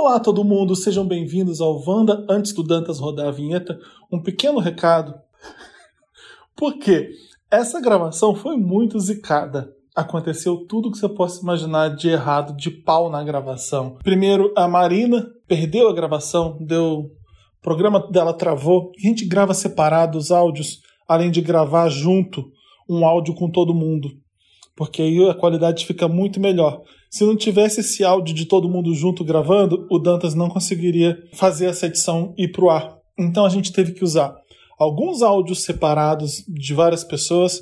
Olá todo mundo, sejam bem-vindos ao Wanda. Antes do Dantas rodar a vinheta, um pequeno recado. Porque essa gravação foi muito zicada. Aconteceu tudo que você possa imaginar de errado, de pau na gravação. Primeiro, a Marina perdeu a gravação, deu. O programa dela travou. A gente grava separado os áudios, além de gravar junto um áudio com todo mundo. Porque aí a qualidade fica muito melhor. Se não tivesse esse áudio de todo mundo junto gravando, o Dantas não conseguiria fazer essa edição ir pro ar. Então a gente teve que usar alguns áudios separados de várias pessoas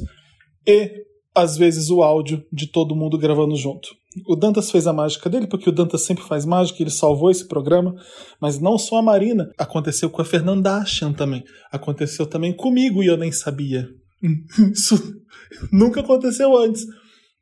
e às vezes o áudio de todo mundo gravando junto. O Dantas fez a mágica dele, porque o Dantas sempre faz mágica, ele salvou esse programa, mas não só a Marina, aconteceu com a Fernanda Achan também. Aconteceu também comigo e eu nem sabia. Isso nunca aconteceu antes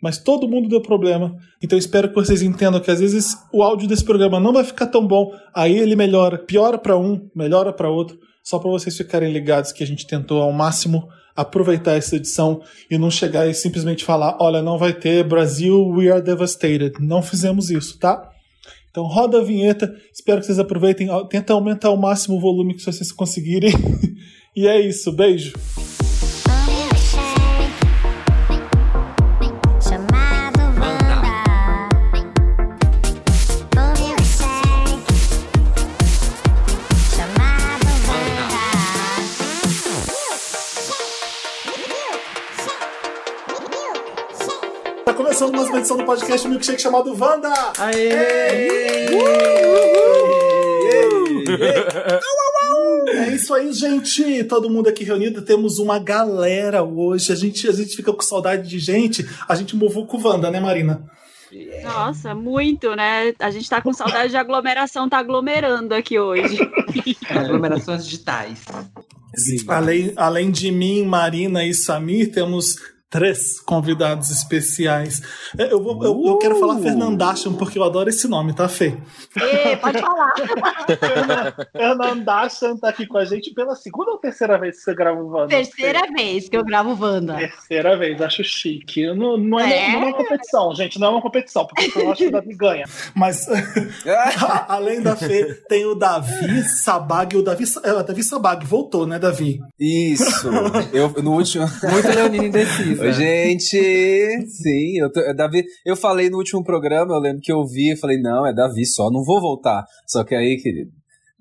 mas todo mundo deu problema. Então espero que vocês entendam que às vezes o áudio desse programa não vai ficar tão bom, aí ele melhora, piora para um, melhora para outro, só para vocês ficarem ligados que a gente tentou ao máximo aproveitar essa edição e não chegar e simplesmente falar, olha, não vai ter Brasil, we are devastated. Não fizemos isso, tá? Então roda a vinheta, espero que vocês aproveitem, tenta aumentar ao máximo o volume que vocês conseguirem. e é isso, beijo. Edição do podcast Milkshake chamado Wanda! Aê! É isso aí, gente! Todo mundo aqui reunido, temos uma galera hoje. A gente, a gente fica com saudade de gente. A gente movou com o Wanda, né, Marina? Nossa, muito, né? A gente tá com saudade de aglomeração, tá aglomerando aqui hoje. Aglomerações digitais. Além, além de mim, Marina e Samir, temos três convidados especiais. É, eu, vou, eu, eu, quero falar uh! Fernandacham, porque eu adoro esse nome, tá, Fê? Ê, pode falar. Fernandacham tá aqui com a gente pela segunda ou terceira vez que você grava o Wanda? Terceira Fê? vez que eu gravo o Wanda. Terceira vez, acho chique. Não, não, é, é. não é uma competição, gente, não é uma competição, porque eu acho que o Davi ganha. Mas, além da Fê, tem o Davi Sabag. O Davi, é, o Davi Sabag voltou, né, Davi? Isso. Eu, no último... Muito Leonino indeciso. Oi, gente! Sim, eu, tô, Davi, eu falei no último programa, eu lembro que eu vi, falei, não, é Davi só, não vou voltar. Só que aí, querido,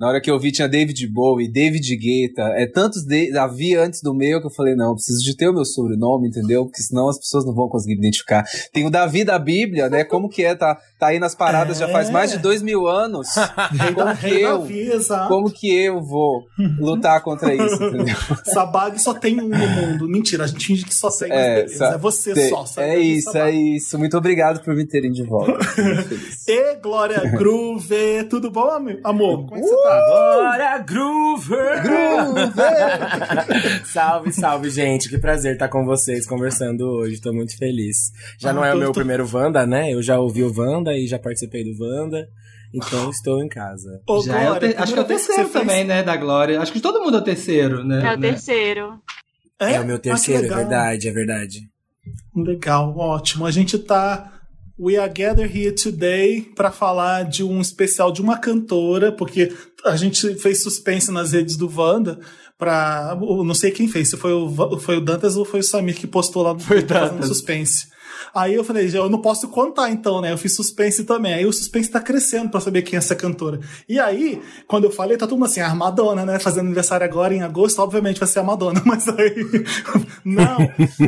na hora que eu vi, tinha David Bowie, David Guetta, é tantos de, Davi antes do meu que eu falei, não, eu preciso de ter o meu sobrenome, entendeu? Porque senão as pessoas não vão conseguir identificar. Tem o Davi da Bíblia, né? Como que é? Tá, tá aí nas paradas é. já faz mais de dois mil anos. como que eu, como que eu vou lutar contra isso, entendeu? Sabag só tem um no mundo. Mentira, a gente finge que só tem, é, beleza, é você tem, só. É isso, Sabag. é isso. Muito obrigado por me terem de volta. e Glória Groove, tudo bom, amor? Como é que você tá? Agora, Groover! Groover! salve, salve, gente. Que prazer estar com vocês conversando hoje. Tô muito feliz. Já ah, não é tô, o meu tô... primeiro Wanda, né? Eu já ouvi o Wanda e já participei do Wanda. Então estou em casa. Ô, já Glória, é te... Acho que é o terceiro também, né, da Glória. Acho que todo mundo é o terceiro, né? É o terceiro. É, é o meu terceiro, é verdade, é verdade. Legal, ótimo. A gente tá We are gathered here today para falar de um especial de uma cantora, porque a gente fez suspense nas redes do Wanda para não sei quem fez, se foi o, foi o Dantas ou foi o Samir que postou lá no suspense. Aí eu falei, eu não posso contar então, né? Eu fiz suspense também. Aí o suspense tá crescendo para saber quem é essa cantora. E aí, quando eu falei, tá todo mundo assim, a Madonna, né? Fazendo aniversário agora em agosto, obviamente vai ser a Madonna. Mas aí, não,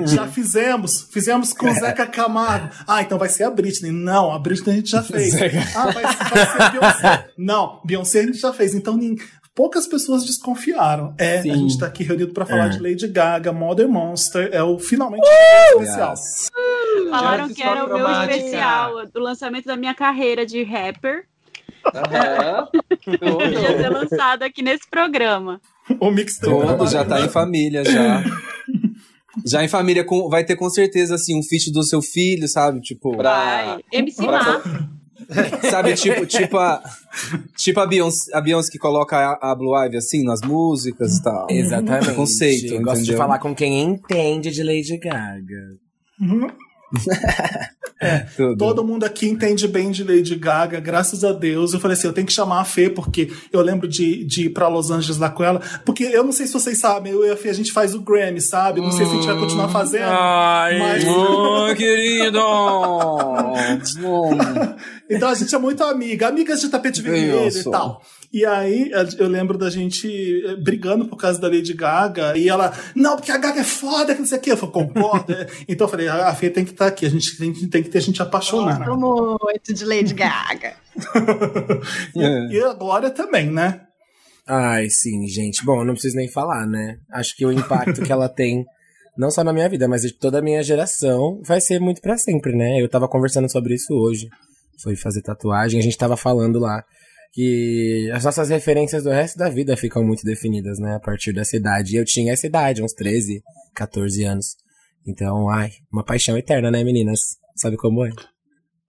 já fizemos. Fizemos com o Zeca Camargo. Ah, então vai ser a Britney. Não, a Britney a gente já fez. Ah, vai, vai ser a Beyoncé. Não, Beyoncé a gente já fez. Então poucas pessoas desconfiaram. É, Sim. a gente tá aqui reunido para falar é. de Lady Gaga, Modern Monster, é o finalmente uh! especial. Yes. Falaram que era o meu especial do lançamento da minha carreira de rapper. Uhum. Podia ser lançado aqui nesse programa. O mix Todo já tá em família já. Já em família com, vai ter com certeza assim um feat do seu filho, sabe? Tipo, vai. MC Má. Sabe, tipo, tipo a, tipo a Beyoncé, a Beyoncé que coloca a, a Blue Ivy assim nas músicas e tal. Exatamente. Conceito, Eu gosto de falar com quem entende de Lady Gaga. É, todo mundo aqui entende bem de Lady Gaga, graças a Deus. Eu falei assim, eu tenho que chamar a Fê, porque eu lembro de, de ir pra Los Angeles lá com ela. Porque eu não sei se vocês sabem, eu e a Fê, a gente faz o Grammy, sabe? Não sei se a gente vai continuar fazendo. Ai, mas... oh, querido! então a gente é muito amiga, amigas de tapete vermelho e tal. E aí eu lembro da gente eh, brigando por causa da Lady Gaga, e ela, não, porque a Gaga é foda, que não sei o quê. Eu falei, concordo. então eu falei, a Fê tem que estar tá aqui, a gente tem, tem que ter gente apaixonada. Gosto muito de Lady Gaga. e, e a Glória também, né? Ai, sim, gente. Bom, não preciso nem falar, né? Acho que o impacto que ela tem, não só na minha vida, mas de toda a minha geração, vai ser muito para sempre, né? Eu tava conversando sobre isso hoje. Foi fazer tatuagem, a gente tava falando lá que as nossas referências do resto da vida ficam muito definidas, né? A partir dessa idade. E eu tinha essa idade, uns 13, 14 anos. Então, ai, uma paixão eterna, né, meninas? Sabe como é?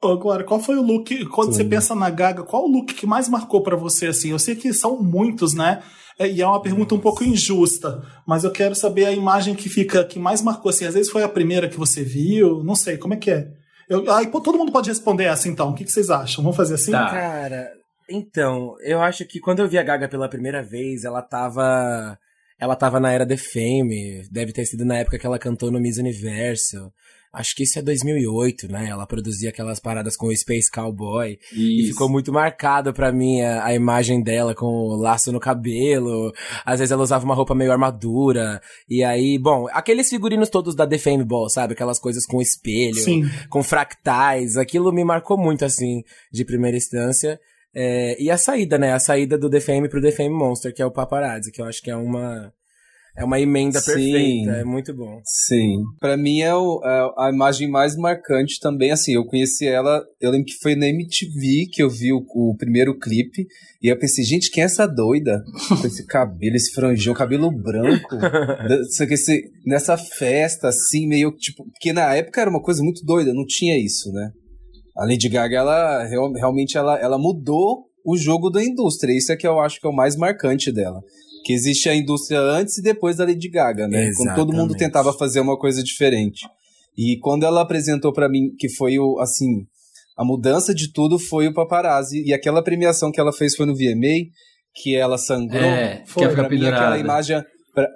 Agora, qual foi o look, quando Sim. você pensa na Gaga, qual o look que mais marcou para você, assim? Eu sei que são muitos, né? É, e é uma pergunta um pouco injusta, mas eu quero saber a imagem que fica, que mais marcou, assim. Às vezes foi a primeira que você viu, não sei, como é que é? Eu, aí, todo mundo pode responder essa, então. O que, que vocês acham? Vamos fazer assim? Tá. Cara, então, eu acho que quando eu vi a Gaga pela primeira vez, ela tava. Ela tava na era The Fame, deve ter sido na época que ela cantou no Miss Universo. Acho que isso é 2008, né? Ela produzia aquelas paradas com o Space Cowboy. Isso. E ficou muito marcado pra mim a, a, imagem dela com o laço no cabelo. Às vezes ela usava uma roupa meio armadura. E aí, bom, aqueles figurinos todos da The Fame Ball, sabe? Aquelas coisas com espelho, Sim. com fractais. Aquilo me marcou muito, assim, de primeira instância. É, e a saída, né? A saída do DFM pro DFM Monster, que é o Paparazzi, que eu acho que é uma. É uma emenda Sim. perfeita, é muito bom. Sim. para mim é, o, é, a imagem mais marcante também, assim, eu conheci ela, eu lembro que foi na MTV que eu vi o, o primeiro clipe, e eu pensei, gente, quem é essa doida? Com esse cabelo, esse franjão, cabelo branco, esse, nessa festa, assim, meio, tipo, porque na época era uma coisa muito doida, não tinha isso, né? a Lady Gaga, ela realmente ela, ela mudou o jogo da indústria. Isso é que eu acho que é o mais marcante dela. Que existe a indústria antes e depois da Lady Gaga, né? Exatamente. Quando todo mundo tentava fazer uma coisa diferente. E quando ela apresentou para mim que foi o, assim, a mudança de tudo foi o paparazzi. E aquela premiação que ela fez foi no VMA, que ela sangrou. É, foi, pra mim, aquela imagem. Pra,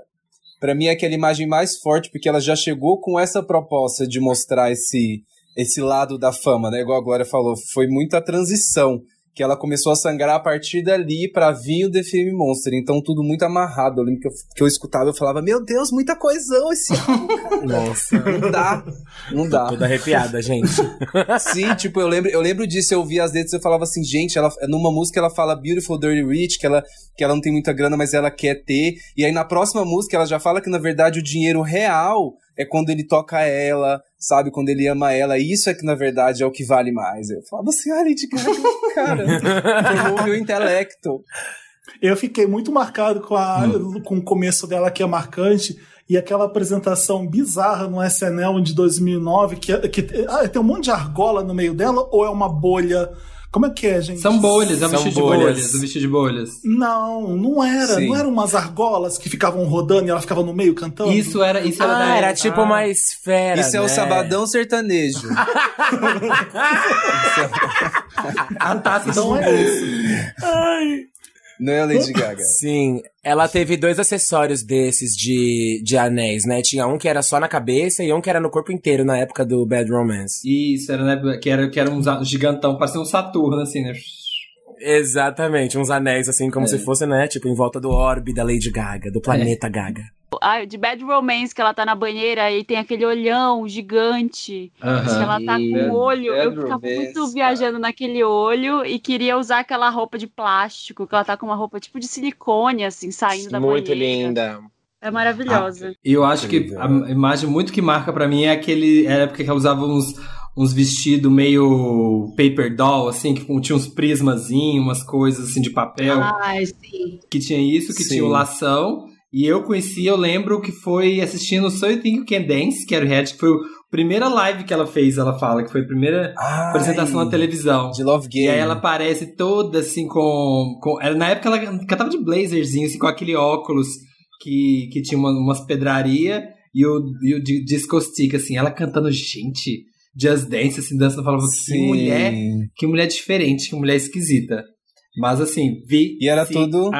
pra mim, é aquela imagem mais forte, porque ela já chegou com essa proposta de mostrar esse esse lado da fama, né? Igual a Glória falou, foi muita transição. Que ela começou a sangrar a partir dali pra vir o The Film Monster. Então, tudo muito amarrado. Eu lembro que eu, que eu escutava, eu falava, meu Deus, muita coisão esse álbum, Nossa. Não dá. Não dá. Toda arrepiada, gente. Sim, tipo, eu lembro, eu lembro disso, eu ouvia as letras, eu falava assim, gente, ela, numa música ela fala Beautiful Dirty Rich, que ela, que ela não tem muita grana, mas ela quer ter. E aí na próxima música ela já fala que, na verdade, o dinheiro real é quando ele toca ela, sabe? Quando ele ama ela. Isso é que, na verdade, é o que vale mais. Eu falava assim, ah, Lady Gaga, cara, formou meu intelecto. Eu fiquei muito marcado com, a, hum. com o começo dela, que é marcante, e aquela apresentação bizarra no SNL de 2009, que, que ah, tem um monte de argola no meio dela, ou é uma bolha como é que é, gente? São bolhas, é um vestido de bolhas. Um vestido de bolhas. Não, não era. Sim. Não eram umas argolas que ficavam rodando e ela ficava no meio cantando? Isso era, isso era ah, da era tipo ah. uma esfera. Isso né? é o né? sabadão sertanejo. a taça então é isso. Ai. Não é a Lady Gaga. Sim, ela teve dois acessórios desses de, de anéis, né? Tinha um que era só na cabeça e um que era no corpo inteiro na época do Bad Romance. Isso, era né, que era, que era um gigantão, parecia um Saturno, assim, né? Exatamente, uns anéis assim, como é. se fosse, né? Tipo, em volta do orbe da Lady Gaga, do planeta é. Gaga. Ah, de Bad Romance, que ela tá na banheira e tem aquele olhão gigante. Uh -huh. Ela tá com o olho. Bad eu ficava muito viajando naquele olho e queria usar aquela roupa de plástico, que ela tá com uma roupa tipo de silicone, assim, saindo da muito banheira. Muito linda. É maravilhosa. E ah, eu acho que a imagem muito que marca para mim é aquele. É a época que ela usava uns, uns vestidos meio paper doll, assim, que tinha uns prismazinhos, umas coisas assim de papel. Ah, sim. Que tinha isso, que sim. tinha o lação. E eu conheci, eu lembro que foi assistindo So You Think You Can Dance, que era o Red, que foi a primeira live que ela fez, ela fala, que foi a primeira Ai, apresentação na televisão. De Love Game. E aí ela aparece toda assim com. com na época ela cantava de blazerzinho, assim, com aquele óculos que, que tinha uma, umas pedraria e o, e o disco stick, assim, ela cantando, gente. Just Dance, assim, dançando, falava Sim. que mulher, que mulher diferente, que mulher esquisita. Mas assim, vi e era tudo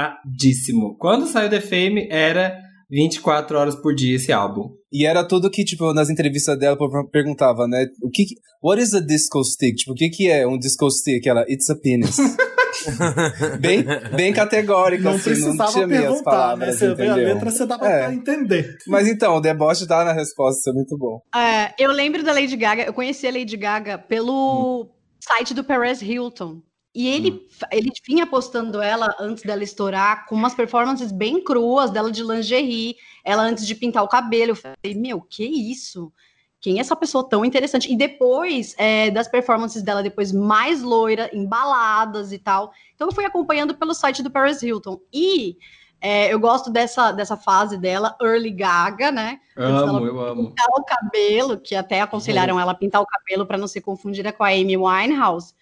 Quando saiu The Fame, era 24 horas por dia esse álbum. E era tudo que, tipo, nas entrevistas dela, perguntava, né? O que. What is a disco stick? Tipo, o que, que é um disco stick? Ela, it's a penis. bem, bem categórico, não assim, não tinha meias palavras, né? Você entendeu? vê a letra, você dá pra é. entender. Mas então, o deboche tá na resposta, isso é muito bom. É, eu lembro da Lady Gaga, eu conheci a Lady Gaga pelo hum. site do Perez Hilton. E ele, hum. ele vinha postando ela antes dela estourar com umas performances bem cruas dela de lingerie, ela antes de pintar o cabelo. Eu falei, meu, que isso? Quem é essa pessoa tão interessante? E depois é, das performances dela, depois mais loira, embaladas e tal. Então eu fui acompanhando pelo site do Paris Hilton. E é, eu gosto dessa, dessa fase dela, early Gaga, né? Amo, eu amo. Pintar o cabelo, que até aconselharam ela a pintar o cabelo para não ser confundida com a Amy Winehouse.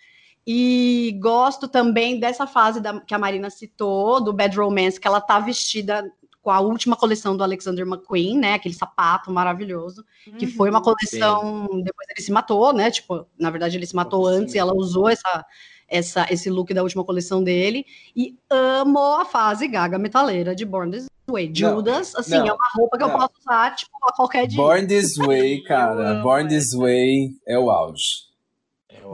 E gosto também dessa fase da, que a Marina citou, do Bad Romance, que ela tá vestida com a última coleção do Alexander McQueen, né? Aquele sapato maravilhoso, que uhum, foi uma coleção. Sim. Depois ele se matou, né? Tipo, na verdade, ele se matou antes e ela usou essa, essa, esse look da última coleção dele. E amo a fase gaga metaleira de Born This Way. Judas, não, assim, não, é uma roupa que não. eu posso usar, tipo, a qualquer dia. Born This Way, cara. Born This Way é o auge.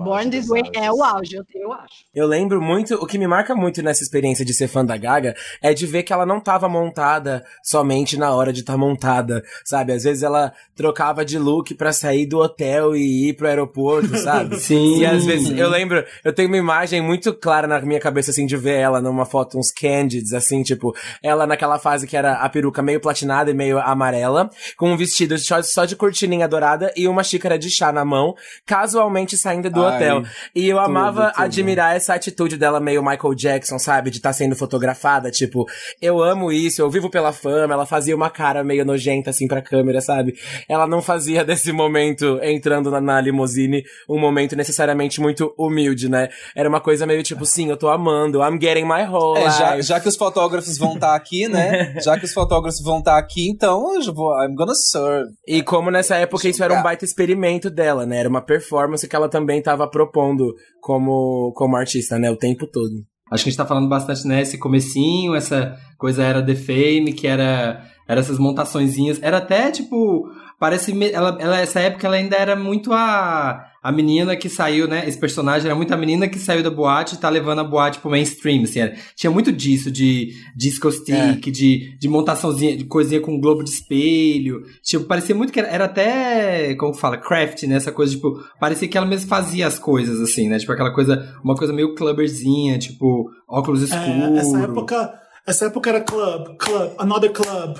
Born This Way é o auge, eu, eu acho. Eu lembro muito, o que me marca muito nessa experiência de ser fã da Gaga é de ver que ela não tava montada somente na hora de estar tá montada, sabe? Às vezes ela trocava de look para sair do hotel e ir pro aeroporto, sabe? Sim. E às vezes, eu lembro, eu tenho uma imagem muito clara na minha cabeça, assim, de ver ela numa foto, uns candids, assim, tipo, ela naquela fase que era a peruca meio platinada e meio amarela, com um vestido só de cortininha dourada e uma xícara de chá na mão, casualmente saindo do hotel. E eu tudo, amava tudo. admirar essa atitude dela meio Michael Jackson, sabe? De estar tá sendo fotografada. Tipo, eu amo isso, eu vivo pela fama. Ela fazia uma cara meio nojenta, assim, pra câmera, sabe? Ela não fazia desse momento, entrando na, na limusine, um momento necessariamente muito humilde, né? Era uma coisa meio tipo, sim, eu tô amando, I'm getting my whole é, já, já, que os fotógrafos vão estar tá aqui, né? já que os fotógrafos vão estar tá aqui, então eu vou, I'm gonna serve. E como nessa época isso era um baita experimento dela, né? Era uma performance que ela também tava propondo como, como artista, né? O tempo todo. Acho que a gente tá falando bastante, né? Esse comecinho, essa coisa era The Fame, que era, era essas montaçõezinhas. Era até, tipo, parece... Ela, ela, essa época ela ainda era muito a a menina que saiu, né? Esse personagem era muito a menina que saiu da boate e tá levando a boate pro mainstream, assim. Era, tinha muito disso, de disco stick, é. de, de montaçãozinha, de coisinha com globo de espelho. Tipo, parecia muito que era, era até, como fala, craft, né? Essa coisa, tipo, parecia que ela mesma fazia as coisas, assim, né? Tipo, aquela coisa, uma coisa meio clubberzinha, tipo, óculos é, escuros. essa época essa época era club, club, another club.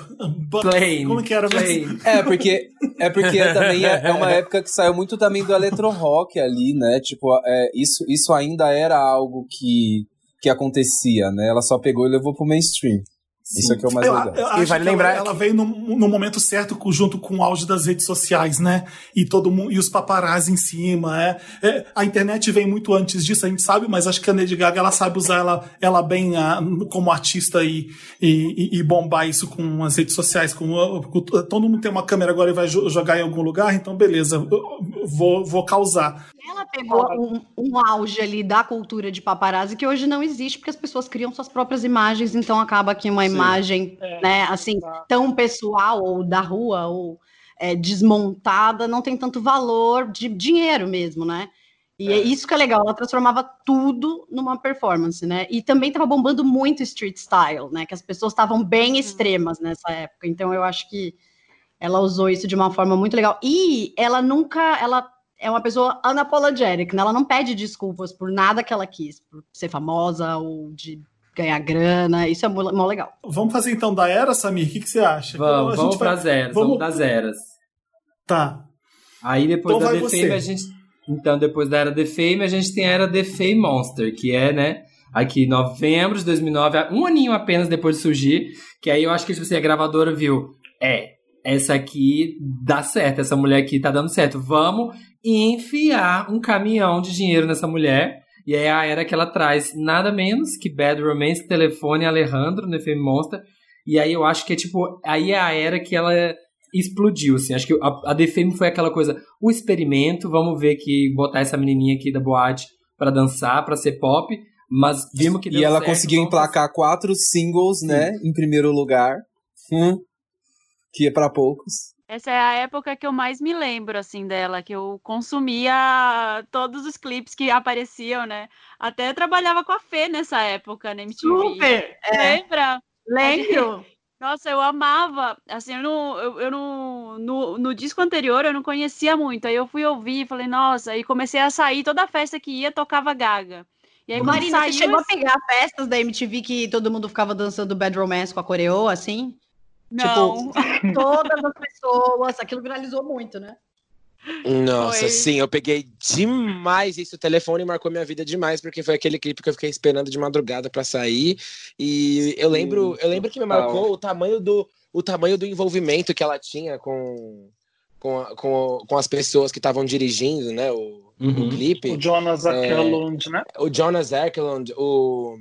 Plane. Como que era mesmo? É, porque, é porque também é, é, uma época que saiu muito também do electro rock ali, né? Tipo, é, isso, isso ainda era algo que, que acontecia, né? Ela só pegou e levou pro mainstream. Sim. Isso aqui é o mais legal. Eu, eu e vale lembrar ela, ela, veio no, no momento certo junto com o auge das redes sociais, né? E todo mundo e os paparazzi em cima, é, é, A internet vem muito antes disso, a gente sabe, mas acho que a Lady Gaga ela sabe usar ela, ela bem a, como artista e, e, e, bombar isso com as redes sociais. Com, com, todo mundo tem uma câmera agora e vai jogar em algum lugar, então beleza, vou, vou causar. Ela pegou um, um, auge ali da cultura de paparazzi que hoje não existe, porque as pessoas criam suas próprias imagens, então acaba que uma Sim. Imagem, é. né, assim, tá. tão pessoal ou da rua ou é, desmontada não tem tanto valor de dinheiro mesmo, né? E é. é isso que é legal, ela transformava tudo numa performance, né? E também estava bombando muito street style, né? Que as pessoas estavam bem uhum. extremas nessa época. Então eu acho que ela usou isso de uma forma muito legal. E ela nunca, ela é uma pessoa unapologetic, né? Ela não pede desculpas por nada que ela quis, por ser famosa ou de ganhar grana, isso é muito, legal. Vamos fazer então da era, Samir? O que, que você acha? Vamos, então, vamos para vai... eras, vamos... vamos das eras. Tá. Aí depois então da The Fame a gente... Então, depois da era The Fame, a gente tem a era The Fame Monster, que é, né, aqui novembro de 2009, um aninho apenas depois de surgir, que aí eu acho que tipo assim, a gravadora viu, é, essa aqui dá certo, essa mulher aqui tá dando certo. Vamos enfiar um caminhão de dinheiro nessa mulher. E é a era que ela traz nada menos que Bad Romance, Telefone Alejandro no FM Monster. E aí eu acho que é tipo, aí é a era que ela explodiu, assim. Acho que a, a The Fame foi aquela coisa, o experimento, vamos ver que botar essa menininha aqui da boate para dançar, para ser pop, mas vimos que E ela certo, conseguiu emplacar quatro singles, né, em primeiro lugar. Hum, que é pra poucos. Essa é a época que eu mais me lembro, assim, dela, que eu consumia todos os clipes que apareciam, né? Até trabalhava com a Fê nessa época, na MTV. Super! É, Lembra? lembro. Nossa, eu amava. Assim, eu não, eu, eu não. No, no disco anterior eu não conhecia muito. Aí eu fui ouvir e falei, nossa, aí comecei a sair, toda festa que ia tocava gaga. E aí, Marina, saiu você chegou a esse- pegar festas da MTV que todo mundo ficava dançando Bad Romance com a coreô, assim? Não. Tipo, todas as pessoas, aquilo viralizou muito, né? Nossa, Foi. sim, eu peguei demais isso. O telefone marcou minha vida demais, porque foi aquele clipe que eu fiquei esperando de madrugada pra sair. E eu lembro, eu lembro que me marcou o tamanho do, o tamanho do envolvimento que ela tinha com, com, a- com, com as pessoas que estavam dirigindo, né? O, Uhum. o clipe. O Jonas É. Akerlund, né? o Jonas Ekelund, o,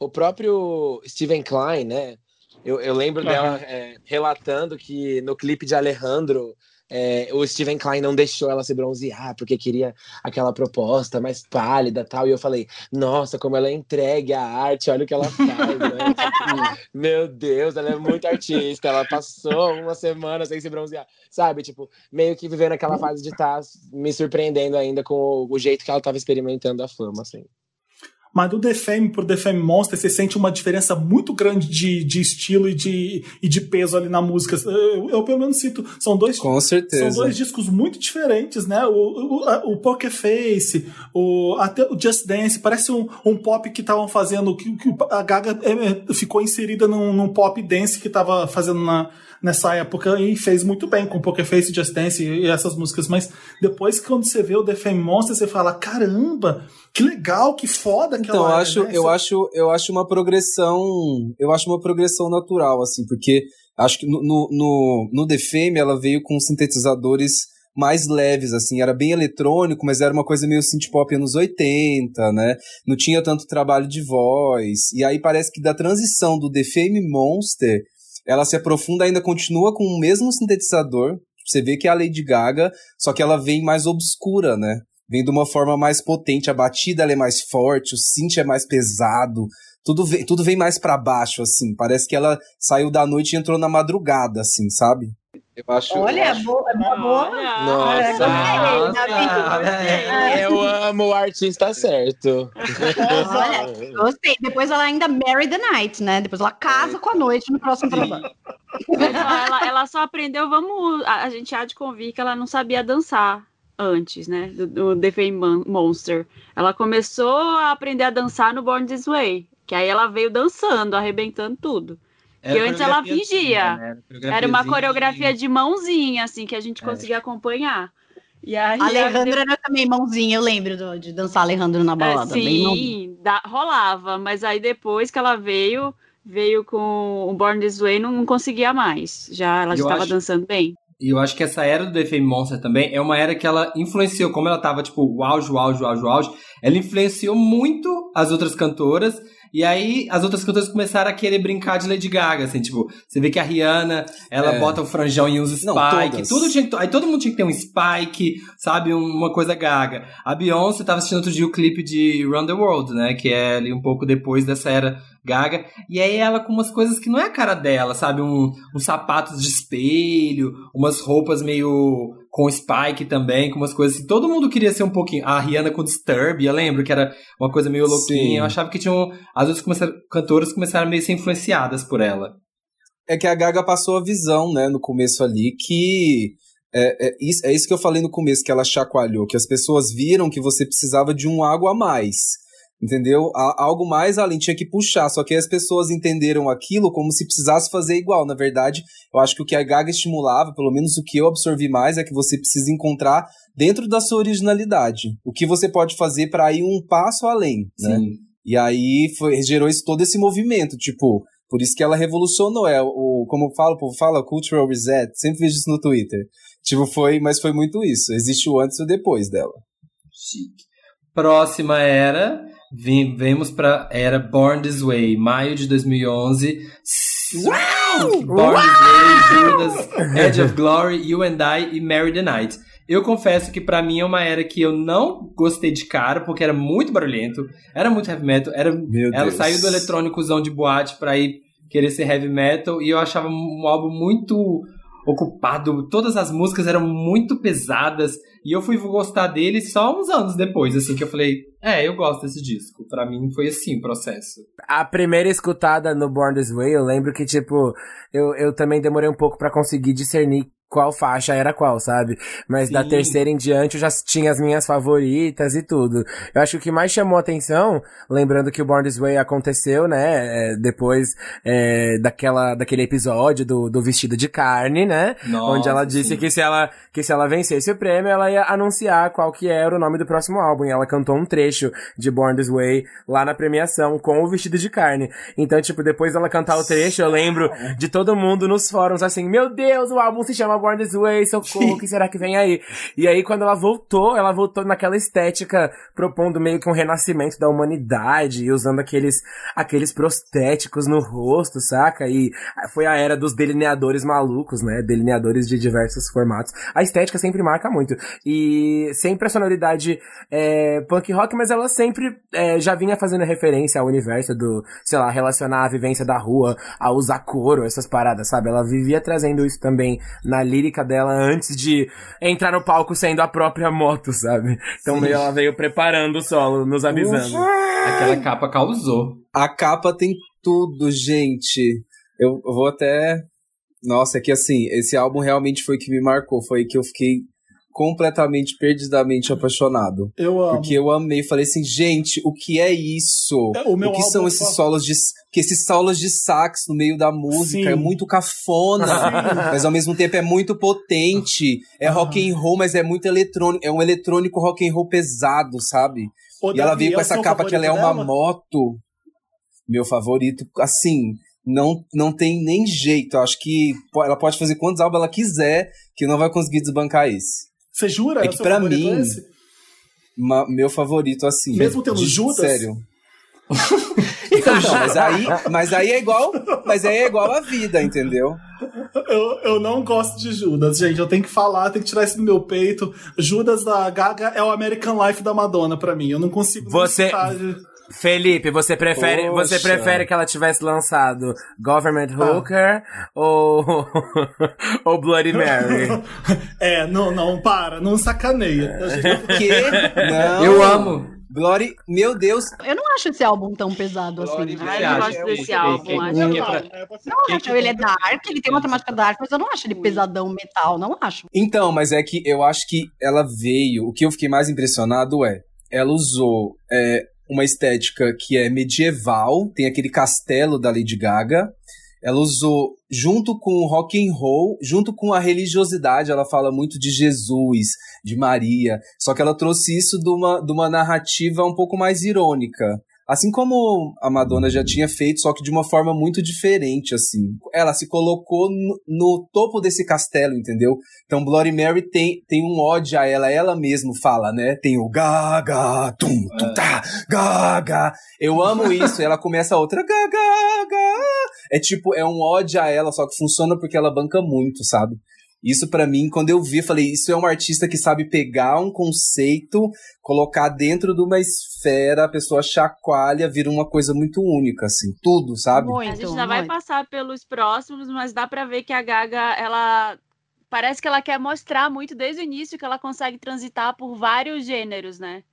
o próprio Steven Klein, né? Eu, eu lembro Aham. dela é, relatando que no clipe de Alejandro, é, o Steven Klein não deixou ela se bronzear porque queria aquela proposta mais pálida tal. E eu falei, nossa, como ela é entregue à arte, olha o que ela faz, né? Tipo, Meu Deus, ela é muito artista. Ela passou uma semana sem se bronzear, sabe? Tipo, meio que vivendo aquela fase de estar me surpreendendo ainda com o, o jeito que ela estava experimentando a fama, assim. Mas do The Fame pro The Fame Monster, você sente uma diferença muito grande de, de estilo e de, e de peso ali na música. Eu, eu pelo menos sinto. São dois, Com certeza. são dois discos muito diferentes, né? O, o, o Poker Face, o, até o Just Dance, parece um, um pop que estavam fazendo. Que, que a Gaga é, ficou inserida num, num pop dance que tava fazendo na, nessa época e fez muito bem com Poker Face, Just Dance e, essas músicas. Mas depois, quando você vê o The Fame Monster, você fala: caramba, que legal, que foda que Então, eu ela é, acho, né? eu acho, eu acho uma progressão, eu acho uma progressão natural, assim, porque acho que no, no, no, no The Fame ela veio com sintetizadores mais leves, assim, era bem eletrônico, mas era uma coisa meio synth pop anos 80, né? Não tinha tanto trabalho de voz. E aí parece que da transição do The Fame Monster, ela se aprofunda, ainda continua com o mesmo sintetizador. Você vê que é a Lady Gaga, só que ela vem mais obscura, né? Vem de uma forma mais potente, a batida é mais forte, o synth é mais pesado, tudo vem, tudo vem mais pra baixo, assim. Parece que ela saiu da noite e entrou na madrugada, assim, sabe? Eu acho. Olha, eu é acho- boa, é uma boa. Olha. Nossa. É, Nossa, Davi. Eu amo o artista certo. Olha, gostei. Depois ela ainda marry the night, né? Depois ela casa com a noite no próximo trabalho. Mas, ó, ela, ela só aprendeu, vamos. A, gente há de convir que ela não sabia dançar antes, né? Do, do The Fame Mon- Monster. Ela começou a aprender a dançar no Born This Way. Que aí ela veio dançando, arrebentando tudo. Era antes ela fingia. né? Era uma Coreografiazinha. coreografia de mãozinha, assim, que a gente É. conseguia acompanhar. E aí, A Alejandra ela- era também mãozinha, eu lembro do- de dançar Alejandro na É, balada. bem mãozinha. sim, dá- rolava, mas aí depois que ela veio, veio com o Born This Way, não, não conseguia mais. Já ela estava acho- dançando bem. E eu acho que essa era do The Fame Monster também é uma era que ela influenciou, como ela tava, tipo, o auge, o auge, o auge, o auge, ela influenciou muito as outras cantoras, e aí as outras cantoras começaram a querer brincar de Lady Gaga, assim, tipo, você vê que a Rihanna, ela É. bota o franjão e usa Não, spike, todas. tudo tinha que, aí todo mundo tinha que ter um spike, sabe, um- uma coisa gaga. A Beyoncé tava assistindo outro dia o clipe de Run the World, né, que é ali um pouco depois dessa era gaga, e aí ela com umas coisas que não é a cara dela, sabe, um, uns sapatos de espelho, umas roupas meio com spike também, com umas coisas assim. Todo mundo queria ser um pouquinho. A Rihanna com Disturb, eu lembro que era uma coisa meio louquinha. Sim. Eu achava que tinham. As outras cantoras começaram meio a ser influenciadas por ela. É que a Gaga passou a visão, né, no começo ali, que. É, é, isso, é isso que eu falei no começo, que ela chacoalhou, que as pessoas viram que você precisava de um algo a mais. Entendeu? Algo mais além, tinha que puxar. Só que as pessoas entenderam aquilo como se precisasse fazer igual. Na verdade, eu acho que o que a Gaga estimulava, pelo menos o que eu absorvi mais, é que você precisa encontrar dentro da sua originalidade. O que você pode fazer para ir um passo além, né? Sim. E aí foi, gerou esse, todo esse movimento, tipo, por isso que ela revolucionou, é o, como eu falo, o povo fala, cultural reset, sempre vejo isso no Twitter. Tipo, foi, mas foi muito isso, existe o antes e o depois dela. Chique. Próxima era. Vemos pra era Born This Way, maio de 2011. Uau! Born This Way, Judas, Edge of Glory, You and I e Marry the Night. Eu confesso que para mim é uma era que eu não gostei de cara, porque era muito barulhento, era muito heavy metal, era, ela Deus. saiu do eletrônicozão de boate pra ir querer ser heavy metal, e eu achava um álbum muito ocupado, todas as músicas eram muito pesadas, e eu fui gostar dele só uns anos depois, assim, que eu falei, é, eu gosto desse disco. Pra mim foi assim o processo. A primeira escutada no Born This Way, eu lembro que, tipo, eu, eu também demorei um pouco para conseguir discernir qual faixa era qual, sabe? Mas Sim. da terceira em diante eu já tinha as minhas favoritas e tudo. Eu acho que o que mais chamou atenção, lembrando que o Born This Way aconteceu, né? É, depois é, daquela, daquele episódio do, do vestido de carne, né? Nossa, Onde ela disse que se ela, que se ela vencesse o prêmio, ela ia anunciar qual que era o nome do próximo álbum. E ela cantou um trecho de Born This Way lá na premiação com o vestido de carne. Então, tipo, depois dela cantar o trecho, eu lembro de todo mundo nos fóruns assim, meu Deus, o álbum se chama Born This Way, socorro, o que será que vem aí? E aí, quando ela voltou, ela voltou naquela estética, propondo meio que um renascimento da humanidade, e usando aqueles, aqueles prostéticos no rosto, saca? E foi a era dos delineadores malucos, né? Delineadores de diversos formatos. A estética sempre marca muito. E sempre a sonoridade é, punk rock, mas ela sempre é, já vinha fazendo referência ao universo do, sei lá, relacionar a vivência da rua, a usar couro, essas paradas, sabe? Ela vivia trazendo isso também na lírica dela antes de entrar no palco sendo a própria moto, sabe? Então meio ela veio preparando o solo, nos avisando. Ufa! Aquela capa causou. A capa tem tudo, gente. Eu vou até. Nossa, é que assim, esse álbum realmente foi que me marcou. Foi que eu fiquei completamente, perdidamente apaixonado. Eu amo. Porque eu amei, falei assim, gente, o que é isso? É, o, o que são esses solos de que esses solos de sax no meio da música é Sim. é muito cafona, Sim. mas ao mesmo tempo é muito potente. É ah. rock and roll, mas é muito eletrônico, é um eletrônico rock and roll pesado, sabe? Ô, e Davi, ela veio com essa capa que ela é uma dela? moto. Meu favorito, assim, não, não tem nem jeito. Eu acho que ela pode fazer quantos álbuns ela quiser, que não vai conseguir desbancar esse. Você jura? É, é que pra mim, ma, meu favorito, assim. Mesmo tendo de, Judas? Sério. então, mas aí, mas aí é igual, mas aí é igual a vida, entendeu? Eu, eu não gosto de Judas, gente. Eu tenho que falar, tenho que tirar isso do meu peito. Judas da Gaga é o American Life da Madonna para mim. Eu não consigo. Você, Felipe, você prefere, você prefere que ela tivesse lançado Government ah. Hooker ah. ou, ou Bloody Mary? é, não, não, para, não sacaneia. Que? Não. Eu amo. Glory, meu Deus. Eu não acho esse álbum tão pesado assim. Ah, eu gosto desse álbum. Acho não, não acho, ele é dark, ele tem uma temática dark, mas eu não acho ele pesadão metal, não acho. Então, mas é que eu acho que ela veio. O que eu fiquei mais impressionado é, ela usou é, uma estética que é medieval, tem aquele castelo da Lady Gaga. Ela usou junto com o rock and roll, junto com a religiosidade, ela fala muito de Jesus, de Maria, só que ela trouxe isso de uma, de uma narrativa um pouco mais irônica. Assim como a Madonna já tinha feito, só que de uma forma muito diferente, assim. Ela se colocou no, no topo desse castelo, entendeu? Então Bloody Mary tem, tem um ódio a ela, ela mesma fala, né? Tem o gaga, tum, tum, tá, gaga. Eu amo isso. ela começa a outra gaga, gaga. É tipo, é um ódio a ela, só que funciona porque ela banca muito, sabe? Isso para mim, quando eu vi, eu falei, isso é um artista que sabe pegar um conceito, colocar dentro de uma esfera, a pessoa chacoalha, vira uma coisa muito única, assim, tudo, sabe? Muito, a gente ainda vai passar pelos próximos, mas dá para ver que a Gaga, ela parece que ela quer mostrar muito desde o início que ela consegue transitar por vários gêneros, né?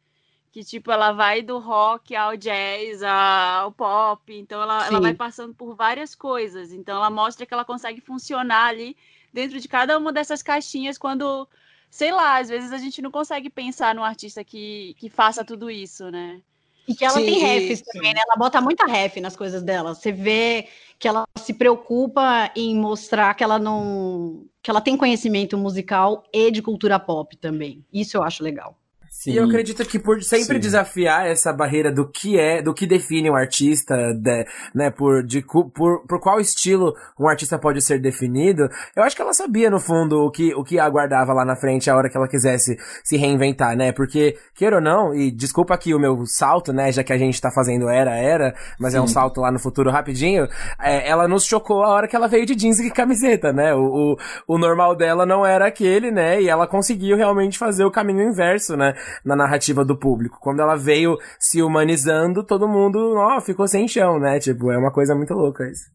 Que tipo, ela vai do rock ao jazz, ao pop, então ela, ela vai passando por várias coisas. Então ela mostra que ela consegue funcionar ali dentro de cada uma dessas caixinhas quando, sei lá, às vezes a gente não consegue pensar num artista que, que faça tudo isso, né? E que ela sim, tem refs também, né? Ela bota muita ref nas coisas dela. Você vê que ela se preocupa em mostrar que ela não. que ela tem conhecimento musical e de cultura pop também. Isso eu acho legal. Sim. E eu acredito que por sempre Sim. desafiar essa barreira do que é, do que define um artista, de, né, por, de, por, por qual estilo um artista pode ser definido, eu acho que ela sabia, no fundo, o que, o que aguardava lá na frente a hora que ela quisesse se reinventar, né? Porque, queira ou não, e desculpa aqui o meu salto, né, já que a gente tá fazendo era, era, mas Sim. é um salto lá no futuro rapidinho, é, ela nos chocou a hora que ela veio de jeans e camiseta, né? O, o, o normal dela não era aquele, né? E ela conseguiu realmente fazer o caminho inverso, né? Na narrativa do público. Quando ela veio se humanizando, todo mundo, ó, ficou sem chão, né? Tipo, é uma coisa muito louca isso.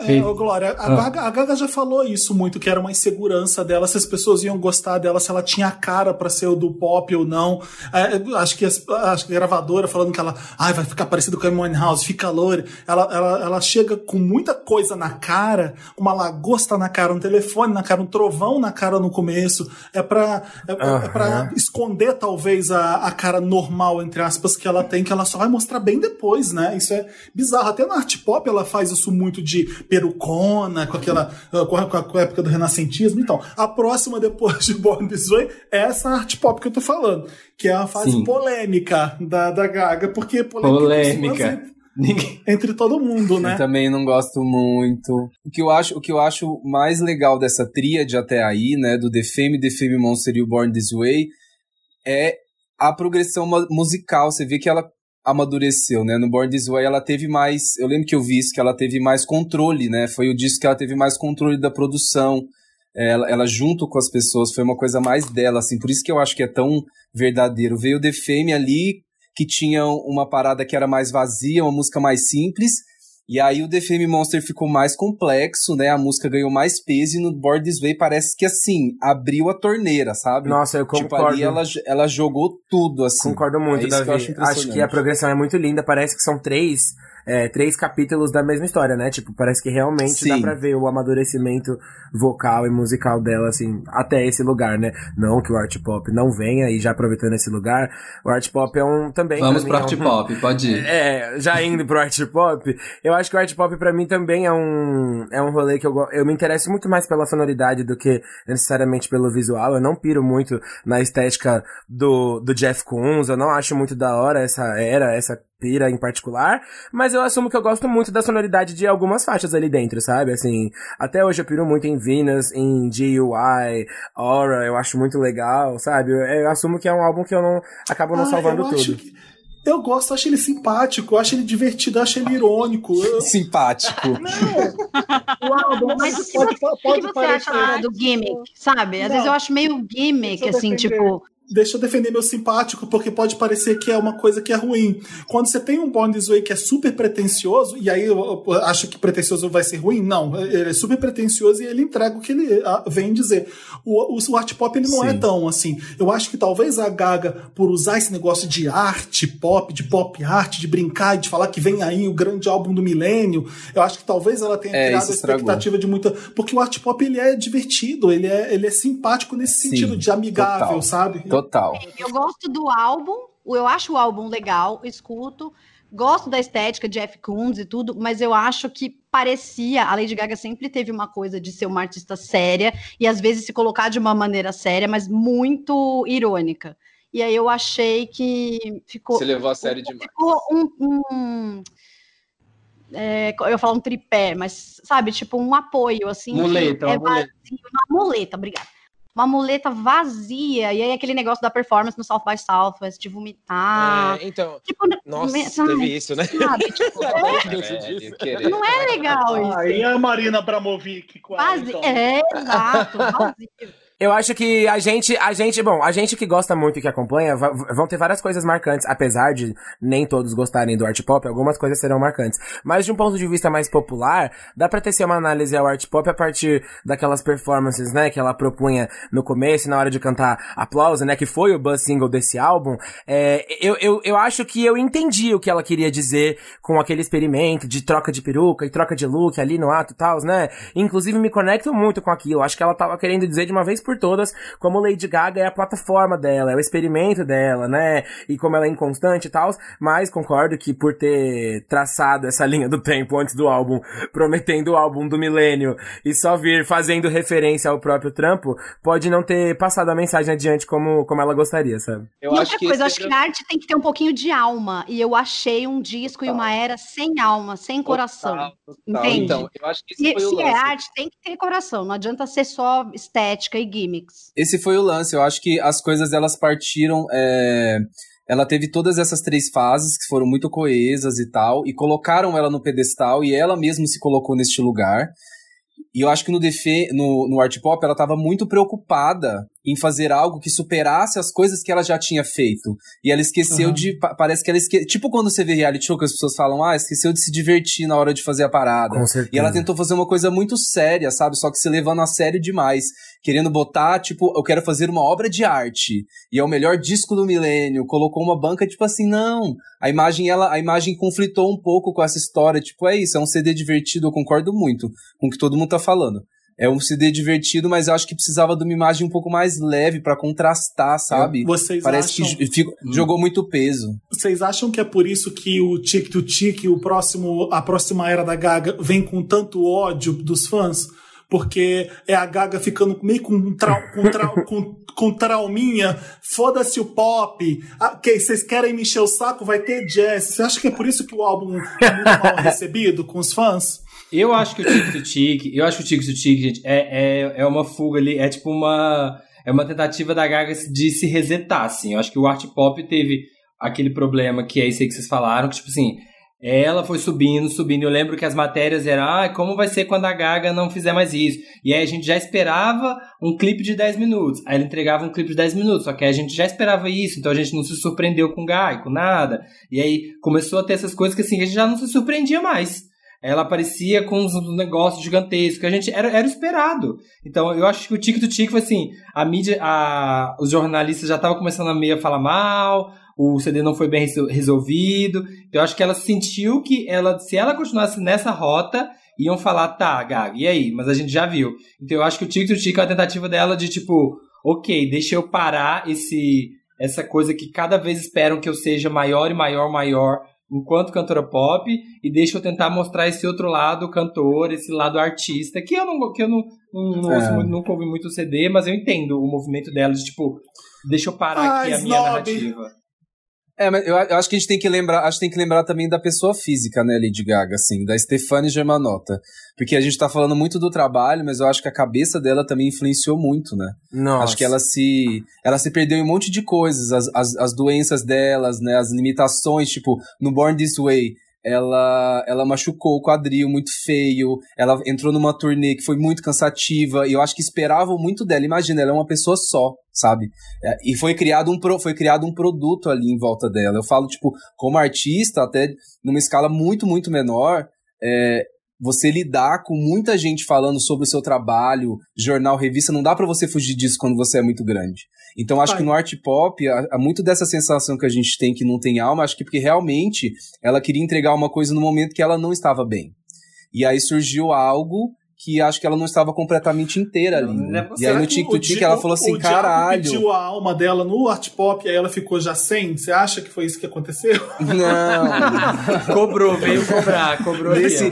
É, ô Glória, a, ah. Gaga, a, Gaga, já falou isso muito, que era uma insegurança dela, se as pessoas iam gostar dela, se ela tinha a cara para ser o do pop ou não. É, acho, que as, acho que a gravadora falando que ela ai, vai ficar parecido com a Amy House, fica loira. Ela, ela, ela chega com muita coisa na cara, uma lagosta na cara, um telefone na cara, um trovão na cara no começo. É pra, é, uhum. é pra esconder, talvez, a, a cara normal, entre aspas, que ela tem, que ela só vai mostrar bem depois, né? Isso é bizarro. Até na art pop ela faz isso muito de perucona, com aquela. com a, com a época do renascentismo. Então, a próxima depois de Born This Way é essa arte pop que eu tô falando, que é a fase Sim. polêmica da, da Gaga, porque polêmica. polêmica. entre todo mundo, né? Eu também não gosto muito. O que eu acho, o que eu acho mais legal dessa tríade até aí, né, do The Fame, The Fame Monster e o Born This Way, é a progressão musical. Você vê que ela amadureceu, né? No Born This Way ela teve mais, eu lembro que eu vi isso, que ela teve mais controle, né? Foi o disco que ela teve mais controle da produção. Ela, ela junto com as pessoas, foi uma coisa mais dela, assim, por isso que eu acho que é tão verdadeiro. Veio The Fame ali, que tinha uma parada que era mais vazia, uma música mais simples, e aí o The Fame Monster ficou mais complexo, né? A música ganhou mais peso e no Board This Way parece que assim, abriu a torneira, sabe? Nossa, eu concordo. Tipo, ali ela, ela jogou tudo, assim. Concordo muito, é Davi. acho, acho que a progressão é muito linda, parece que são três é, três capítulos da mesma história, né? Tipo, parece que realmente Sim. dá pra ver o amadurecimento vocal e musical dela, assim, até esse lugar, né? Não que o art pop não venha, e já aproveitando esse lugar, o art pop é um também. Vamos pro art é um, pop, pode ir. É, já indo pro art pop, eu acho que o art pop pra mim também é um, é um rolê que eu, eu me interesso muito mais pela sonoridade do que necessariamente pelo visual. Eu não piro muito na estética do, do Jeff Koons, eu não acho muito da hora essa era, essa pira em particular, mas eu assumo que eu gosto muito da sonoridade de algumas faixas ali dentro, sabe? Assim, até hoje eu piro muito em Venus, em GUI, Aura, eu acho muito legal, sabe? Eu, eu assumo que é um álbum que eu não acabo não ah, salvando tudo. Que... Eu gosto, acho ele simpático, eu acho ele divertido, eu acho ele irônico. Eu... Simpático. Não. o álbum, mas o que, pode, você, pode, que você acha do gimmick, sabe? Às não. vezes eu acho meio gimmick, assim, defender. tipo deixa eu defender meu simpático, porque pode parecer que é uma coisa que é ruim. Quando você tem um Born This Way que é super pretencioso, e aí eu acho que pretencioso vai ser ruim, não. Ele é super pretencioso e ele entrega o que ele vem dizer. O, o, o art pop ele não é Sim. é tão assim. Eu acho que talvez a Gaga, por usar esse negócio de arte pop, de pop art, de brincar e de falar que vem aí o grande álbum do milênio, eu acho que talvez ela tenha é, criado a expectativa de muita. Porque o art pop ele é divertido, ele é, ele é simpático nesse Sim, sentido, de amigável, total, sabe? Total. Eu gosto do álbum, eu acho o álbum legal, escuto. Gosto da estética de Jeff Koons e tudo, mas eu acho que parecia. A Lady Gaga sempre teve uma coisa de ser uma artista séria e às vezes se colocar de uma maneira séria, mas muito irônica. E aí eu achei que ficou. Você levou a sério demais. Ficou um. um é, eu ia falar um tripé, mas sabe, tipo um apoio, assim. Muleta, é uma muleta. Uma muleta, obrigada uma muleta vazia. E aí aquele negócio da performance no South by Southwest, de vomitar. É, então, tipo, nossa, sabe, teve isso, né? Sabe, tipo, é, não é legal isso. Aí a Marina Abramovic. Quase, então. É, exato, vazio. Eu acho que a gente, a gente, bom, a gente que gosta muito e que acompanha, vão ter várias coisas marcantes, apesar de nem todos gostarem do art pop, algumas coisas serão marcantes. Mas de um ponto de vista mais popular, dá pra tecer uma análise ao art pop a partir daquelas performances, né, que ela propunha no começo, na hora de cantar Aplauso, né, que foi o buzz single desse álbum. É, eu, eu, eu acho que eu entendi o que ela queria dizer com aquele experimento de troca de peruca e troca de look ali no ato e tal, né. Inclusive me conecto muito com aquilo. Acho que ela tava querendo dizer de uma vez por por todas como Lady Gaga é a plataforma dela, é o experimento dela, né? E como ela é inconstante e tal, mas concordo que por ter traçado essa linha do tempo antes do álbum, prometendo o álbum do milênio e só vir fazendo referência ao próprio trampo, pode não ter passado a mensagem adiante como, como ela gostaria, sabe? Eu e outra coisa, eu acho que a arte tem que ter um pouquinho de alma, e eu achei um disco e uma era sem alma, sem coração. Total, total. Entende? Então, eu acho que esse foi se o é lance. é arte, tem que ter coração, não adianta ser só estética e gimmicks. Esse foi o lance, eu acho que as coisas elas partiram. É... Ela teve todas essas três fases que foram muito coesas e tal, e colocaram ela no pedestal e ela mesma se colocou neste lugar. E eu acho que no, Defe, no, no Art Pop ela estava muito preocupada em fazer algo que superasse as coisas que ela já tinha feito. E ela esqueceu uhum. de. Parece que ela esqueceu. Tipo quando você vê reality show que as pessoas falam, ah, esqueceu de se divertir na hora de fazer a parada. Com certeza. E ela tentou fazer uma coisa muito séria, sabe? Só que se levando a sério demais. Querendo botar, tipo, eu quero fazer uma obra de arte. E é o melhor disco do milênio. Colocou uma banca, tipo assim, não. A imagem, ela, a imagem conflitou um pouco com essa história. Tipo, é isso, é um CD divertido, eu concordo muito com o que todo mundo tá falando é um CD divertido, mas eu acho que precisava de uma imagem um pouco mais leve para contrastar, sabe? Vocês Parece acham... que fico, hum. jogou muito peso. Vocês acham que é por isso que o Tic to Tic, o próximo, a próxima era da Gaga, vem com tanto ódio dos fãs? porque é a Gaga ficando meio com, trau, com, trau, com, com trauminha, foda-se o pop, ah, que vocês querem me encher o saco, vai ter jazz. Você acha que é por isso que o álbum é muito mal recebido com os fãs? Eu acho que o Tic to Tic, eu acho que o Tic to Tic, gente, é, é, é uma fuga ali, é tipo uma. É uma tentativa da Gaga de se resetar, assim. Eu acho que o art pop teve aquele problema que é isso aí que vocês falaram, que, tipo assim, ela foi subindo, subindo. Eu lembro que as matérias eram, ah, como vai ser quando a Gaga não fizer mais isso? E aí a gente já esperava um clipe de 10 minutos. Aí ela entregava um clipe de 10 minutos, só que a gente já esperava isso, então a gente não se surpreendeu com Gaga, com nada. E aí começou a ter essas coisas que assim, a gente já não se surpreendia mais ela aparecia com uns negócios gigantescos, a gente era, era esperado. Então, eu acho que o Tic do Tic foi assim, a mídia, a, os jornalistas já estavam começando a meio a falar mal, o CD não foi bem resolvido. Então, eu acho que ela sentiu que ela, se ela continuasse nessa rota, iam falar, tá, Gaga, e aí? Mas a gente já viu. Então, eu acho que o Tic do Tic é a tentativa dela de, tipo, ok, deixa eu parar esse essa coisa que cada vez esperam que eu seja maior e maior, maior, enquanto cantora pop e deixa eu tentar mostrar esse outro lado cantor, esse lado artista, que eu não, que eu não, não, não é. ouço, nunca ouvi muito CD, mas eu entendo o movimento dela de tipo, deixa eu parar aqui a minha narrativa. É, mas eu, eu, acho que a gente tem que lembrar, acho que tem que lembrar também da pessoa física, né, Lady Gaga, assim, da Stefanie Germanotta. Porque a gente tá falando muito do trabalho, mas eu acho que a cabeça dela também influenciou muito, né? Nossa. Acho que ela se, ela se perdeu em um monte de coisas, as, as, as doenças delas, né, as limitações, tipo, no Born This Way, ela, ela machucou o quadril muito feio, ela entrou numa turnê que foi muito cansativa, e eu acho que esperavam muito dela. Imagina, ela é uma pessoa só, sabe? É, e foi criado, um pro, foi criado um produto ali em volta dela. Eu falo, tipo, como artista, até numa escala muito, muito menor, é, você lidar com muita gente falando sobre o seu trabalho, jornal, revista, não dá para você fugir disso quando você é muito grande. Então acho Pai. que no art pop há, há, muito dessa sensação que a gente tem que não tem alma, acho que porque realmente ela queria entregar uma coisa no momento que ela não estava bem. E aí surgiu algo que acho que ela não estava completamente inteira ali. Né? E aí no Tic Tic ela falou assim, o caralho. pediu a alma dela no art pop e aí ela ficou já sem? Você acha que foi isso que aconteceu? Não. cobrou, veio cobrar, cobrou Nesse,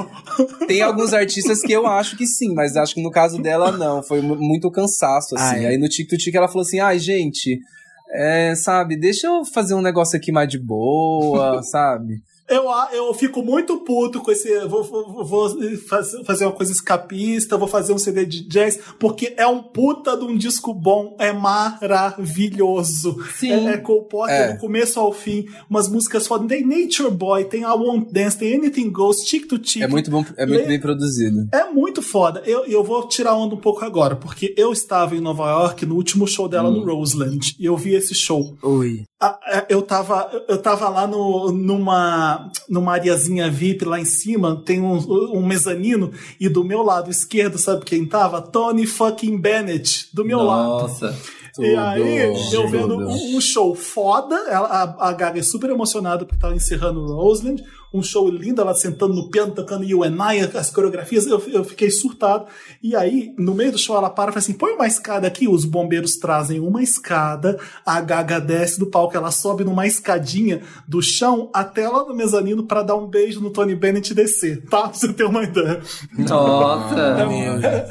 Tem alguns artistas que eu acho que sim, mas acho que no caso dela não, foi muito cansaço assim. Ai. Aí no Tic Tic ela falou assim: "Ai, gente, é, sabe, deixa eu fazer um negócio aqui mais de boa, sabe? Eu, eu fico muito puto com esse. Vou, vou, vou, fazer uma coisa escapista, vou fazer um CD de jazz, porque é um puta de um disco bom, é maravilhoso. Sim. É, é composta é. do começo ao fim, umas músicas fodas. Tem Nature Boy, tem I Won't Dance, tem Anything Goes, Tick to Tick. É muito bom, é muito bem produzido. É muito foda. Eu, eu vou tirar onda um pouco agora, porque eu estava em Nova York no último show dela hum. no Roseland, e eu vi esse show. Oi. É, eu tava, eu tava lá no, numa, numa areazinha VIP lá em cima, tem um, um mezanino, e do meu lado esquerdo, sabe quem tava? Tony fucking Bennett, do meu Nossa. lado. E aí, eu vendo um show foda, ela, a, a Gaga é super emocionada porque tava encerrando Roseland, um show lindo, ela sentando no piano, tocando You and I, as coreografias, eu, eu fiquei surtado. E aí, no meio do show, ela para e fala assim: põe uma escada aqui, os bombeiros trazem uma escada, a Gaga desce do palco, ela sobe numa escadinha do chão até lá no mezanino para dar um beijo no Tony Bennett e descer, tá? Pra você ter uma ideia. Nossa!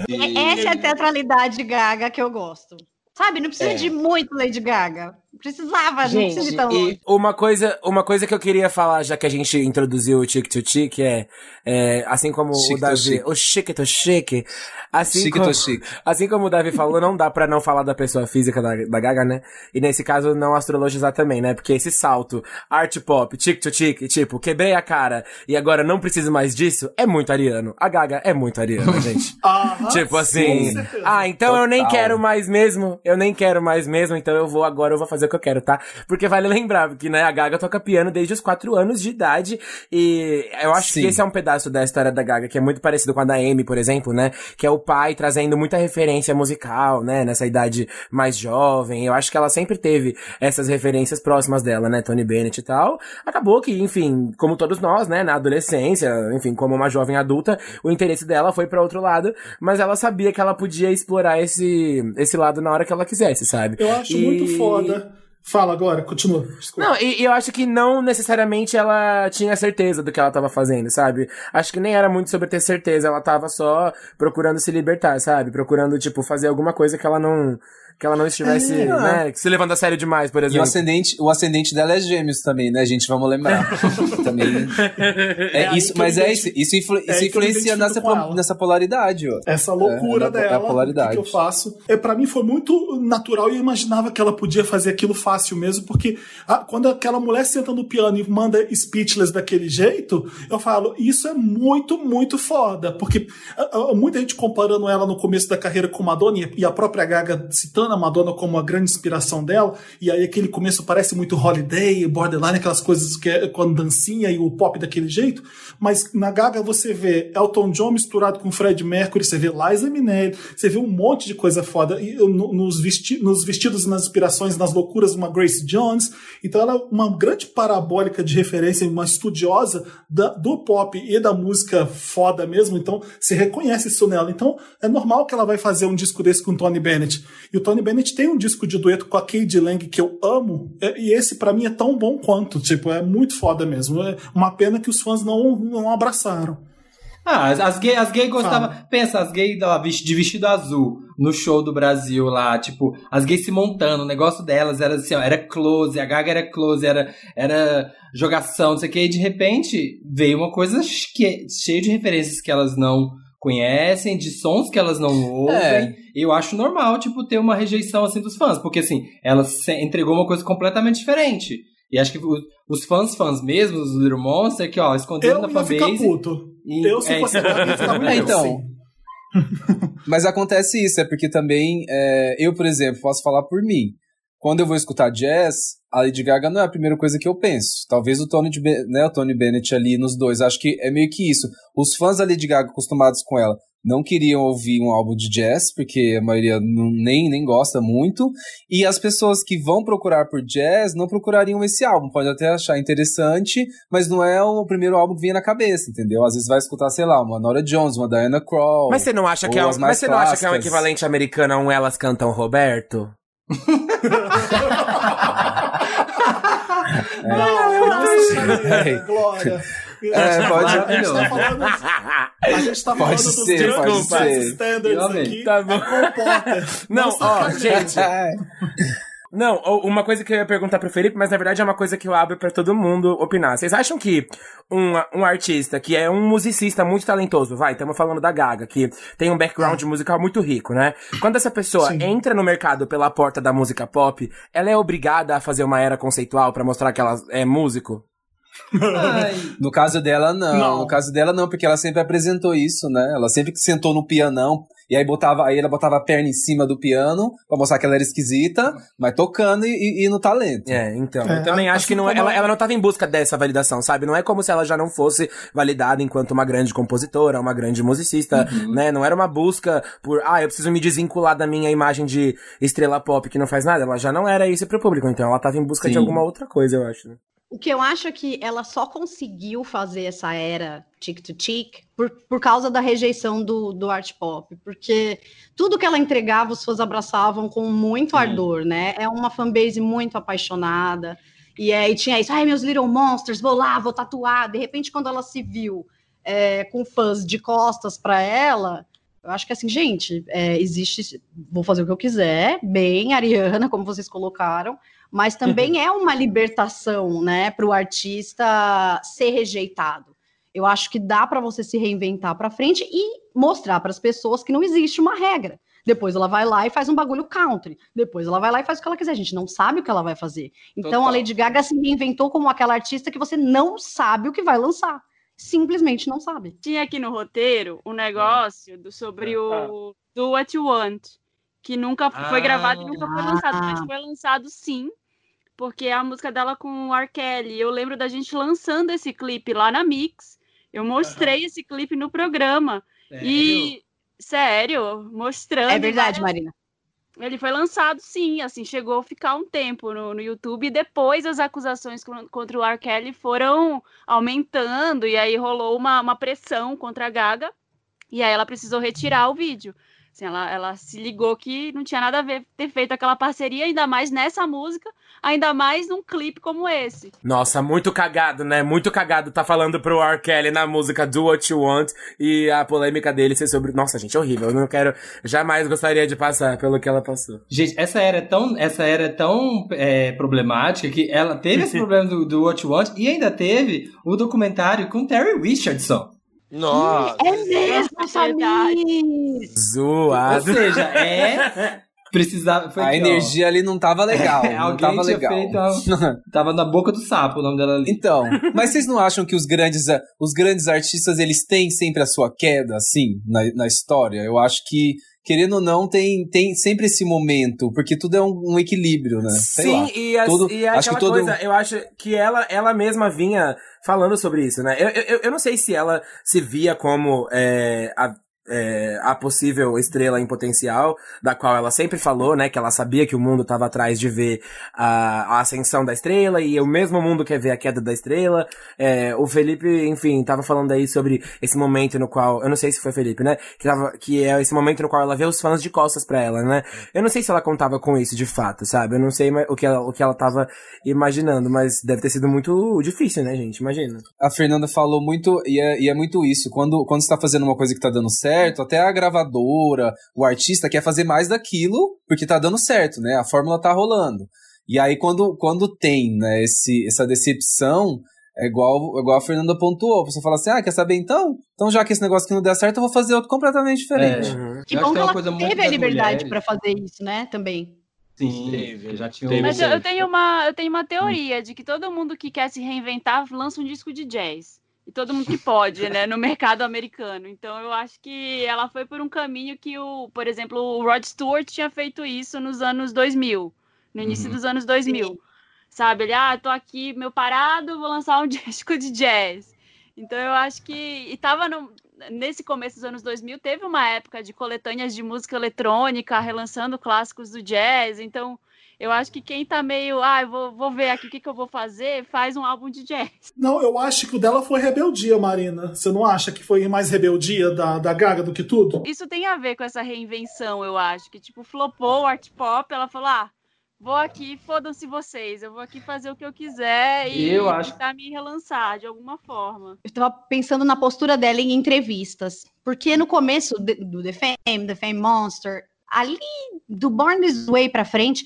Essa é a teatralidade Gaga que eu gosto. Sabe, não precisa é. de muito Lady Gaga. Precisava, gente, não precisa de tão longe. Uma coisa, uma coisa que eu queria falar, já que a gente introduziu o Tic to Tic, é, é assim como chique o Davi. O Chique to Chique. Assim chique como, chique. assim como o Davi falou, não dá pra não falar da pessoa física da, da Gaga, né? E nesse caso, não astrologizar também, né? Porque esse salto, art pop, tic to tic, tipo, quebrei a cara e agora não preciso mais disso, é muito ariano. A Gaga é muito ariana, gente. tipo assim, ah, então Total. eu nem quero mais mesmo, eu nem quero mais mesmo, então eu vou agora, eu vou fazer o que eu quero, tá? Porque vale lembrar que, né, a Gaga toca piano desde os 4 anos de idade e eu acho Sim. que esse é um pedaço da história da Gaga que é muito parecido com a da Amy, por exemplo, né? Que é o pai trazendo muita referência musical, né? Nessa idade mais jovem. Eu acho que ela sempre teve essas referências próximas dela, né? Tony Bennett e tal. Acabou que, enfim, como todos nós, né? Na adolescência, enfim, como uma jovem adulta, o interesse dela foi para outro lado, mas ela sabia que ela podia explorar esse, esse lado na hora que ela quisesse, sabe? Eu acho e... muito foda Fala agora, continua. Desculpa. Não, e, e, eu acho que não necessariamente ela tinha certeza do que ela tava fazendo, sabe? Acho que nem era muito sobre ter certeza, ela tava só procurando se libertar, sabe? Procurando, tipo, fazer alguma coisa que ela não que ela não estivesse, é, né, se levando a sério demais, por exemplo. E o ascendente, o ascendente dela é gêmeos também, né, gente? Vamos lembrar. também. É, é isso, mas é isso, isso, influ, é isso influencia nessa, nessa polaridade, ó. Essa loucura é, dela, é a polaridade. que eu faço. É, para mim foi muito natural e eu imaginava que ela podia fazer aquilo fácil mesmo, porque a, quando aquela mulher senta no piano e manda speechless daquele jeito, eu falo, isso é muito, muito foda, porque a, a, muita gente comparando ela no começo da carreira com Madonna e a própria Gaga citando a Madonna como a grande inspiração dela, e aí aquele começo parece muito Holiday, Borderline, aquelas coisas que é com dancinha e o pop daquele jeito, mas na Gaga você vê Elton John misturado com Fred Mercury, você vê Liza Minnelli, você vê um monte de coisa foda, e, nos, vesti nos vestidos e nas inspirações, nas loucuras, uma Grace Jones, então ela é uma grande parabólica de referência, uma estudiosa da, do pop e da música foda mesmo, então você reconhece isso nela, então é normal que ela vai fazer um disco desse com Tony Bennett, e o Tony Tony Bennett tem um disco de dueto com a Cade Lang que eu amo, é, e esse para mim é tão bom quanto. Tipo, é muito foda mesmo. É uma pena que os fãs não, não abraçaram. Ah, as, as gays as gay gostavam. Pensa, as gays de vestido azul no show do Brasil lá, tipo, as gays se montando, o negócio delas era assim, ó, era close, a Gaga era close, era, era jogação, não sei o que, e de repente veio uma coisa que, cheia de referências que elas não conhecem, de sons que elas não ouvem. É. Eu acho normal, tipo, ter uma rejeição assim dos fãs, porque assim, ela entregou uma coisa completamente diferente. E acho que os fãs, fãs mesmo, os Little Monster, que ó, esconderam na fanbase. Puto. E, eu se é, fosse então... é, então. Mas acontece isso, é porque também é, eu, por exemplo, posso falar por mim. Quando eu vou escutar jazz, a Lady Gaga não é a primeira coisa que eu penso. Talvez o Tony, né, o Tony Bennett ali nos dois. Acho que é meio que isso. Os fãs da Lady Gaga acostumados com ela não queriam ouvir um álbum de jazz, porque a maioria não, nem, nem gosta muito. E as pessoas que vão procurar por jazz não procurariam esse álbum. Pode até achar interessante, mas não é o primeiro álbum que vem na cabeça, entendeu? Às vezes vai escutar, sei lá, uma Nora Jones, uma Diana Krall. Mas você não acha que é um, mas você não acha que é um equivalente americano a um Elas Cantam Roberto? É. Não, não é. Glória. É, pode. A gente tá falando, a gente tá falando dos ser, grandes standards aqui. Tá bom. É não, ó, gente. Não, uma coisa que eu ia perguntar pro Felipe, mas na verdade é uma coisa que eu abro para todo mundo opinar. Vocês acham que um, um artista que é um musicista muito talentoso, vai, estamos falando da Gaga, que tem um background musical muito rico, né? Quando essa pessoa Sim. entra no mercado pela porta da música pop, ela é obrigada a fazer uma era conceitual para mostrar que ela é músico? no caso dela, não. não. No caso dela, não, porque ela sempre apresentou isso, né? Ela sempre que sentou no pianão E aí botava, aí ela botava a perna em cima do piano pra mostrar que ela era esquisita, mas tocando e, e no talento. É, então. É, eu também acho que não, é, ela, ela não tava em busca dessa validação, sabe? Não é como se ela já não fosse validada enquanto uma grande compositora, uma grande musicista, uhum. né? Não era uma busca por, ah, eu preciso me desvincular da minha imagem de estrela pop que não faz nada. Ela já não era isso pro público, então ela tava em busca Sim. de alguma outra coisa, eu acho. O que eu acho é que ela só conseguiu fazer essa era tic-to-tic por, por causa da rejeição do, do art pop, porque tudo que ela entregava, os fãs abraçavam com muito Sim. ardor, né? É uma fanbase muito apaixonada, e aí tinha isso, ai, meus Little Monsters, vou lá, vou tatuar. De repente, quando ela se viu é, com fãs de costas para ela, eu acho que assim, gente, é, existe, vou fazer o que eu quiser, bem Ariana, como vocês colocaram, mas também é uma libertação, né, para o artista ser rejeitado. Eu acho que dá para você se reinventar para frente e mostrar para as pessoas que não existe uma regra. Depois ela vai lá e faz um bagulho country. Depois ela vai lá e faz o que ela quiser. A gente não sabe o que ela vai fazer. Então Total. a Lady Gaga se reinventou como aquela artista que você não sabe o que vai lançar. Simplesmente não sabe. Tinha aqui no roteiro um negócio do, sobre é, o tá. Do What You Want que nunca foi ah, gravado e nunca foi lançado, mas foi lançado sim, porque é a música dela com o R. Kelly. Eu lembro da gente lançando esse clipe lá na Mix. Eu mostrei esse clipe no programa. Sério? E sério, mostrando. É verdade, Marina. Ele foi lançado, sim, assim, chegou a ficar um tempo no, no YouTube, e depois as acusações contra o R. Kelly foram aumentando, e aí rolou uma, uma pressão contra a Gaga, e aí ela precisou retirar o vídeo. Assim, ela, ela se ligou que não tinha nada a ver ter feito aquela parceria, ainda mais nessa música, ainda mais num clipe como esse. Nossa, muito cagado, né? Muito cagado tá falando pro R. Kelly na música Do What You Want e a polêmica dele ser sobre. Nossa, gente, é horrível. Eu não quero. Jamais gostaria de passar pelo que ela passou. Gente, essa era tão, essa era tão é, problemática que ela teve esse problema do, do What You Want e ainda teve o documentário com Terry Richardson. Nossa! É mesmo, Samir! Zoado. Ou seja, é. Precisava. Foi a aqui, energia ó. ali não tava legal. É, não tava legal. Feito tava na boca do sapo o nome dela ali. Então, mas vocês não acham que os grandes, os grandes artistas eles têm sempre a sua queda, assim, na, na história? Eu acho que querendo ou não, tem, tem sempre esse momento, porque tudo é um, um equilíbrio, né? Sei Sim, lá. e, as, tudo, e é acho que todo... coisa, eu acho que ela, ela mesma vinha falando sobre isso, né? Eu, eu, eu não sei se ela se via como é, a, é, a possível estrela em potencial, da qual ela sempre falou, né, que ela sabia que o mundo estava atrás de ver a, a, ascensão da estrela e o mesmo mundo quer ver a queda da estrela. É, o Felipe, enfim, tava falando aí sobre esse momento no qual, eu não sei se foi Felipe, né, que, tava, que é esse momento no qual ela vê os fãs de costas para ela, né. Eu não sei se ela contava com isso de fato, sabe? Eu não sei o que ela, o que ela tava imaginando, mas deve ter sido muito difícil, né, gente? Imagina. A Fernanda falou muito, e é, e é muito isso, quando, quando você tá fazendo uma coisa que tá dando certo, certo, até a gravadora, o artista quer fazer mais daquilo porque tá dando certo, né? A fórmula tá rolando. E aí, quando, quando tem né, esse, essa decepção, é igual, igual a Fernanda pontuou. A pessoa fala assim: ah, quer saber então? Então, já que esse negócio aqui não der certo, eu vou fazer outro completamente diferente. É. Que bom que, ela teve a liberdade para fazer isso, né? Também. Sim, teve, já tinha Mas eu, eu tenho uma, eu tenho uma teoria de que todo mundo que quer se reinventar lança um disco de jazz e todo mundo que pode, né, no mercado americano. Então eu acho que ela foi por um caminho que o, por exemplo, o Rod Stewart tinha feito isso nos anos 2000, no início uhum. dos anos 2000. Sim. Sabe, ele, ah, tô aqui, meu parado, vou lançar um disco de jazz. Então eu acho que e tava no, nesse começo dos anos 2000 teve uma época de coletâneas de música eletrônica, relançando clássicos do jazz. Então eu acho que quem tá meio, ah, vou, vou ver aqui o que, que eu vou fazer, faz um álbum de jazz. Não, eu acho que o dela foi rebeldia, Marina. Você não acha que foi mais rebeldia da, da Gaga do que tudo? Isso tem a ver com essa reinvenção, eu acho. Que, tipo, flopou o art pop, ela falou, ah, vou aqui, fodam-se vocês, eu vou aqui fazer o que eu quiser e eu acho... tentar me relançar de alguma forma. Eu tava pensando na postura dela em entrevistas, porque no começo do The Fame, The Fame Monster, ali do Born This Way pra frente,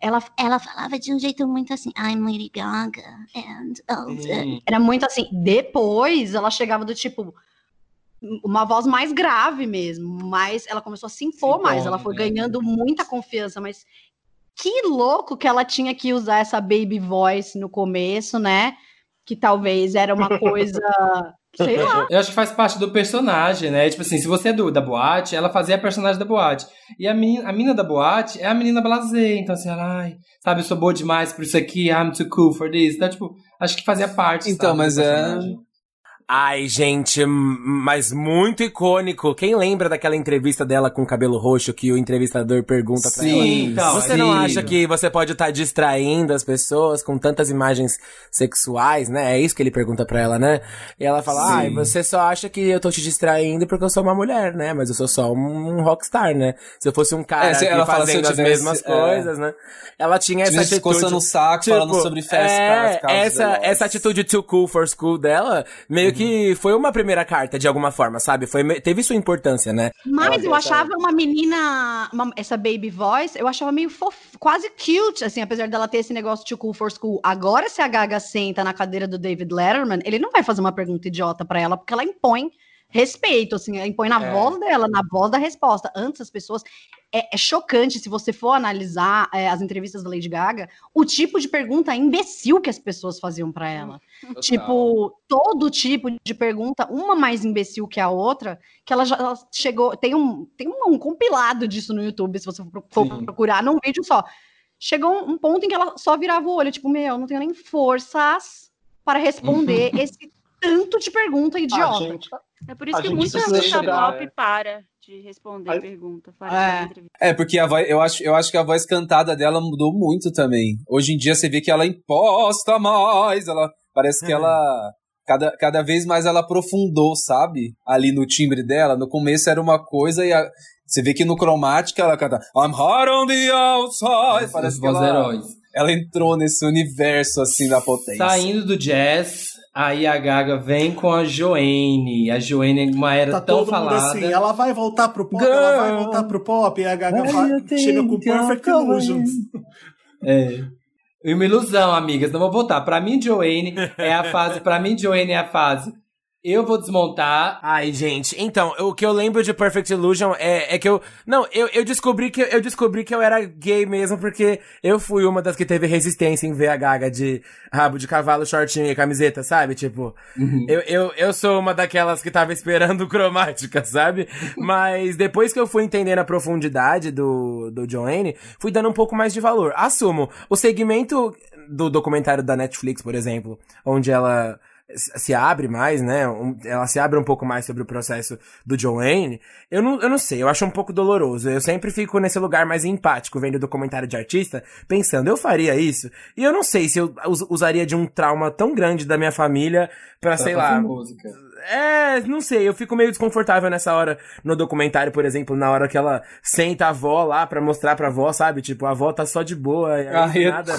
ela, ela falava de um jeito muito assim, I'm Lady Gaga, and oh, era muito assim. Depois ela chegava do tipo uma voz mais grave mesmo, mas ela começou a se impor se mais, ela foi né? ganhando muita confiança, mas que louco que ela tinha que usar essa baby voice no começo, né? Que talvez era uma coisa Sei lá. Eu acho que faz parte do personagem, né? Tipo assim, se você é do, da boate, ela fazia a personagem da boate. E a menina, a menina da boate é a menina blasé. Então, assim, ela, ai, sabe, eu sou boa demais por isso aqui, I'm too cool for this. Então, tipo, acho que fazia parte. Então, sabe, mas é. Ai, gente, mas muito icônico. Quem lembra daquela entrevista dela com o cabelo roxo que o entrevistador pergunta pra sim, ela? Então, você não acha que você pode estar tá distraindo as pessoas com tantas imagens sexuais, né? É isso que ele pergunta pra ela, né? E ela fala: "Ai, você só acha que eu tô te distraindo porque eu sou uma mulher, né? Mas eu sou só um rockstar, né? Se eu fosse um cara é, ela fazendo tivesse, as mesmas é, coisas, né? Ela tinha essa atitude coçando o saco, tipo, falando sobre festas, é, essa essa atitude too cool for school dela, meio que que foi uma primeira carta, de alguma forma, sabe? Foi, teve sua importância, né? Mas eu achava uma menina, uma, essa baby voice, eu achava meio fof, quase cute, assim, apesar dela ter esse negócio de cool for school. Agora, se a Gaga senta na cadeira do David Letterman, ele não vai fazer uma pergunta idiota para ela, porque ela impõe respeito, assim, ela impõe na é. voz dela, na voz da resposta. Antes as pessoas é, é, chocante se você for analisar é, as entrevistas da Lady Gaga, o tipo de pergunta imbecil que as pessoas faziam para ela. Total. Tipo, todo tipo de pergunta, uma mais imbecil que a outra, que ela já ela chegou. Tem, um, tem um, um, compilado disso no YouTube, se você for, for procurar, num vídeo só. Chegou um, ponto em que ela só virava o olho, tipo, meu, não tenho nem forças para responder esse tanto de pergunta ah, idiota. Gente, é por isso que muita música pop é. para de responder Aí... pergunta. É. é, porque a voz, eu acho, eu acho que a voz cantada dela mudou muito também. Hoje em dia você vê que ela imposta mais, ela parece que ela cada, cada vez mais ela aprofundou, sabe? Ali no timbre dela, no começo era uma coisa e a, você vê que no cromática ela canta I'm hot on the outside, parece que ela, heróis. ela entrou nesse universo assim da potência. Saindo do jazz, Aí a Gaga vem com a Joanne. A Joanne, uma era tá tão todo falada. Mundo assim, ela vai voltar pro pop, Girl. ela vai voltar pro pop, e a Gaga vai, chega com Perfect Illusions. É. Uma ilusão, amigas, não vou voltar. Pra mim, Joanne é a fase. Pra mim, Joanne é a fase eu vou desmontar. Ai, gente. Então, o que eu lembro de Perfect Illusion é, é que eu. Não, eu, eu descobri que eu descobri que eu era gay mesmo, porque eu fui uma das que teve resistência em ver a gaga de rabo de cavalo, shortinho e camiseta, sabe? Tipo, uhum. eu, eu, eu sou uma daquelas que tava esperando cromática, sabe? Mas depois que eu fui entendendo a profundidade do, do Joanne, fui dando um pouco mais de valor. Assumo, o segmento do documentário da Netflix, por exemplo, onde ela se abre mais, né? ela se abre um pouco mais sobre o processo do Joanne. Eu não, eu não sei, eu acho um pouco doloroso. Eu sempre fico nesse lugar mais empático, vendo documentário de artista, pensando, eu faria isso? E eu não sei se eu usaria de um trauma tão grande da minha família pra, pra sei lá. Música é, não sei, eu fico meio desconfortável nessa hora no documentário, por exemplo, na hora que ela senta a avó lá pra mostrar pra avó, sabe? Tipo, a avó tá só de boa, e aí, ah, do, eu... nada,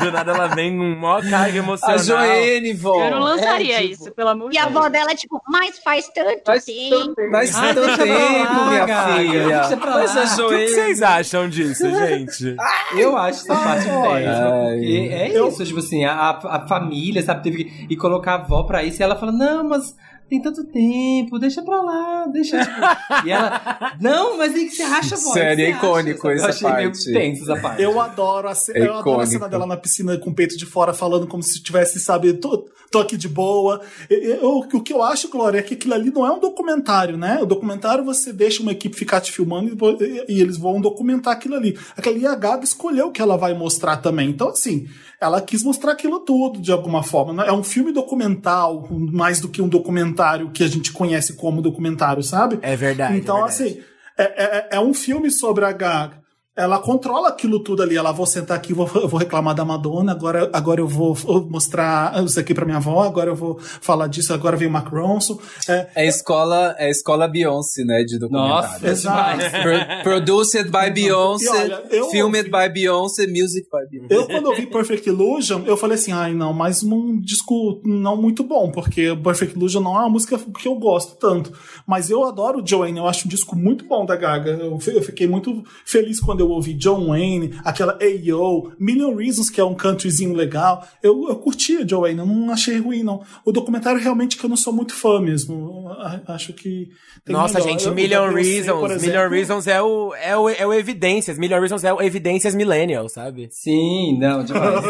do nada ela vem um maior carga emocional. A Joene, vó. Eu não lançaria é, tipo... isso, pelo amor de Deus. E a avó dela é tipo, mas faz tanto faz tempo. Faz tanto tempo, minha filha. Mas a Joene... O que vocês acham disso, gente? eu acho essa parte péssima, é isso, tipo assim, a, a família, sabe, teve que ir colocar a avó pra isso, e ela fala, não, mas tem tanto tempo, deixa pra lá, deixa. Tipo... e ela, não, mas aí que você acha, voz. Sério, é icônico essa eu achei parte. Meio tenso essa parte. Eu adoro a, cena, é eu adoro a cena dela na piscina com o peito de fora, falando como se tivesse, sabe, tô, tô aqui de boa. Eu, eu, o que eu acho, Glória, é que aquilo ali não é um documentário, né? O documentário você deixa uma equipe ficar te filmando e, e eles vão documentar aquilo ali. Aquela ali a Gaga escolheu o que ela vai mostrar também. Então, assim, ela quis mostrar aquilo tudo de alguma forma. Né? É um filme documental, mais do que um documentário que a gente conhece como documentário, sabe? É verdade. Então, é verdade. assim, é, é, é um filme sobre a Gaga ela controla aquilo tudo ali. Ela vou sentar aqui, vou, vou reclamar da Madonna, agora, agora eu vou mostrar isso aqui para minha avó, agora eu vou falar disso, agora vem o Mark Ronson. É, é a escola, é escola Beyoncé, né, de documentário. Nossa, exato. Pro, produced by Beyoncé, filmed by Beyoncé, music by Beyoncé. Eu, quando eu vi Perfect Illusion, eu falei assim, ai não, mas um disco não muito bom, porque Perfect Illusion não é uma música que eu gosto tanto. Mas eu adoro Joanne, eu acho um disco muito bom da Gaga. Eu, eu fiquei muito feliz quando eu eu ouvi John Wayne, aquela Ayo, Million Reasons, que é um countryzinho legal. Eu, eu curtia John Wayne, eu não achei ruim, não. O documentário realmente que eu não sou muito fã mesmo. Acho que Nossa, melhor. gente, eu, Million Reasons. Exemplo, Million Reasons é o, é, o, é o Evidências. Million Reasons é o Evidências Millennial, sabe? Sim, não, demais.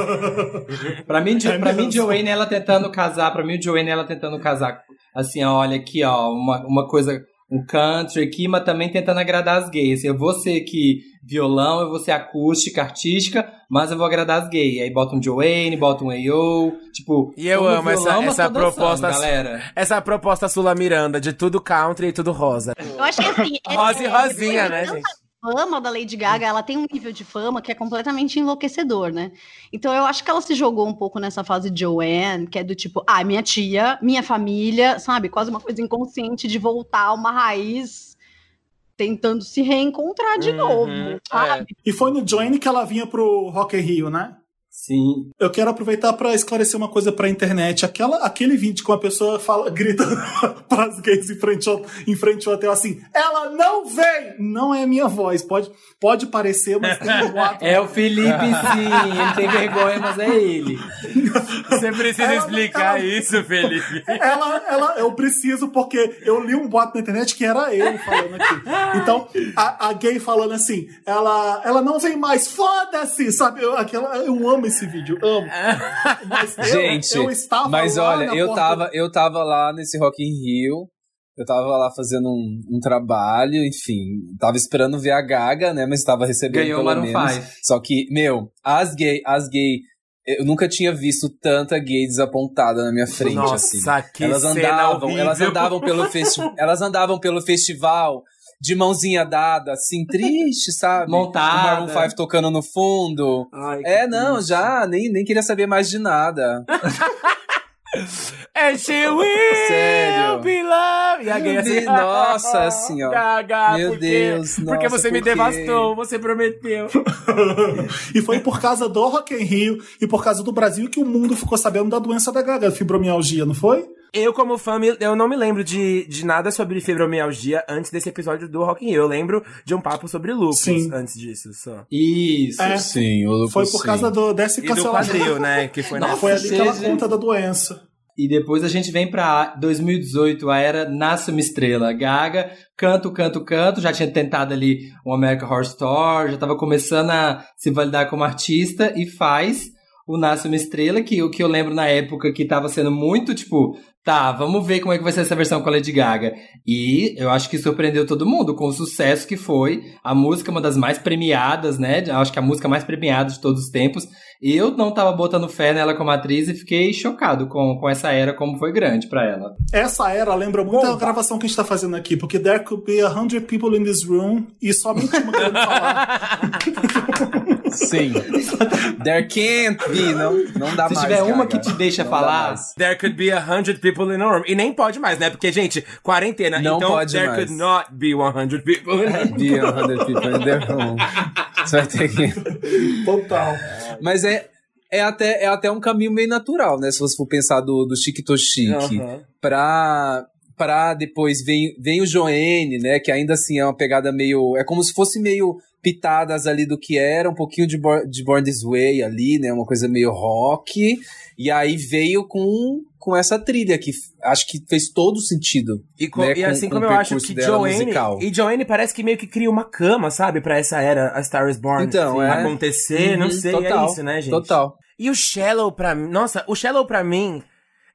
pra mim, é pra mim, Joanne, ela tentando casar, pra mim, Joanne, ela tentando casar assim, olha aqui, ó, uma, uma coisa um country aqui, mas também tentando agradar as gays. Eu vou ser aqui violão, eu vou ser acústica, artística, mas eu vou agradar as gays. Aí bota um Joanne, bota um A.O., tipo... E eu amo violão, essa, essa proposta, dançando, galera. Essa proposta Sula Miranda, de tudo country e tudo rosa. Eu acho que assim... rosa e rosinha, né, gente? Fama da Lady Gaga, ela tem um nível de fama que é completamente enlouquecedor, né? Então eu acho que ela se jogou um pouco nessa fase de Joanne, que é do tipo, ah, minha tia, minha família, sabe? Quase uma coisa inconsciente de voltar a uma raiz tentando se reencontrar de uhum, novo, é. sabe? É. E foi no Joanne que ela vinha pro Rock in Rio, né? Sim. Eu quero aproveitar para esclarecer uma coisa pra internet. Aquela, aquele vídeo com a pessoa fala, grita pras gays em frente, ao, em frente ao hotel assim: ela não vem! Não é a minha voz. Pode, pode parecer, mas tem um boato. é o Felipe, sim. Ele tem vergonha, mas é ele. Você precisa ela, explicar ela, isso, Felipe. Ela, ela, eu preciso, porque eu li um boato na internet que era ele falando aqui. Então, a, a gay falando assim: ela, ela não vem mais, foda-se! Sabe? Eu, aquela, eu amo esse esse vídeo, amo. Mas Gente, eu, eu estava mas olha, eu porta... tava, eu tava lá nesse Rock in Rio. Eu tava lá fazendo um, um, trabalho, enfim, tava esperando ver a Gaga, né, mas tava recebendo Ganhou pelo menos. Five. Só que, meu, as gay, as gay, eu nunca tinha visto tanta gay desapontada na minha frente, Nossa, assim. Que elas andavam, elas andavam pelo festival, elas andavam pelo festival de mãozinha dada, assim, triste, sabe? Montada. O Marvel 5 tocando no fundo. Ai, é, não, triste. já, nem, nem queria saber mais de nada. And she will Sério? be loved. E a gay assim, nossa, assim, ó. Gaga, Meu porque, Deus, nossa, Porque você por me devastou, você prometeu. e foi por causa do Rock in Rio e por causa do Brasil que o mundo ficou sabendo da doença da Gaga, fibromialgia, não foi? Eu, como fã, eu não me lembro de, de nada sobre fibromialgia antes desse episódio do Rock in Rio. Eu lembro de um papo sobre lupus sim. antes disso, só. Isso. É, sim, o lupus, Foi por causa do, desse cancelamento. do quadril, né? Que foi, não, foi ali que ela conta da doença. E depois a gente vem pra 2018, a era Nasce uma Estrela. Gaga, canto, canto, canto. Já tinha tentado ali o American Horror Story, já tava começando a se validar como artista e faz o Nasce uma Estrela, que o que eu lembro na época que tava sendo muito, tipo, tá, vamos ver como é que vai ser essa versão com a Lady Gaga. E eu acho que surpreendeu todo mundo com o sucesso que foi. A música, uma das mais premiadas, né? Eu acho que a música mais premiada de todos os tempos. Eu não tava botando fé nela como atriz e fiquei chocado com, com essa era, como foi grande para ela. Essa era lembra muito Bom, a gravação que a gente tá fazendo aqui, porque there could be a hundred people in this room e somente uma querendo falar. Sim. There can't be, não, não dá Se mais. Se tiver uma que te deixa falar. There could be a hundred people in a room. E nem pode mais, né? Porque, gente, quarentena. Não então, pode there mais. could not be 100 people in a room. Be 100 people in the room. Você vai ter que. Total. Mas é, é até, é até um caminho meio natural, né? Se você for pensar do, do chique to chique. Uhum. Pra, pra depois vem, vem o Joanne, né? Que ainda assim é uma pegada meio. É como se fosse meio pitadas ali do que era, um pouquinho de, de Born This Way ali, né? Uma coisa meio rock. E aí veio com, com essa trilha que acho que fez todo sentido. E, com, né? e assim com, como eu acho que Joanne. E Joanne parece que meio que cria uma cama, sabe? para essa era A Star is Born então, é. acontecer. Uhum, não sei, é total, é isso, né, gente? Total. E o Shallow pra mim. Nossa, o Shallow pra mim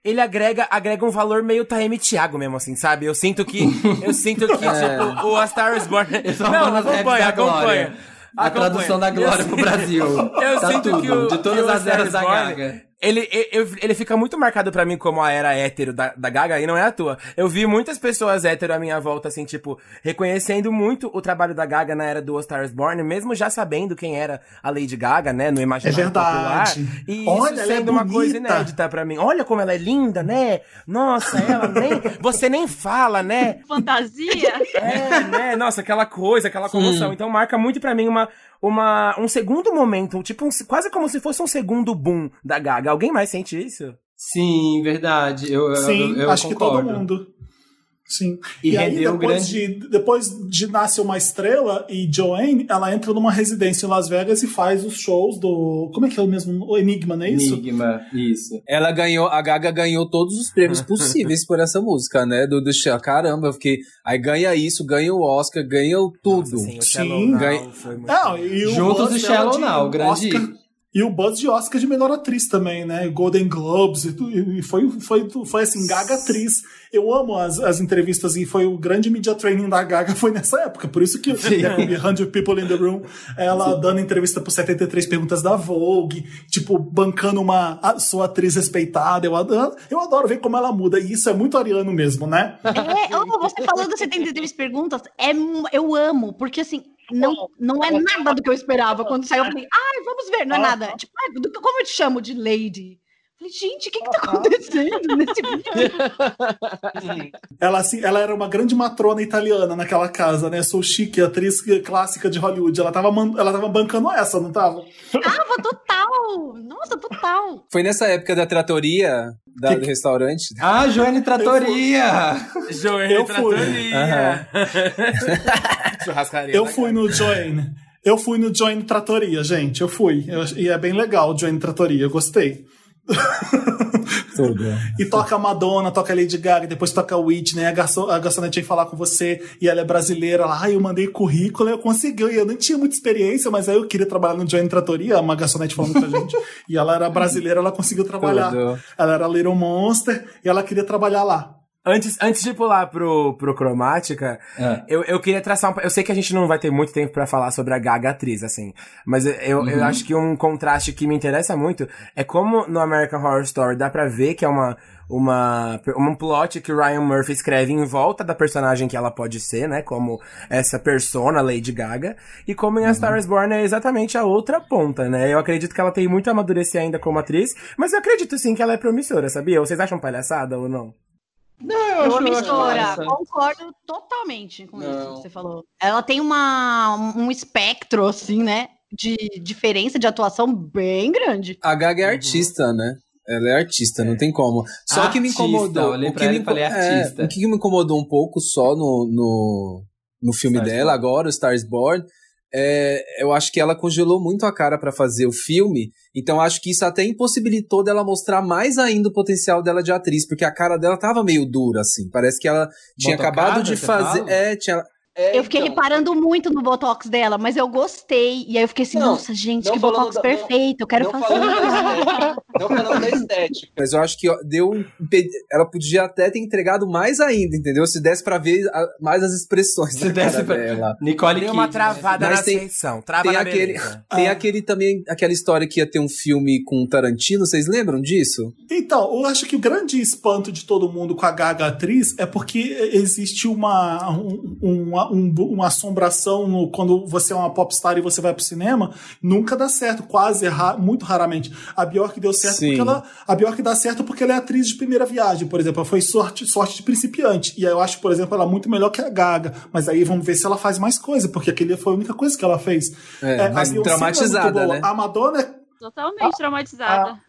ele agrega, agrega um valor meio Taeme Thiago mesmo, assim, sabe? Eu sinto que. Eu sinto que, é. tipo, o A Star is Born. Não, acompanha, acompanha. A tradução da glória pro Brasil. Eu tá sinto tudo, que o, de todas as eras da Gaga. Ele, ele, ele fica muito marcado para mim como a era hétero da, da Gaga, e não é à toa. Eu vi muitas pessoas hétero à minha volta, assim, tipo, reconhecendo muito o trabalho da Gaga na era do All Stars Born, mesmo já sabendo quem era a Lady Gaga, né, no imaginário é verdade. popular. E Olha, isso é sendo é uma coisa inédita para mim. Olha como ela é linda, né? Nossa, ela nem... Você nem fala, né? Fantasia? É, né? Nossa, aquela coisa, aquela comoção. Então marca muito para mim uma uma, um segundo momento, tipo, um, quase como se fosse um segundo boom da Gaga. Alguém mais sente isso? Sim, verdade. Eu, Sim, eu, eu acho concordo. que todo mundo. Sim. E, e aí, depois, grande... de, depois de Nasce uma Estrela e Joanne, ela entra numa residência em Las Vegas e faz os shows do. Como é que é o mesmo? O Enigma, não é isso? Enigma, isso. Ela ganhou, a Gaga ganhou todos os prêmios possíveis por essa música, né? Do, do Caramba, eu fiquei. Aí ganha isso, ganha o Oscar, ganha tudo. Nossa, sim, o sim. Ganha... Não, e Juntos e Shallow Now, grande. Oscar E o buzz de Oscar de melhor atriz também, né? Golden Globes, e, e foi, foi, foi assim, Gaga atriz. Eu amo as, as entrevistas e foi o grande media training da Gaga foi nessa época. Por isso que Sim. com 100 People in the Room, ela Sim. dando entrevista por 73 perguntas da Vogue, tipo, bancando uma a, sua atriz respeitada. Eu adoro, eu adoro ver como ela muda. E isso é muito ariano mesmo, né? É, oh, você falou das 73 perguntas, é, eu amo, porque assim, não, não é nada do que eu esperava. Quando saiu, eu falei, ai, vamos ver, não é nada. Tipo, como eu te chamo de lady? Falei, gente, o que, que tá acontecendo nesse vídeo? ela, assim, ela era uma grande matrona italiana naquela casa, né? Sou chique, atriz clássica de Hollywood. Ela tava, ela tava bancando essa, não tava? Tava, total! Nossa, total! Foi nessa época da tratoria da, que... do restaurante? Ah, Joane Tratoria! Joane Tratoria! Churrascaria. Eu fui no Joane. Eu fui no Join Tratoria, gente. Eu fui. Eu, e é bem legal o Join Tratoria. Eu gostei. Tudo. e toca Madonna, toca Lady Gaga, depois toca Whitney, a, garçon, a garçonete vem falar com você e ela é brasileira. Lá, eu mandei currículo, eu consegui. Eu nem tinha muita experiência, mas aí eu queria trabalhar no Johnny Tratoria, uma garçonete falando pra gente. e ela era brasileira, ela conseguiu trabalhar. Ela era Little Monster e ela queria trabalhar lá. Antes, antes de pular pro, pro Cromática, é. eu, eu queria traçar um. Eu sei que a gente não vai ter muito tempo para falar sobre a Gaga atriz, assim. Mas eu, uhum. eu acho que um contraste que me interessa muito é como no American Horror Story dá pra ver que é uma, uma, um plot que o Ryan Murphy escreve em volta da personagem que ela pode ser, né? Como essa persona Lady Gaga. E como em A Star is Born é exatamente a outra ponta, né? Eu acredito que ela tem muito a amadurecer ainda como atriz, mas eu acredito sim que ela é promissora, sabia? Vocês acham palhaçada ou não? Não, eu acho, promissora. Concordo totalmente com não. isso que você falou. Ela tem uma, um espectro, assim, né? De diferença de atuação bem grande. A Gaga é uhum. artista, né? Ela é artista, é. não tem como. Só artista, que me incomodou. o que me, falei artista. É, o que me incomodou um pouco só no, no, no filme Stars dela, Born. agora, o Stars Born, é, eu acho que ela congelou muito a cara para fazer o filme, então acho que isso até impossibilitou dela mostrar mais ainda o potencial dela de atriz, porque a cara dela tava meio dura, assim. Parece que ela tinha acabado de fazer. Fala? É, tinha. É, eu fiquei então, reparando muito no Botox dela, mas eu gostei. E aí eu fiquei assim, não, nossa, gente, que Botox da, perfeito, não, eu quero fazer. não falando da estética. Mas eu acho que deu. Ela podia até ter entregado mais ainda, entendeu? Se desse pra ver a, mais as expressões Se desse pra... dela. Nicole Deu uma travada mas na tem, ascensão. Trava tem aquele, Tem ah. aquele também, aquela história que ia ter um filme com Tarantino, vocês lembram disso? Então, eu acho que o grande espanto de todo mundo com a Gaga atriz é porque existe uma, uma uma, um, uma assombração no, quando você é uma popstar e você vai pro cinema, nunca dá certo, quase, ra, muito raramente. A Bjork deu certo Sim. porque ela. A Bjork dá certo porque ela é atriz de primeira viagem, por exemplo. Ela foi sorte, sorte de principiante. E aí eu acho, por exemplo, ela muito melhor que a Gaga. Mas aí vamos ver se ela faz mais coisa, porque aquele foi a única coisa que ela fez. É, é mais traumatizada, é né? A Madonna é. Totalmente traumatizada.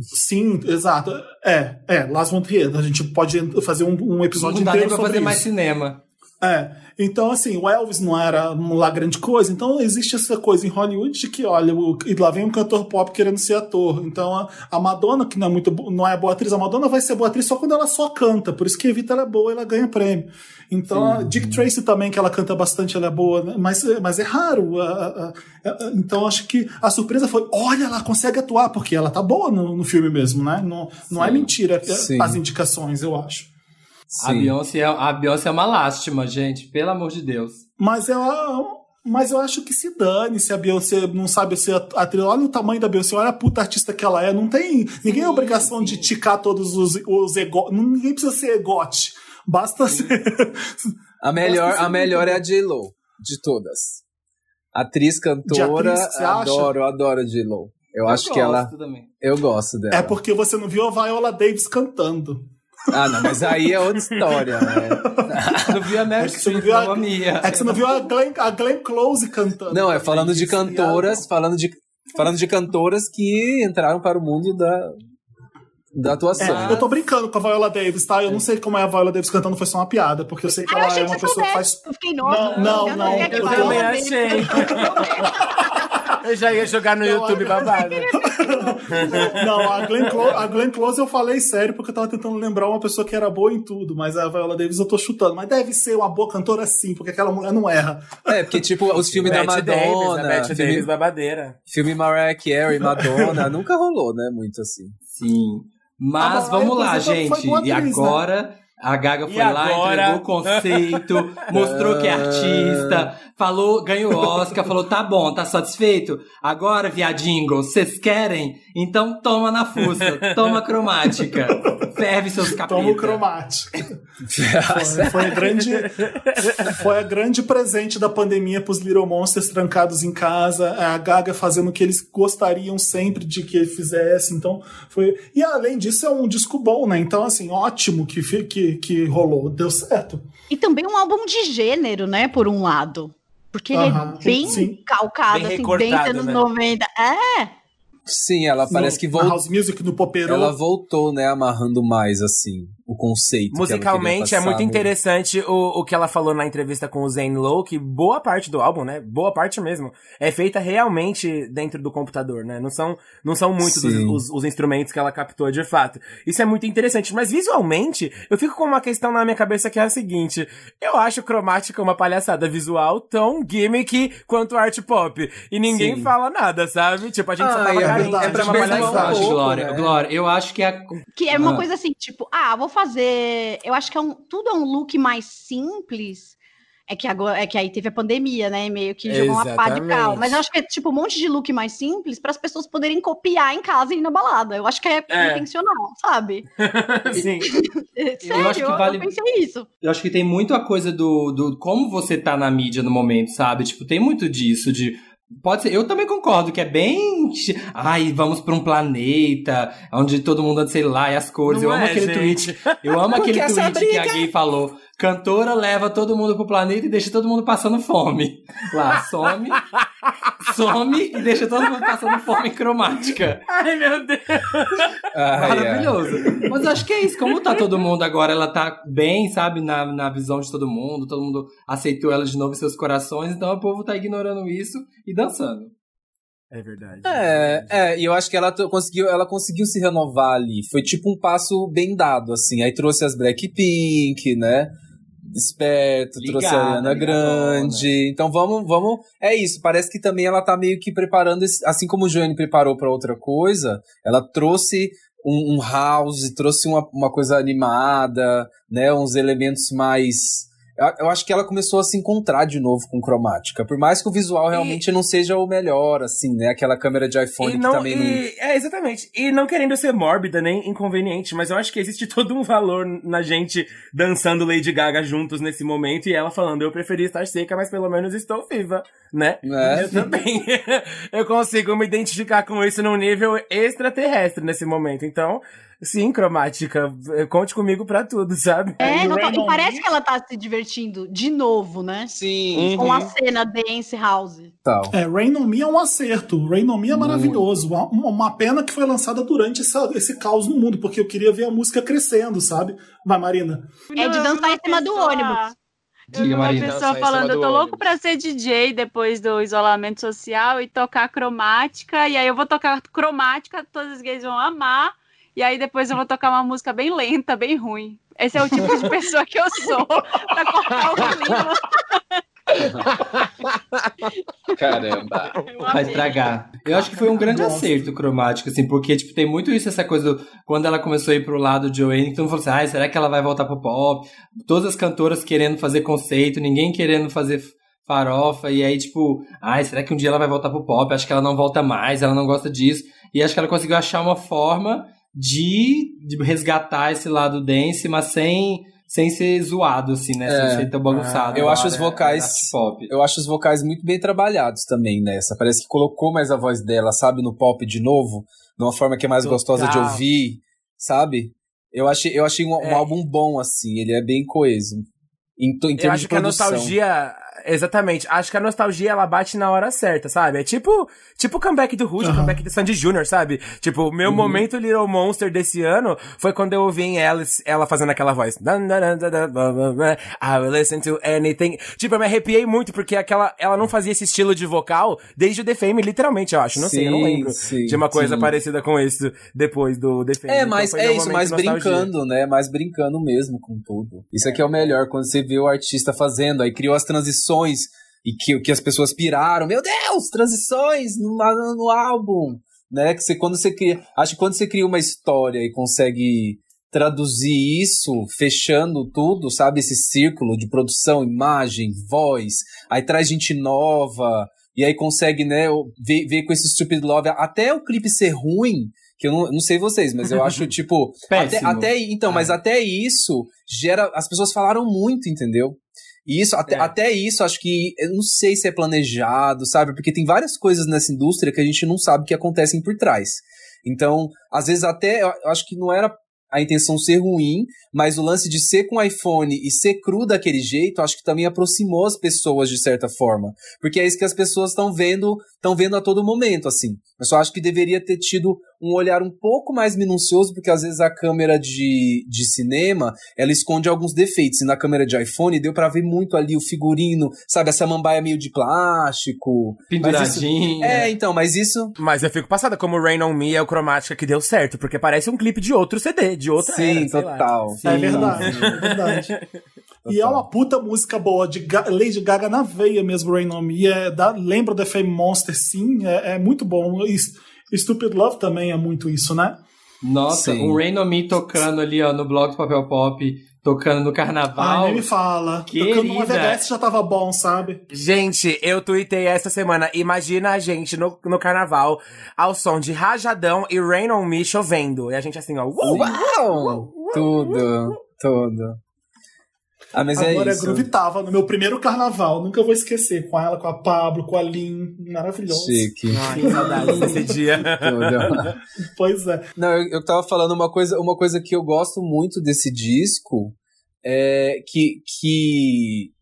Sim, exato. É, é, Las Von Trier. A gente pode fazer um, um episódio não inteiro dá sobre fazer isso. mais cinema. É. Então, assim, o Elvis não era lá grande coisa. Então, existe essa coisa em Hollywood de que, olha, o, e lá vem um cantor pop querendo ser ator. Então, a, a, Madonna, que não é muito não é boa atriz, a Madonna vai ser boa atriz só quando ela só canta. Por isso que Evita ela é boa, ela ganha prêmio. Então, a Dick Tracy também, que ela canta bastante, ela é boa, né? mas, mas é raro. A, a, então, acho que a surpresa foi: olha, ela consegue atuar, porque ela tá boa no, no filme mesmo, né? Não, não é mentira Sim. as indicações, eu acho. A Beyoncé, é, a Beyoncé é uma lástima, gente, pelo amor de Deus. Mas ela. Mas eu acho que se dane se a Beyoncé não sabe ser atriz. Olha o tamanho da Beyoncé, olha a puta artista que ela é. Não tem. Ninguém tem obrigação sim. de ticar todos os, os ego. Ninguém precisa ser egote. Basta sim. ser. A melhor, ser a melhor é a J-Lo, de todas. Atriz, cantora, atriz, adoro, acha? adoro a J-Lo. Eu, eu, acho que ela. Também. Eu gosto dela. É porque você não viu a Viola Davis cantando. Ah, não, mas aí é outra história, né? não viu a Mary é Streep, não a, Mia. É que você não viu a Glenn, a Glenn Close cantando. Não, é falando de cantoras, falando de, falando de cantoras que entraram para o mundo da, da atuação. É, eu tô brincando com a Viola Davis, tá? Eu não sei como é a Viola Davis cantando, foi só uma piada, porque eu sei que ah, ela é uma pessoa que faz. Eu fiquei Não, não, não. Eu, eu também achei. Eu já ia jogar no YouTube babado. Não, a Glenn, Close, a Glenn Close eu falei sério porque eu tava tentando lembrar uma pessoa que era boa em tudo, mas a Viola Davis eu tô chutando. Mas deve ser uma boa cantora sim, porque aquela mulher não erra. É, porque tipo, os filmes da Madonna. Davis, a Bette filme, Davis babadeira. Filme Mariah Carey, Madonna, nunca rolou, né? Muito assim. Sim. Mas vamos lá, gente. Atriz, e né? agora. Né? A Gaga foi lá, entregou o conceito, mostrou que é artista, falou, ganhou Oscar, falou: tá bom, tá satisfeito? Agora, viadinho, vocês querem? Então toma na fuça, toma cromática. Ferve seus capetas. Toma cromática. Foi, foi, a grande, foi a grande presente da pandemia pros Little Monsters trancados em casa, a Gaga fazendo o que eles gostariam sempre de que ele fizesse. Então, foi. E além disso, é um disco bom, né? Então, assim, ótimo que, que, que rolou, deu certo. E também um álbum de gênero, né? Por um lado. Porque ele é bem sim. calcado, bem assim, bem anos né? 90. É! Sim, ela parece no, que voltou. House Music no Popero. Ela voltou, né, amarrando mais, assim, o conceito. Musicalmente é muito interessante o, o que ela falou na entrevista com o Zane Lowe, que boa parte do álbum, né, boa parte mesmo, é feita realmente dentro do computador, né? Não são, não são muitos os, os, os, instrumentos que ela captou de fato. Isso é muito interessante, mas visualmente, eu fico com uma questão na minha cabeça que é a seguinte: eu acho cromática uma palhaçada visual tão gimmick quanto art pop. E ninguém Sim. fala nada, sabe? Tipo, a gente ah, só tava é, é pra uma palhaçada. Glória, né? Glória, eu acho que é. Que é uma ah. coisa assim, tipo, ah, vou fazer. Eu acho que é um, tudo é um look mais simples. É que agora é que aí teve a pandemia, né? Meio que jogou uma pá de cal. Mas eu acho que é tipo um monte de look mais simples para as pessoas poderem copiar em casa e ir na balada. Eu acho que é, é. intencional, sabe? Sim. Sério, eu, acho que vale... eu pensei isso. Eu acho que tem muito a coisa do, do como você tá na mídia no momento, sabe? Tipo, tem muito disso de Pode ser, eu também concordo que é bem. Ai, vamos para um planeta onde todo mundo anda, sei lá, e as cores. Não eu amo é, aquele gente. tweet. Eu amo aquele tweet que a gay falou. Cantora leva todo mundo pro planeta e deixa todo mundo passando fome. Lá, some, some e deixa todo mundo passando fome cromática. Ai, meu Deus. Ai, Maravilhoso. Ai. Mas acho que é isso. Como tá todo mundo agora, ela tá bem, sabe, na, na visão de todo mundo. Todo mundo aceitou ela de novo em seus corações. Então o povo tá ignorando isso e dançando. É verdade. É, é, e eu acho que ela conseguiu, ela conseguiu se renovar ali. Foi tipo um passo bem dado, assim. Aí trouxe as Blackpink, né? Esperto, Ligada, trouxe a Ariana Grande. Então vamos, vamos. É isso. Parece que também ela tá meio que preparando, esse, assim como o Joane preparou para outra coisa, ela trouxe um, um house, trouxe uma, uma coisa animada, né? Uns elementos mais eu acho que ela começou a se encontrar de novo com cromática. Por mais que o visual realmente e... não seja o melhor, assim, né? Aquela câmera de iPhone não, que também e... não. É, exatamente. E não querendo ser mórbida nem inconveniente, mas eu acho que existe todo um valor na gente dançando Lady Gaga juntos nesse momento e ela falando, eu preferi estar seca, mas pelo menos estou viva, né? É. Eu também. eu consigo me identificar com isso num nível extraterrestre nesse momento. Então, Sim, cromática. Conte comigo pra tudo, sabe? É, não, e parece que ela tá se divertindo de novo, né? Sim. Com uhum. a cena Dance House. Tal. É, Rain on Me é um acerto. Rain on Me é maravilhoso. Uma, uma, pena que foi lançada durante essa, esse caos no mundo, porque eu queria ver a música crescendo, sabe? Vai, Marina. É de dançar em cima do ônibus. Eu vi uma pessoa falando, eu tô louco pra ser DJ depois do isolamento social e tocar cromática, e aí eu vou tocar cromática, todos os gays vão amar, e aí depois eu vou tocar uma música bem lenta, bem ruim. Esse é o tipo de pessoa que eu sou, pra cortar o clima. Caramba. Vai estragar. Eu acho que foi um grande Nossa. acerto cromático, assim, porque, tipo, tem muito isso, essa coisa do, quando ela começou a ir pro lado de Joanne, todo mundo falou assim, ah, será que ela vai voltar pro pop? Todas as cantoras querendo fazer conceito, ninguém querendo fazer farofa, e aí, tipo, ai, será que um dia ela vai voltar pro pop? Acho que ela não volta mais, ela não gosta disso. E acho que ela conseguiu achar uma forma de, de resgatar esse lado dance, mas sem sem ser zoado, assim, né? É, sem ser tão bagunçado. Eu acho os vocais. Pop. Eu acho os vocais muito bem trabalhados também nessa. Parece que colocou mais a voz dela, sabe, no pop de novo, de uma forma que é mais Total. gostosa de ouvir, sabe? Eu achei, eu achei um, um é. álbum bom, assim, ele é bem coeso. Em, em termos eu acho de produção. que a nostalgia Exatamente. Acho que a nostalgia, ela bate na hora certa, sabe? É tipo, tipo o comeback do Rush, o comeback do Sandy Jr., sabe? Tipo, o meu uhum. momento Little Monster desse ano foi quando eu ouvi em Alice, ela fazendo aquela voz. I will listen to anything. Tipo, eu me arrepiei muito, porque aquela, ela não fazia esse estilo de vocal desde o The Fame, literalmente, eu acho. Não sim, sei, eu não lembro sim, de uma coisa sim. parecida com isso depois do The Fame. É, então mas então é isso, mais brincando, né? Mais brincando mesmo com tudo. Isso aqui é o melhor, quando você vê o artista fazendo, aí criou as transições e que, que as pessoas piraram. Meu Deus, transições no, no álbum, né? Que você quando você cria, acho que quando você cria uma história e consegue traduzir isso, fechando tudo, sabe, esse círculo de produção, imagem, voz, aí traz gente nova, e aí consegue, né, ver, ver com esse Stupid Love, até o clipe ser ruim, que eu não, não sei vocês, mas eu acho, tipo, até, até, então, mas até isso gera, as pessoas falaram muito, entendeu? E isso, até, é. até isso, acho que, eu não sei se é planejado, sabe? Porque tem várias coisas nessa indústria que a gente não sabe que acontecem por trás. Então, às vezes até, eu acho que não era a intenção ser ruim, mas o lance de ser com iPhone e ser cru daquele jeito, acho que também aproximou as pessoas de certa forma. Porque é isso que as pessoas estão vendo, estão vendo a todo momento, assim. Eu só acho que deveria ter tido um olhar um pouco mais minucioso, porque às vezes a câmera de, de cinema, ela esconde alguns defeitos. E na câmera de iPhone deu para ver muito ali o figurino, sabe? Essa mambaia meio de plástico. Penduradinha. É, então, mas isso... Mas eu fico passada como Rain On Me é o cromática que deu certo, porque parece um clipe de outro CD, de outra Sim, era, total. Sim. É verdade, é verdade. E é uma puta música boa, de Ga Lady Gaga na veia mesmo, Rain On Me. É, dá, lembra do Fame Monster, sim, é, é muito bom. Isso Stupid Love também é muito isso, né? Nossa, Sim. o Rain on Me tocando ali, ó, no blog do Papel Pop, tocando no carnaval. Ai, nem me fala. Querida. Tocando no VHS já tava bom, sabe? Gente, eu tuitei essa semana. Imagina a gente no, no carnaval ao som de Rajadão e Rain on Me chovendo. E a gente assim, ó. Uau! uau tudo, tudo. Ah, mas é Agora é a Groove tava no meu primeiro carnaval, nunca vou esquecer. Com ela, com a Pablo, com a Lin, maravilhoso. Chique. Ai, que saudade desse dia. pois é. Não, eu, eu tava falando uma coisa, uma coisa que eu gosto muito desse disco, é que, que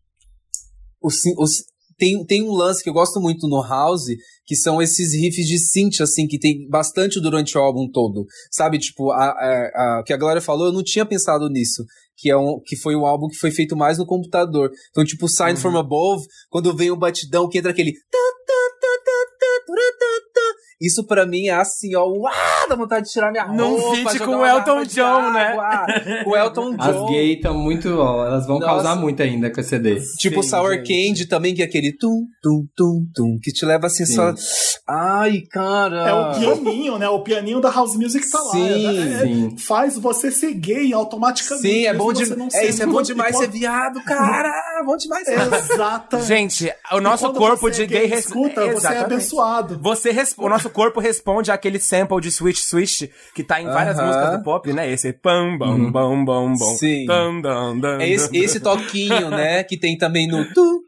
os, os, tem, tem um lance que eu gosto muito no House, que são esses riffs de synth, assim, que tem bastante durante o álbum todo. Sabe, tipo, a, a, a, que a Glória falou, eu não tinha pensado nisso que é um que foi um álbum que foi feito mais no computador. Então, tipo, Sign uhum. from Above, quando vem um batidão que entra aquele isso para mim é assim, ó, uau, dá vontade de tirar minha roupa. Num feat com o Elton John, né? Com o Elton John. As gays estão muito, ó, elas vão Nossa. causar muito ainda com esse CD. Tipo Sim, Sour gente. Candy também, que é aquele tum, tum, tum, tum, que te leva assim Sim. só... Ai, cara... É o pianinho, né? O pianinho da House Music tá lá. Sim, é, sim. Faz você ser gay automaticamente. Sim, é bom demais. É isso, é bom demais ser viado, cara. É bom demais. Exatamente. Gente, o nosso corpo de gay... gay escuta, você é abençoado. Você, o nosso nosso corpo responde àquele sample de Switch Switch que tá em várias uh -huh. músicas do pop, né? Esse pam, bam, uhum. bam, bam, bam. Sim. Dum, dum, dum, é esse, esse toquinho, né? Que tem também no tu,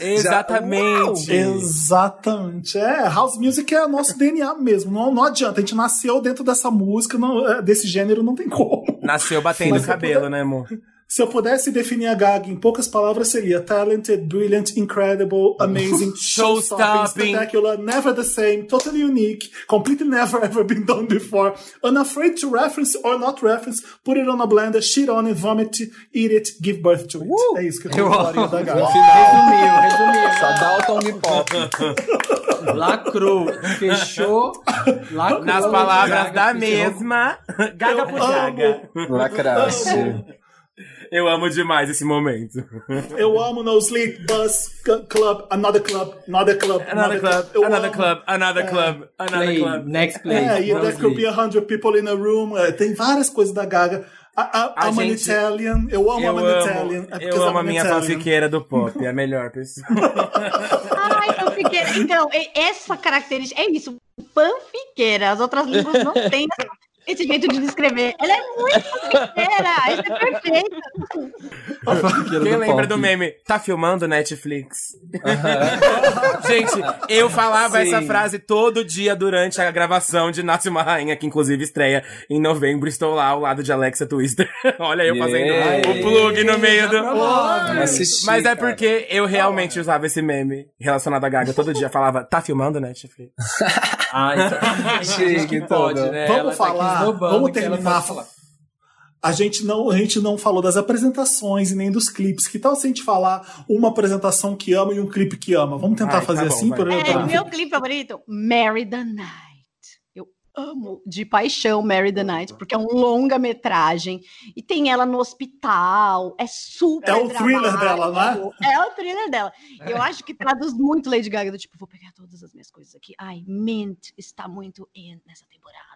Exatamente. Exatamente. É, house music é nosso DNA mesmo. Não, não adianta. A gente nasceu dentro dessa música, não, é, desse gênero, não tem como. Nasceu batendo o cabelo, né, amor? Se eu pudesse definir a Gaga em poucas palavras, seria talented, brilliant, incredible, amazing, show-stopping, spectacular, never the same, totally unique, completely never ever been done before, unafraid to reference or not reference, put it on a blender, shit on it, vomit, eat it, give birth to it. Uh, é isso que eu falaria da Gaga. Resumiu, resumiu. Só dá o Tommy Pop. Lacrou, fechou, lacrou. Nas palavras da mesma, Gaga por Gaga. Lacraste. Eu amo demais esse momento. Eu amo No Sleep, Bus, Club, Another Club, Another Club, Another Club, Another Club, Another Club, Another Club. Next play. É, e There Could Be a Hundred People in a Room. É, tem várias coisas da Gaga. A, a, a I'm gente, an Italian. Eu amo eu a Italian. É eu amo a minha fanfiqueira do pop. É a melhor pessoa. Ai, fanfiqueira. Então, essa característica... É isso. Fanfiqueira. As outras línguas não têm... esse jeito de descrever. Ela é muito fofoqueira, isso é perfeito. Quem lembra do meme? Tá filmando Netflix? Uhum. Gente, eu falava Sim. essa frase todo dia durante a gravação de Nasce uma Rainha, que inclusive estreia em novembro. Estou lá ao lado de Alexa Twister. Olha eu fazendo yeah. o plug no meio do. Assisti, Mas é porque eu realmente usava esse meme relacionado à Gaga todo dia. Falava, tá filmando Netflix? ah, então. Chique, pode, né? Vamos Ela falar falar, vamos terminar. Falar. A gente, não, a gente não falou das apresentações e nem dos clipes. Que tal se a gente falar uma apresentação que ama e um clipe que ama? Vamos tentar Ai, fazer tá assim? Por, é, meu clipe favorito, Mary the Night amo de paixão Mary the Night, porque é um longa-metragem e tem ela no hospital, é super É o thriller dela, né? É o thriller dela. É. Eu acho que traduz muito Lady Gaga, do tipo, vou pegar todas as minhas coisas aqui. Ai, Mint está muito in nessa temporada.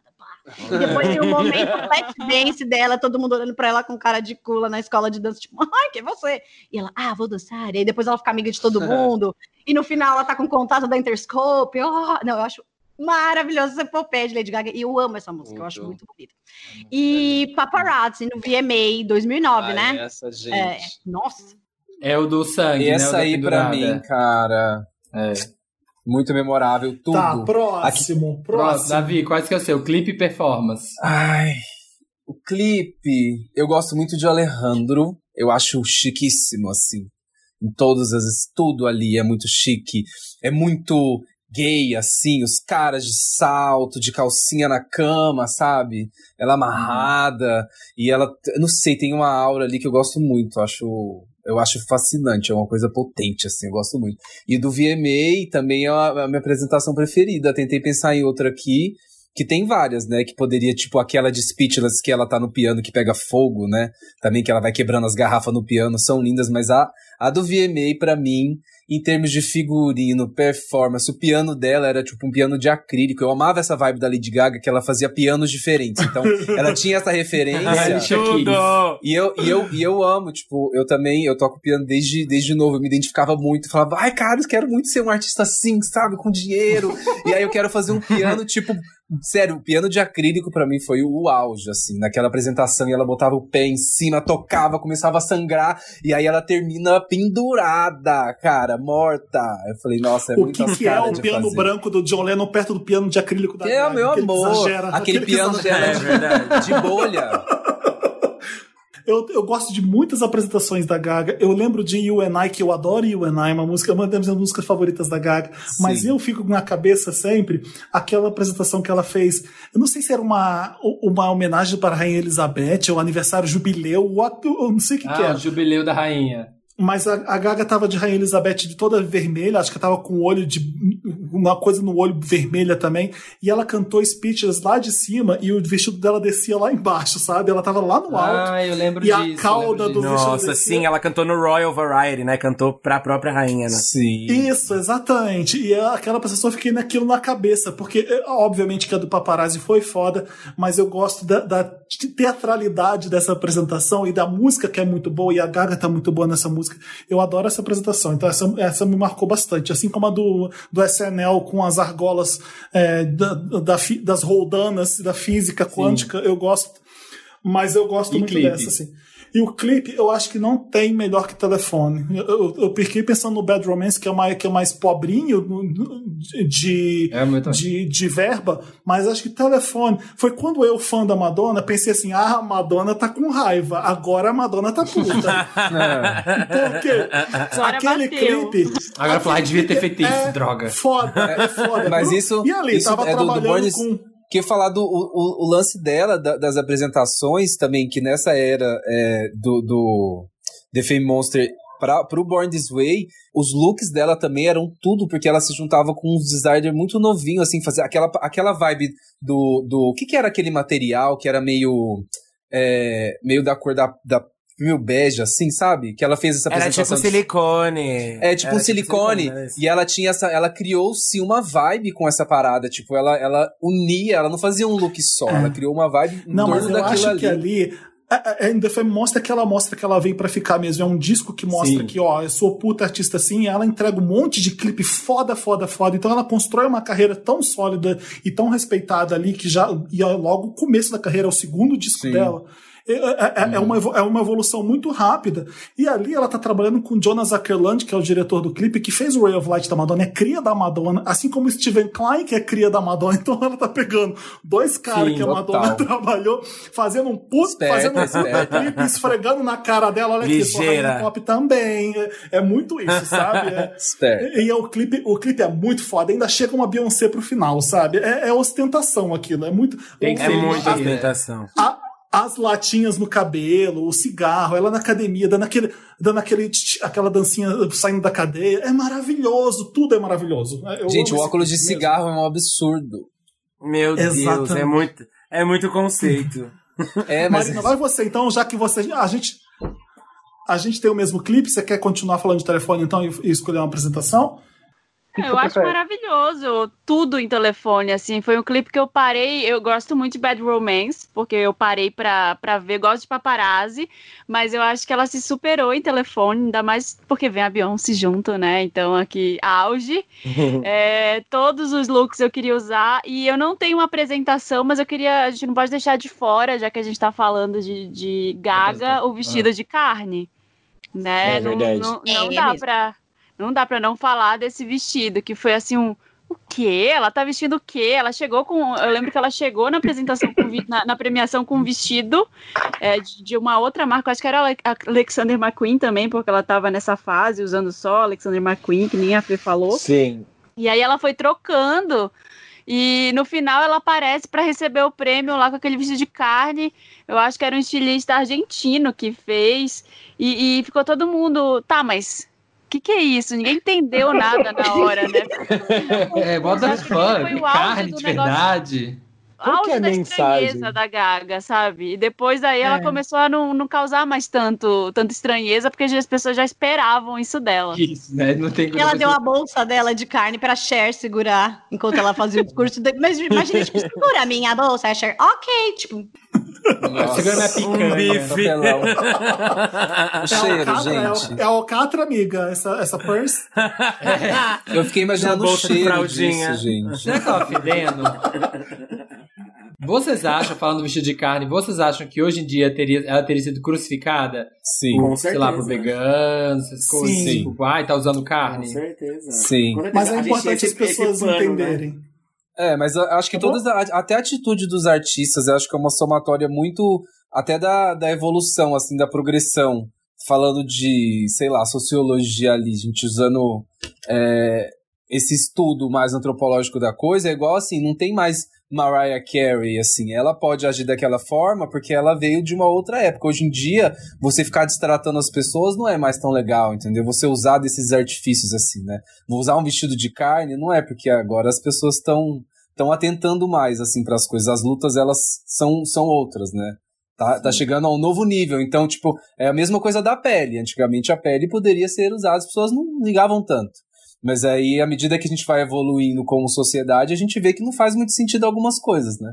E depois tem um momento flash dance dela, todo mundo olhando pra ela com cara de cula na escola de dança, tipo, ai, que é você? E ela, ah, vou dançar. E aí depois ela fica amiga de todo mundo. e no final ela tá com contato da Interscope. Oh, não, eu acho maravilhoso essa epopeia de Lady Gaga. E eu amo essa música, muito. eu acho muito bonita. E Paparazzi no VMA 2009, Ai, né? Essa, gente. É, nossa. É o do sangue, né? Essa aí pra mim, cara. É. Muito memorável, tudo. Tá, próximo, Aqui, próximo. Davi, quais que é o seu? Clipe e performance? Ai, o clipe, eu gosto muito de Alejandro. Eu acho chiquíssimo, assim. Em todas as. Tudo ali é muito chique. É muito gay, assim, os caras de salto, de calcinha na cama, sabe? Ela amarrada, e ela, não sei, tem uma aura ali que eu gosto muito, acho, eu acho fascinante, é uma coisa potente, assim, eu gosto muito. E do VMA também é a, a minha apresentação preferida, tentei pensar em outra aqui, que tem várias, né? Que poderia, tipo, aquela de Speechless que ela tá no piano que pega fogo, né? Também que ela vai quebrando as garrafas no piano, são lindas, mas a, a do VMA, para mim, em termos de figurino, performance, o piano dela era tipo um piano de acrílico. Eu amava essa vibe da Lady Gaga, que ela fazia pianos diferentes. Então, ela tinha essa referência. Tudo! E eu, e, eu, e eu amo, tipo, eu também, eu toco piano desde, desde novo, eu me identificava muito, falava, ai, cara, eu quero muito ser um artista assim, sabe, com dinheiro. e aí eu quero fazer um piano, tipo, Sério, o piano de acrílico para mim foi o auge, assim, naquela apresentação, e ela botava o pé em cima, tocava, começava a sangrar, e aí ela termina pendurada, cara, morta. Eu falei, nossa, é o muito O que, que é o piano fazer. branco do John Lennon perto do piano de acrílico da É, meu amor. Exagera, aquele, aquele piano dela é de bolha. Eu, eu gosto de muitas apresentações da Gaga. Eu lembro de You and I, que eu adoro You and I, uma música, uma das minhas músicas favoritas da Gaga. Sim. Mas eu fico na cabeça sempre aquela apresentação que ela fez. Eu não sei se era uma, uma homenagem para a Rainha Elizabeth, ou aniversário jubileu, eu não sei o que, ah, que era. o jubileu da rainha. Mas a, a Gaga tava de Rainha Elizabeth de toda vermelha, acho que tava com o olho de. uma coisa no olho vermelha também. E ela cantou Speechless lá de cima e o vestido dela descia lá embaixo, sabe? Ela tava lá no alto. Ah, eu lembro e disso. E a cauda do disso. vestido. Nossa, sim, ela cantou no Royal Variety, né? Cantou pra própria rainha, né? Sim. Isso, exatamente. E aquela pessoa fiquei naquilo na cabeça, porque, é, obviamente, que a do paparazzi foi foda, mas eu gosto da, da teatralidade dessa apresentação e da música que é muito boa, e a Gaga tá muito boa nessa música música. Eu adoro essa apresentação, então essa, essa me marcou bastante. Assim como a do, do SNL com as argolas é, da, da, das roldanas da física quântica, Sim. eu gosto. Mas eu gosto e muito clipe. dessa, assim. E o clipe, eu acho que não tem melhor que telefone. Eu, eu, eu fiquei pensando no Bad Romance, que é, mais, que é mais pobrinho de, é de, de verba, mas acho que telefone. Foi quando eu, fã da Madonna, pensei assim: ah, a Madonna tá com raiva, agora a Madonna tá puta. Porque agora aquele bateu. clipe. Agora falar, devia ter feito isso, é droga. Foda, é foda. Mas isso. E ali, isso tava é trabalhando do, do com que falar do o, o, lance dela, da, das apresentações também, que nessa era é, do, do The Fame Monster para pro Born This Way, os looks dela também eram tudo, porque ela se juntava com uns designers muito novinho, assim, fazer aquela, aquela vibe do. do o que, que era aquele material que era meio. É, meio da cor da, da meio bege, assim, sabe? Que ela fez essa apresentação. Era tipo silicone. É, tipo um silicone. Tipo silicone e ela tinha essa. Ela criou-se uma vibe com essa parada. Tipo, ela, ela unia, ela não fazia um look só. É. Ela criou uma vibe em não, torno mas eu daquilo acho ali. que ali a, a In The Fame mostra que ela mostra que ela veio para ficar mesmo. É um disco que mostra Sim. que, ó, eu sou puta artista assim, e ela entrega um monte de clipe foda, foda, foda. Então ela constrói uma carreira tão sólida e tão respeitada ali que já. E logo o começo da carreira, é o segundo disco Sim. dela é, é, é, é, uma, é uma evolução muito rápida. E ali ela tá trabalhando com Jonas Ackerland, que é o diretor do clipe, que fez o Ray of Light da Madonna, é cria da Madonna, assim como Steven Klein, que é cria da Madonna. Então ela tá pegando dois caras que a Madonna trabalhou, fazendo um puto, fazendo um puta clipe, esfregando na cara dela, olha aqui, pop também. É, é, muito isso, sabe? É, e, e é o clipe, o clipe é muito foda, ainda chega uma Beyoncé pro final, sabe? É, é ostentação aquilo, é muito. Tem que ser muita ostentação. A, as latinhas no cabelo, o cigarro, ela na academia, dando, aquele, dando aquele, aquela dancinha saindo da cadeia. É maravilhoso, tudo é maravilhoso. Eu Gente, o óculos de cigarro mesmo. é um absurdo. Meu Exatamente. Deus, é muito, é muito conceito. é, mas... Marina, vai você então, já que você. A gente, a gente tem o mesmo clipe, você quer continuar falando de telefone então e, e escolher uma apresentação? Eu acho maravilhoso tudo em telefone, assim, foi um clipe que eu parei, eu gosto muito de Bad Romance, porque eu parei pra, pra ver, gosto de paparazzi, mas eu acho que ela se superou em telefone, ainda mais porque vem a Beyoncé junto, né, então aqui, auge, é, todos os looks eu queria usar, e eu não tenho uma apresentação, mas eu queria, a gente não pode deixar de fora, já que a gente tá falando de, de Gaga, o vestido ah. de carne, né, é não, não, não, não é, dá é pra não dá para não falar desse vestido, que foi assim um. O quê? Ela tá vestindo o quê? Ela chegou com. Eu lembro que ela chegou na apresentação, com, na, na, premiação com um vestido é, de, de, uma outra marca, acho que era a Alexander McQueen também, porque ela tava nessa fase usando só Alexander McQueen, que nem a Fê falou. Sim. E aí ela foi trocando. E no final ela aparece para receber o prêmio lá com aquele vestido de carne. Eu acho que era um estilista argentino que fez. E, e ficou todo mundo. Tá, mas o que, que é isso? Ninguém entendeu nada na hora, né? É, bota fã, carne de verdade. Qual auge é da estranheza da Gaga, sabe? E depois aí é. ela começou a não, não causar mais tanto, tanta estranheza, porque as pessoas já esperavam isso dela. Isso, né? Não tem ela deu a bolsa dela de carne pra Cher segurar enquanto ela fazia o discurso. De... Mas imagina, tipo, segura a minha bolsa, a Cher, ok, tipo... Segura minha picanha. Um bife. o cheiro, é gente. É, é alcatra, amiga, essa, essa purse. É. Eu fiquei imaginando o cheiro disso, gente. Será que ela fedendo? Vocês acham, falando do vestido de carne, vocês acham que hoje em dia teria, ela teria sido crucificada? Sim. Com sei certeza. lá, por veganos, essas coisas. Sim. Tipo, ai, tá usando carne. Com certeza. Sim. Mas é importante as pessoas plano, né? entenderem. Né? É, mas acho que tá todas, até a atitude dos artistas, eu acho que é uma somatória muito, até da, da evolução, assim, da progressão. Falando de, sei lá, sociologia ali, gente usando é, esse estudo mais antropológico da coisa, é igual assim, não tem mais Mariah Carey, assim, ela pode agir daquela forma porque ela veio de uma outra época. Hoje em dia, você ficar destratando as pessoas não é mais tão legal, entendeu? Você usar desses artifícios assim, né? Vou usar um vestido de carne não é porque agora as pessoas estão estão atentando mais assim para as coisas. As lutas elas são são outras, né? Tá, tá chegando a um novo nível. Então, tipo, é a mesma coisa da pele. Antigamente a pele poderia ser usada, as pessoas não ligavam tanto. Mas aí, à medida que a gente vai evoluindo como sociedade, a gente vê que não faz muito sentido algumas coisas, né?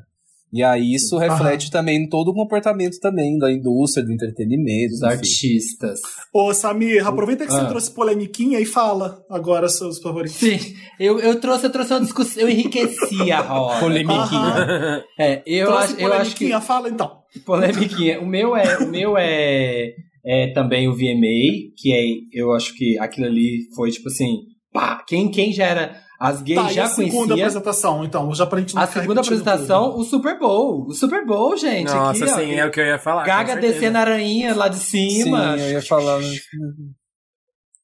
E aí isso reflete também em todo o comportamento também da indústria, do entretenimento. Dos artistas. Ô, Samir, aproveita que ah. você trouxe polemiquinha e fala agora seus favoritos. Sim, eu, eu trouxe, eu trouxe uma discussão, eu enriqueci a roda. Polemiquinha. É, eu trouxe acho, eu acho que... fala então. Polemiquinha. O meu é, o meu é, é também o VMA, que é, eu acho que aquilo ali foi tipo assim pá, quem, quem já era. As gays tá, já conheciam. a segunda apresentação, então, já pra gente não A segunda apresentação, o Super Bowl. O Super Bowl, gente. Nossa, aqui, sim, ó, é o que eu ia falar. Gaga descendo a aranha lá de cima. Sim, eu ia falar.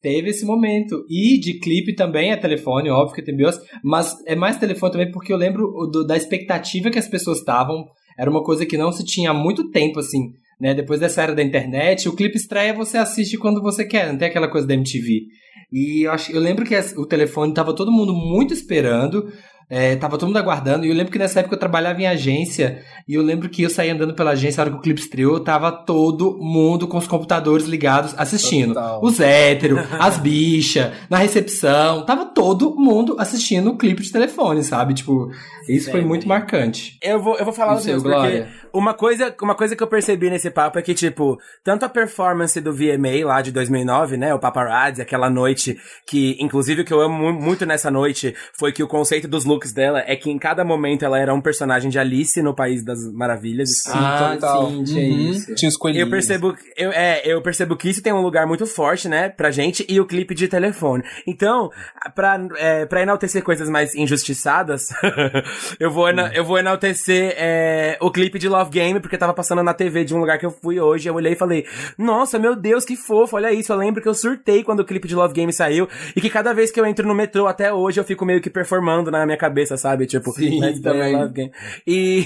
Teve esse momento. E de clipe também é telefone, óbvio que tem bios, mas é mais telefone também porque eu lembro do, da expectativa que as pessoas estavam. Era uma coisa que não se tinha há muito tempo, assim, né? Depois dessa era da internet, o clipe estreia você assiste quando você quer, não tem aquela coisa da MTV. E eu, acho, eu lembro que o telefone tava todo mundo muito esperando. É, tava todo mundo aguardando. E eu lembro que nessa época eu trabalhava em agência. E eu lembro que eu saí andando pela agência na hora que o clipe estreou. Tava todo mundo com os computadores ligados assistindo. Total. Os héteros, as bichas, na recepção. Tava todo mundo assistindo o clipe de telefone, sabe? Tipo, isso foi muito marcante. Eu vou, eu vou falar o seu, porque uma coisa, uma coisa que eu percebi nesse papo é que, tipo, tanto a performance do VMA lá de 2009, né? O Paparazzi, aquela noite que, inclusive, o que eu amo muito nessa noite foi que o conceito dos looks looks dela é que em cada momento ela era um personagem de Alice no País das Maravilhas. Sim, ah, total. sim, tinha uhum. isso. Tinha os coelhinhos. Eu percebo, eu, é, eu percebo que isso tem um lugar muito forte, né, pra gente, e o clipe de telefone. Então, pra, é, pra enaltecer coisas mais injustiçadas, eu, vou ena, eu vou enaltecer é, o clipe de Love Game, porque tava passando na TV de um lugar que eu fui hoje, eu olhei e falei, nossa, meu Deus, que fofo, olha isso, eu lembro que eu surtei quando o clipe de Love Game saiu, e que cada vez que eu entro no metrô até hoje, eu fico meio que performando na minha cabeça cabeça, sabe? Tipo, Sim, Let's Love Game. E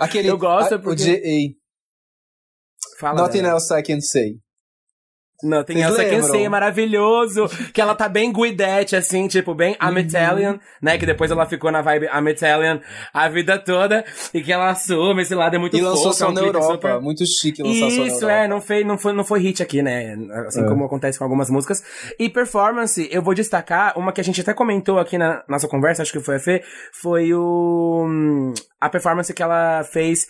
Aquele, eu gosto porque... O GA. Fala, Nothing dela. else I can say. Não, tem essa que sei, é maravilhoso. Que ela tá bem guidete, assim, tipo, bem I'm uhum. Italian, né? Que depois ela ficou na vibe I'm Italian a vida toda. E que ela assume esse lado é muito E lançou só é um na Europa. Super... Muito chique lançar só Isso, é, não foi, não, foi, não foi hit aqui, né? Assim é. como acontece com algumas músicas. E performance, eu vou destacar uma que a gente até comentou aqui na nossa conversa, acho que foi a Fê, foi o... Hum, a performance que ela fez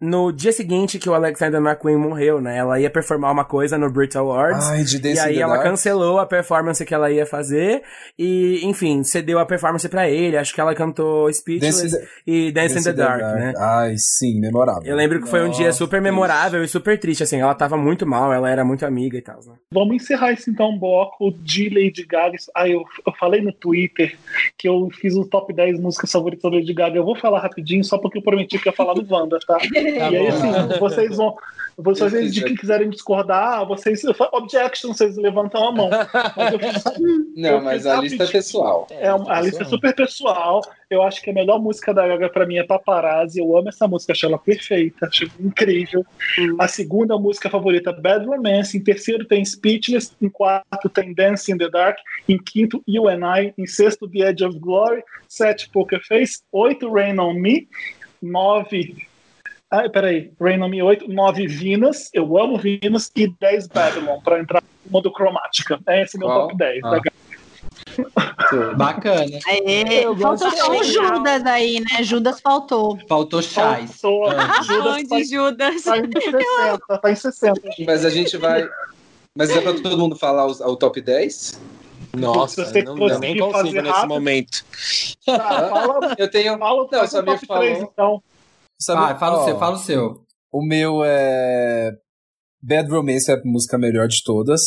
no dia seguinte que o Alexander McQueen morreu, né? Ela ia performar uma coisa no Brit Awards. Ai, de e aí ela cancelou a performance que ela ia fazer e, enfim, cedeu a performance para ele. Acho que ela cantou Speechless Dance e Dance, Dance in the, the Dark, Dark, né? Ai, sim, memorável. Eu lembro que foi um dia super memorável e super triste, assim. Ela tava muito mal, ela era muito amiga e tal. Né? Vamos encerrar esse então bloco de Lady Gaga. Ah, eu, eu falei no Twitter que eu fiz o top 10 músicas favoritas da Lady Gaga. Eu vou falar rapidinho, só porque eu prometi que ia falar do Wanda, tá? Tá e aí, assim, vocês vão. Vocês de que quiserem discordar, vocês. Objection, vocês levantam a mão. Mas eu, não, eu mas a lista é pessoal. É, a lista é super pessoal. Eu acho que a melhor música da Gaga pra mim é Paparazzi. Eu amo essa música, acho ela perfeita, acho incrível. Hum. A segunda música favorita, Bad Romance. Em terceiro tem Speechless. Em quarto tem Dance in the Dark. Em quinto, You and I. Em sexto, The Edge of Glory. Sete, Poker Face. Oito, Rain on Me. Nove, ah, peraí. Rain on Me 8, 9 Vinas, eu amo Vinas, e 10 Babylon, pra entrar no modo cromática. É esse meu Qual? top 10. Ah. Bacana. Aê, faltou só o Judas aí, né? Judas faltou. Faltou Chais. Faltou. É. Judas, tá, Judas. Tá em 60, tá em 60. Mas a gente vai. Mas é pra todo mundo falar o, o top 10? Nossa, não, eu nem consigo nesse rápido. momento. Tá, fala, eu tenho. Fala, não, só me falou. 3, então. Sabe, fala o seu, fala o seu. O meu é. Bad Romance é a música melhor de todas.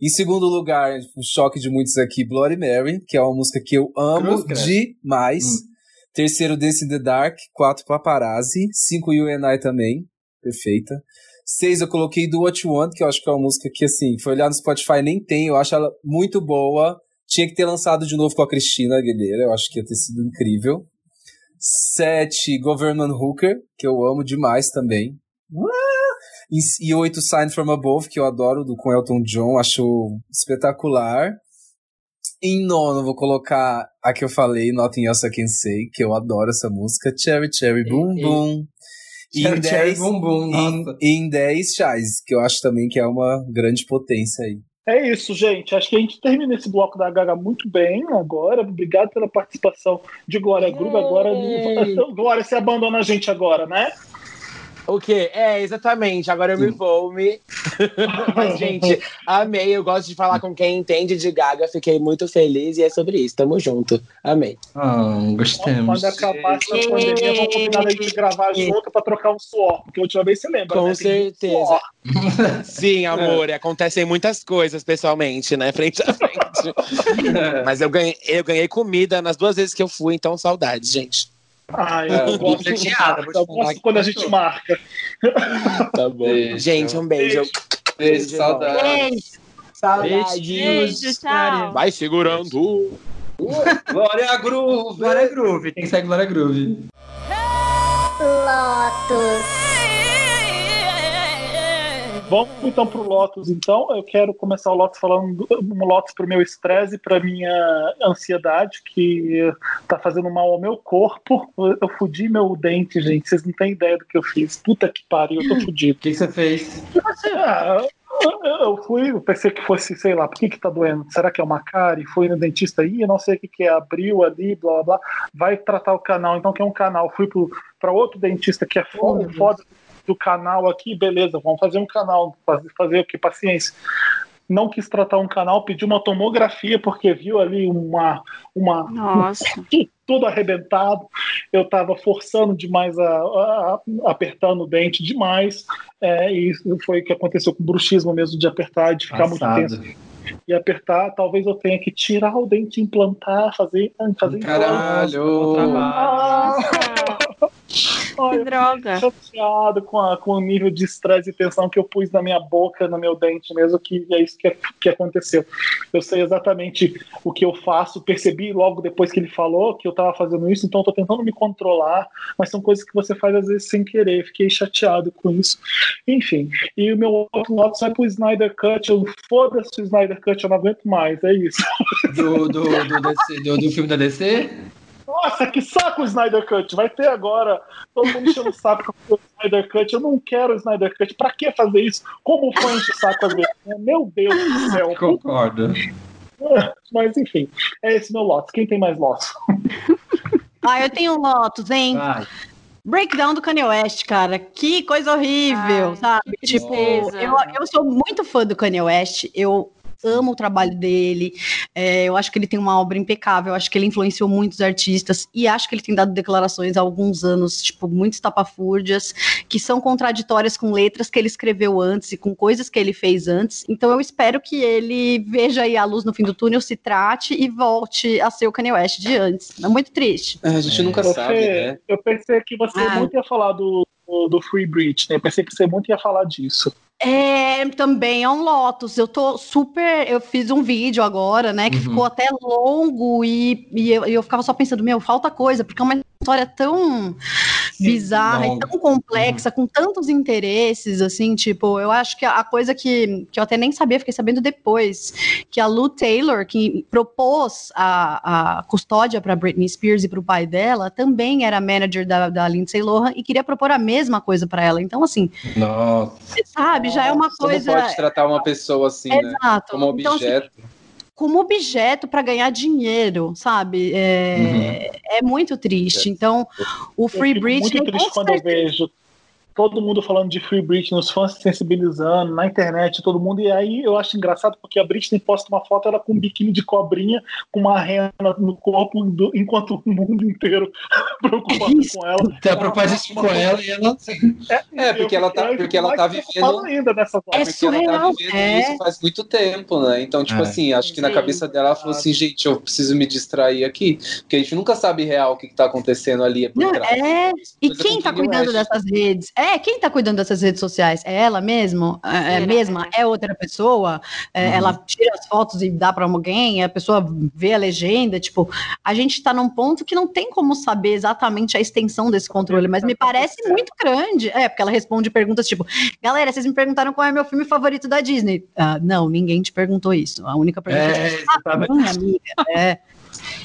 Em segundo lugar, o choque de muitos aqui, Bloody Mary, que é uma música que eu amo Cruz, demais. Hum. Terceiro, Dance in the Dark. Quatro, Paparazzi. Cinco, You and I também. Perfeita. Seis, eu coloquei Do What You Want, que eu acho que é uma música que, assim, foi olhar no Spotify, nem tem. Eu acho ela muito boa. Tinha que ter lançado de novo com a Cristina Aguilera. Eu acho que ia ter sido incrível. 7, Government Hooker, que eu amo demais também. E 8, Sign From Above, que eu adoro, do com Elton John, acho espetacular. Em nono, vou colocar a que eu falei, Nothing Else I Can Say, que eu adoro essa música. Cherry Cherry Boom Boom. E, em 10, boom, boom, em, em 10, Chais, que eu acho também que é uma grande potência aí. É isso, gente. Acho que a gente termina esse bloco da Gaga muito bem agora. Obrigado pela participação de Glória Groove. Agora, Glória, você abandona a gente agora, né? O quê? É, exatamente. Agora eu me vou me. Mas, gente, amei. Eu gosto de falar com quem entende de Gaga. Fiquei muito feliz e é sobre isso. Tamo junto. Amei. Ah, gostemos. Quando acabar essa pandemia, vamos combinar a gente gravar junto pra trocar um suor. Porque a última vez você lembra. Com né? certeza. Sim, amor. É. Acontecem muitas coisas pessoalmente, né? Frente a frente. Mas eu ganhei, eu ganhei comida nas duas vezes que eu fui, então saudades, gente. Ah, eu gosto, eu gosto quando a gente marca. Tá bom. Beijo. Gente, um beijo. Beijo, beijo saudade. Beijo. Saudade. Beijo, tchau. Vai segurando. Glória Groove. Glória Groove. Tem que ser Glória Groove. Lotus. Vamos então pro Lotus, então. Eu quero começar o Lotus falando um Lotus pro meu estresse, pra minha ansiedade, que tá fazendo mal ao meu corpo. Eu fudi meu dente, gente. Vocês não têm ideia do que eu fiz. Puta que pariu, eu tô fudido. O que, que você fez? Ah, eu fui, eu pensei que fosse, sei lá, por que que tá doendo? Será que é uma cárie? Fui no dentista aí, eu não sei o que que é, abriu ali, blá blá blá. Vai tratar o canal, então que é um canal. Fui pro, pra outro dentista que é foda, foda do canal aqui, beleza, vamos fazer um canal, fazer, fazer o que? Paciência. Não quis tratar um canal, pediu uma tomografia porque viu ali uma. uma Nossa. tudo arrebentado. Eu estava forçando demais, a, a, a, apertando o dente demais. É, e isso foi o que aconteceu com o bruxismo mesmo, de apertar, de ficar Passado. muito tenso e apertar, talvez eu tenha que tirar o dente, implantar, fazer, fazer Caralho! Ah, Que droga. chateado com, a, com o nível de estresse e tensão que eu pus na minha boca, no meu dente mesmo, que é isso que, que aconteceu. Eu sei exatamente o que eu faço, percebi logo depois que ele falou que eu tava fazendo isso, então eu tô tentando me controlar, mas são coisas que você faz às vezes sem querer, fiquei chateado com isso. Enfim, e o meu outro lado vai pro Snyder Cut, eu foda-se o Snyder Cut, eu não aguento mais, é isso. Do, do, do, DC, do, do filme da DC? Nossa, que saco o Snyder Cut. Vai ter agora. Todo mundo enchendo o saco com o Snyder Cut. Eu não quero o Snyder Cut. Pra que fazer isso? Como foi encher o saco às vezes? Meu Deus do céu. Concordo. Mas enfim, é esse meu Lotus. Quem tem mais Lotus? Ah, eu tenho um Lotus, hein? Vai. Breakdown do Kanye West, cara. Que coisa horrível, Ai, sabe? que Tipo, eu, eu sou muito fã do Kanye West. Eu amo o trabalho dele. É, eu acho que ele tem uma obra impecável. Eu acho que ele influenciou muitos artistas. E acho que ele tem dado declarações há alguns anos, tipo, muito estapafúrdias, que são contraditórias com letras que ele escreveu antes e com coisas que ele fez antes. Então eu espero que ele veja aí a luz no fim do túnel, se trate e volte a ser o Kanye West de antes. É muito triste. A gente nunca Você- sabe, né? Eu pensei que você Ah. muito ia falar do, do, do Free Britney. Eu pensei que você muito ia falar disso. É, também é um Lotus. Eu tô super. Eu fiz um vídeo agora, né? Que Uhum. ficou até longo e, e eu, e eu ficava só pensando, meu, falta coisa, porque é uma história tão bizarra e tão complexa, com tantos interesses, assim, tipo, eu acho que a coisa que, que eu até nem sabia, fiquei sabendo depois, que a Lou Taylor, que propôs a, a custódia para Britney Spears e para o pai dela, também era manager da, da Lindsay Lohan e queria propor a mesma coisa para ela. Então, assim, Nossa. você sabe, já é uma Você coisa. não pode tratar uma pessoa assim, né? Exato. Como Então, assim, objeto. Como objeto para ganhar dinheiro, sabe? É, é muito triste. Então, o Free Britney. muito triste quando eu vejo todo mundo falando de Free Britney, os fãs se sensibilizando na internet, todo mundo. E aí eu acho engraçado porque a Britney posta uma foto ela com um biquíni de cobrinha, com uma rena no corpo, do- enquanto o mundo inteiro preocupado com ela. Tá preocupadíssimo com ela e ela. É, porque Eu ela tá, fiquei porque ela tá preocupado vivendo. ainda nessa É porque ela tá surreal, vivendo é. isso faz muito tempo, né? Então, tipo É. assim, acho que na cabeça dela ela falou assim, gente, eu preciso me distrair aqui. Porque a gente nunca sabe real o que, que tá acontecendo ali por Não, trás. é. E Coisa quem tá cuidando dessas redes? É, quem tá cuidando dessas redes sociais? É ela mesmo? É, é É. mesma? É outra pessoa? É, Uhum. Ela tira as fotos e dá pra alguém? A pessoa vê a legenda? Tipo, a gente tá num ponto que não tem como saber exatamente a extensão desse controle, mas me parece muito grande. É, porque ela responde perguntas tipo: galera, vocês me perguntaram qual é meu filme favorito da Disney. Ah, não, ninguém te perguntou isso. A única pergunta É, é: ah, exatamente. minha amiga. É.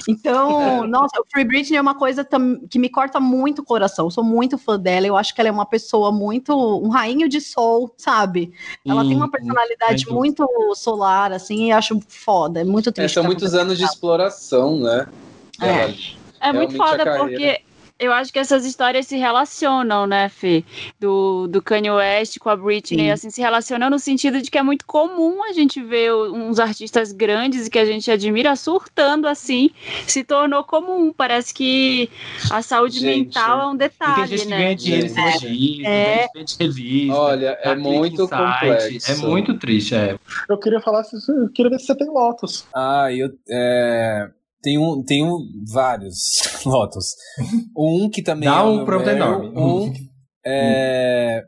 Então, nossa, o Free Britney é uma coisa que me corta muito o coração. Eu sou muito fã dela. Eu acho que ela é uma pessoa muito. um rainho de sol, sabe? Ela tem uma Hum, personalidade muito solar, assim, e acho foda. É muito É, triste. são o que muitos anos de exploração, né? É. É muito foda porque eu acho que essas histórias se relacionam, né, Fê? Do, do Kanye West com a Britney, Sim. assim, se relacionam no sentido de que é muito comum a gente ver uns artistas grandes e que a gente admira surtando assim. Se tornou comum. Parece que a saúde Gente. mental é um E tem detalhe, gente que né? ganha dinheiro em cima É. disso, É. tem gente revista. Olha, é muito site, complexo. É muito triste, é. Eu queria falar, eu queria ver se você tem Lotus. Ah, eu é, tenho, tenho vários Lotus. Um que também Dá é um Meryl, enorme. Um é,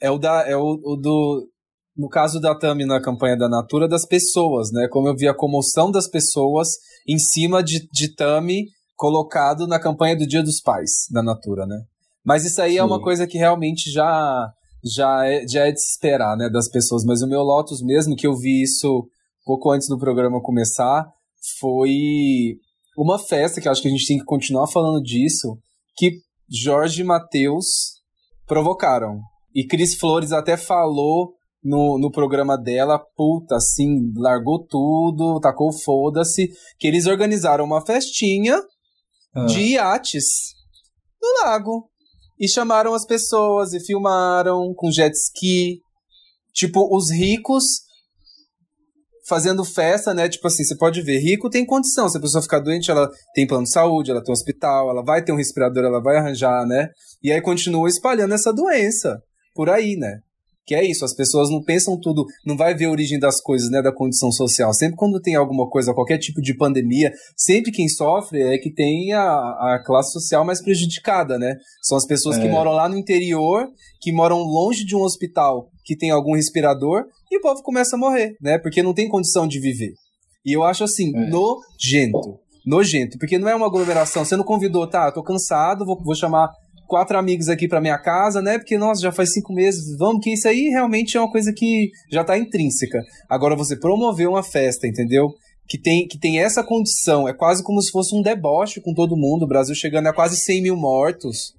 é o da é o, o do no caso da Tami na campanha da Natura das pessoas, né? Como eu vi a comoção das pessoas em cima de, de Tami colocado na campanha do Dia dos Pais da Natura, né? Mas isso aí é Sim. uma coisa que realmente já já é, já é de se esperar, né, das pessoas. Mas o meu Lotus mesmo, que eu vi isso pouco antes do programa começar, foi uma festa, que acho que a gente tem que continuar falando disso, que Jorge e Matheus provocaram. E Cris Flores até falou no, no programa dela, puta, assim, largou tudo, tacou foda-se, que eles organizaram uma festinha ah. de iates no lago. E chamaram as pessoas e filmaram com jet ski. Tipo, os ricos fazendo festa, né? Tipo assim, você pode ver, rico tem condição. Se a pessoa ficar doente, ela tem plano de saúde, ela tem um hospital, ela vai ter um respirador, ela vai arranjar, né? E aí continua espalhando essa doença por aí, né? Que é isso, as pessoas não pensam tudo, não vai ver a origem das coisas, né, da condição social. Sempre quando tem alguma coisa, qualquer tipo de pandemia, sempre quem sofre é que tem a, a classe social mais prejudicada, né? São as pessoas é. que moram lá no interior, que moram longe de um hospital que tem algum respirador, e o povo começa a morrer, né? Porque não tem condição de viver. E eu acho assim, é. nojento. Nojento, porque não é uma aglomeração. Você não convidou, tá? Tô cansado, vou, vou chamar quatro amigos aqui para minha casa, né? Porque, nossa, já faz cinco meses, vamos, que isso aí realmente é uma coisa que já tá intrínseca. Agora, você promover uma festa, entendeu? Que tem, que tem essa condição, é quase como se fosse um deboche com todo mundo, o Brasil chegando a quase 100 mil mortos.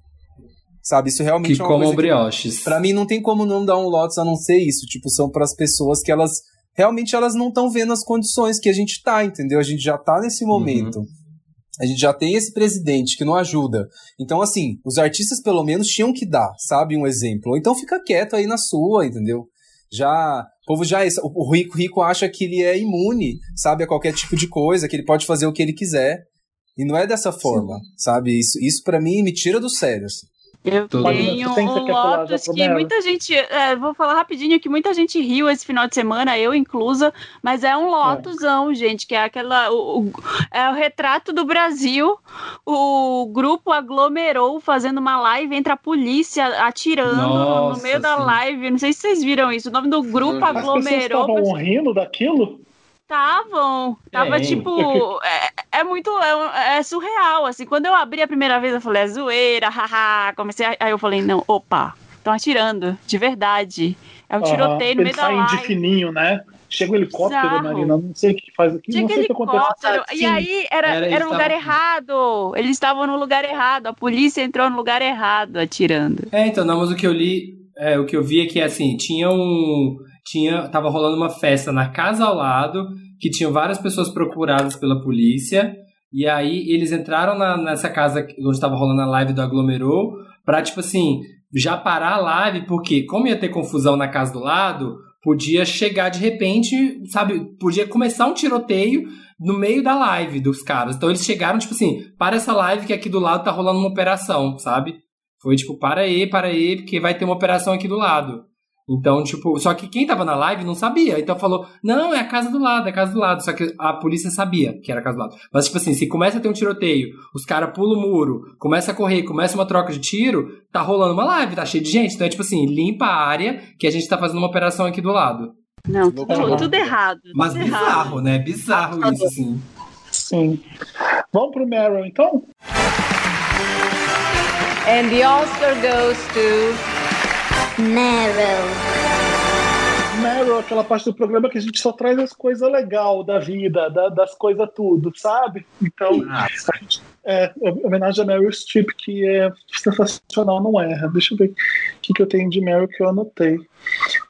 Sabe, isso realmente que é uma coisa brioches. Que, pra mim não tem como não dar um Lotus a não ser isso. Tipo, são para as pessoas que elas realmente elas não estão vendo as condições que a gente tá, entendeu? A gente já tá nesse uhum. momento. Uhum. A gente já tem esse presidente que não ajuda. Então, assim, os artistas pelo menos tinham que dar, sabe, um exemplo. Ou então fica quieto aí na sua, entendeu? Já, o povo já, o rico, rico acha que ele é imune, sabe, a qualquer tipo de coisa, que ele pode fazer o que ele quiser. E não é dessa forma, Sim. sabe? Isso, isso para mim me tira do sério. Assim. Eu Tudo. tenho um Lotus que muita gente. É, vou falar rapidinho que muita gente riu esse final de semana, eu inclusa, mas é um Lotusão, é. gente, que é aquela. O, o, é o retrato do Brasil. O grupo aglomerou fazendo uma live entre a polícia atirando Nossa, no meio da live. Não sei se vocês viram isso. O nome do grupo aglomerou. As pessoas estavam rindo daquilo? Estavam. Tava é. tipo. É, é muito. É, é, surreal. Assim, quando eu abri a primeira vez, eu falei, é zoeira, haha. Comecei a, Aí eu falei, não, opa, estão atirando, de verdade. É um tiroteio uhum. no meio da live. de fininho, né? Chega um helicóptero. Marina, não sei o que faz aqui, Chega não sei o que acontece. E aí era, era, era um lugar errado. Eles estavam no lugar errado. A polícia entrou no lugar errado atirando. É, então, não, mas o que eu li, é, o que eu vi é que assim, tinha um tinha tava rolando uma festa na casa ao lado, que tinham várias pessoas procuradas pela polícia, e aí eles entraram na, nessa casa onde estava rolando a live do Aglomerou, pra, tipo assim, já parar a live, porque como ia ter confusão na casa do lado, podia chegar de repente, sabe, podia começar um tiroteio no meio da live dos caras. Então eles chegaram, tipo assim, para essa live que aqui do lado tá rolando uma operação, sabe? Foi tipo, para aí, para aí, porque vai ter uma operação aqui do lado. Então, tipo, só que quem tava na live não sabia. Então falou, não, é a casa do lado, é a casa do lado. Só que a polícia sabia que era a casa do lado. Mas, tipo assim, se começa a ter um tiroteio, os caras pulam o muro, começa a correr, começa uma troca de tiro, tá rolando uma live, tá cheio de gente. Então é tipo assim, limpa a área que a gente tá fazendo uma operação aqui do lado. Não, tudo, tudo errado. Mas tudo bizarro, errado. né? Bizarro isso, assim. Sim. Vamos pro Meryl, então? And the Oscar goes to Meryl. Meryl, aquela parte do programa que a gente só traz as coisas legais da vida, da, das coisas tudo, sabe? Então, a gente, é, homenagem a Meryl Streep, que é sensacional, não erra. Deixa eu ver o que, que eu tenho de Meryl que eu anotei.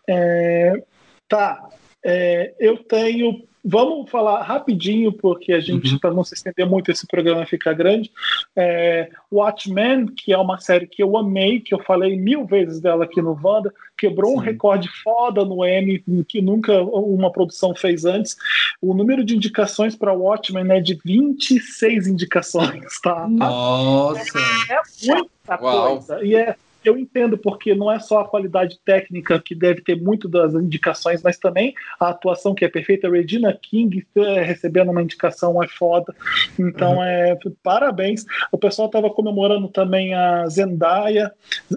É, tá, é, eu tenho Vamos falar rapidinho, porque a gente, uhum. para não se estender muito, esse programa fica grande. É, Watchmen, que é uma série que eu amei, que eu falei mil vezes dela aqui no Wanda, quebrou Sim. um recorde foda no Emmy, que nunca uma produção fez antes. O número de indicações para Watchmen é de 26 indicações, tá? Nossa! É, é muita Uau. coisa. E é eu entendo porque não é só a qualidade técnica que deve ter muito das indicações, mas também a atuação que é perfeita. Regina King é, recebendo uma indicação é foda. Então, uhum. é parabéns. O pessoal estava comemorando também a Zendaya,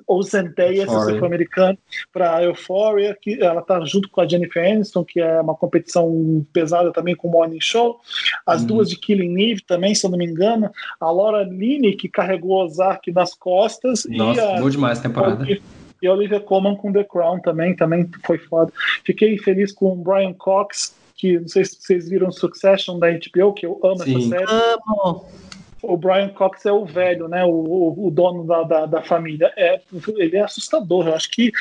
ou Zendaya, se você for americano, para Euphoria, que ela está junto com a Jennifer Aniston, que é uma competição pesada também com o Morning Show. As uhum. duas de Killing Eve também, se eu não me engano. A Laura Linney, que carregou Ozark nas costas. Nossa, e a, bom demais temporada. E a Olivia Colman com The Crown também, também foi foda. Fiquei feliz com o Brian Cox, que não sei se vocês viram Succession da HBO, que eu amo Sim. essa série. Amo! o Brian Cox é o velho, né? O, o dono da, da, da, família. É, ele é assustador. Eu acho que,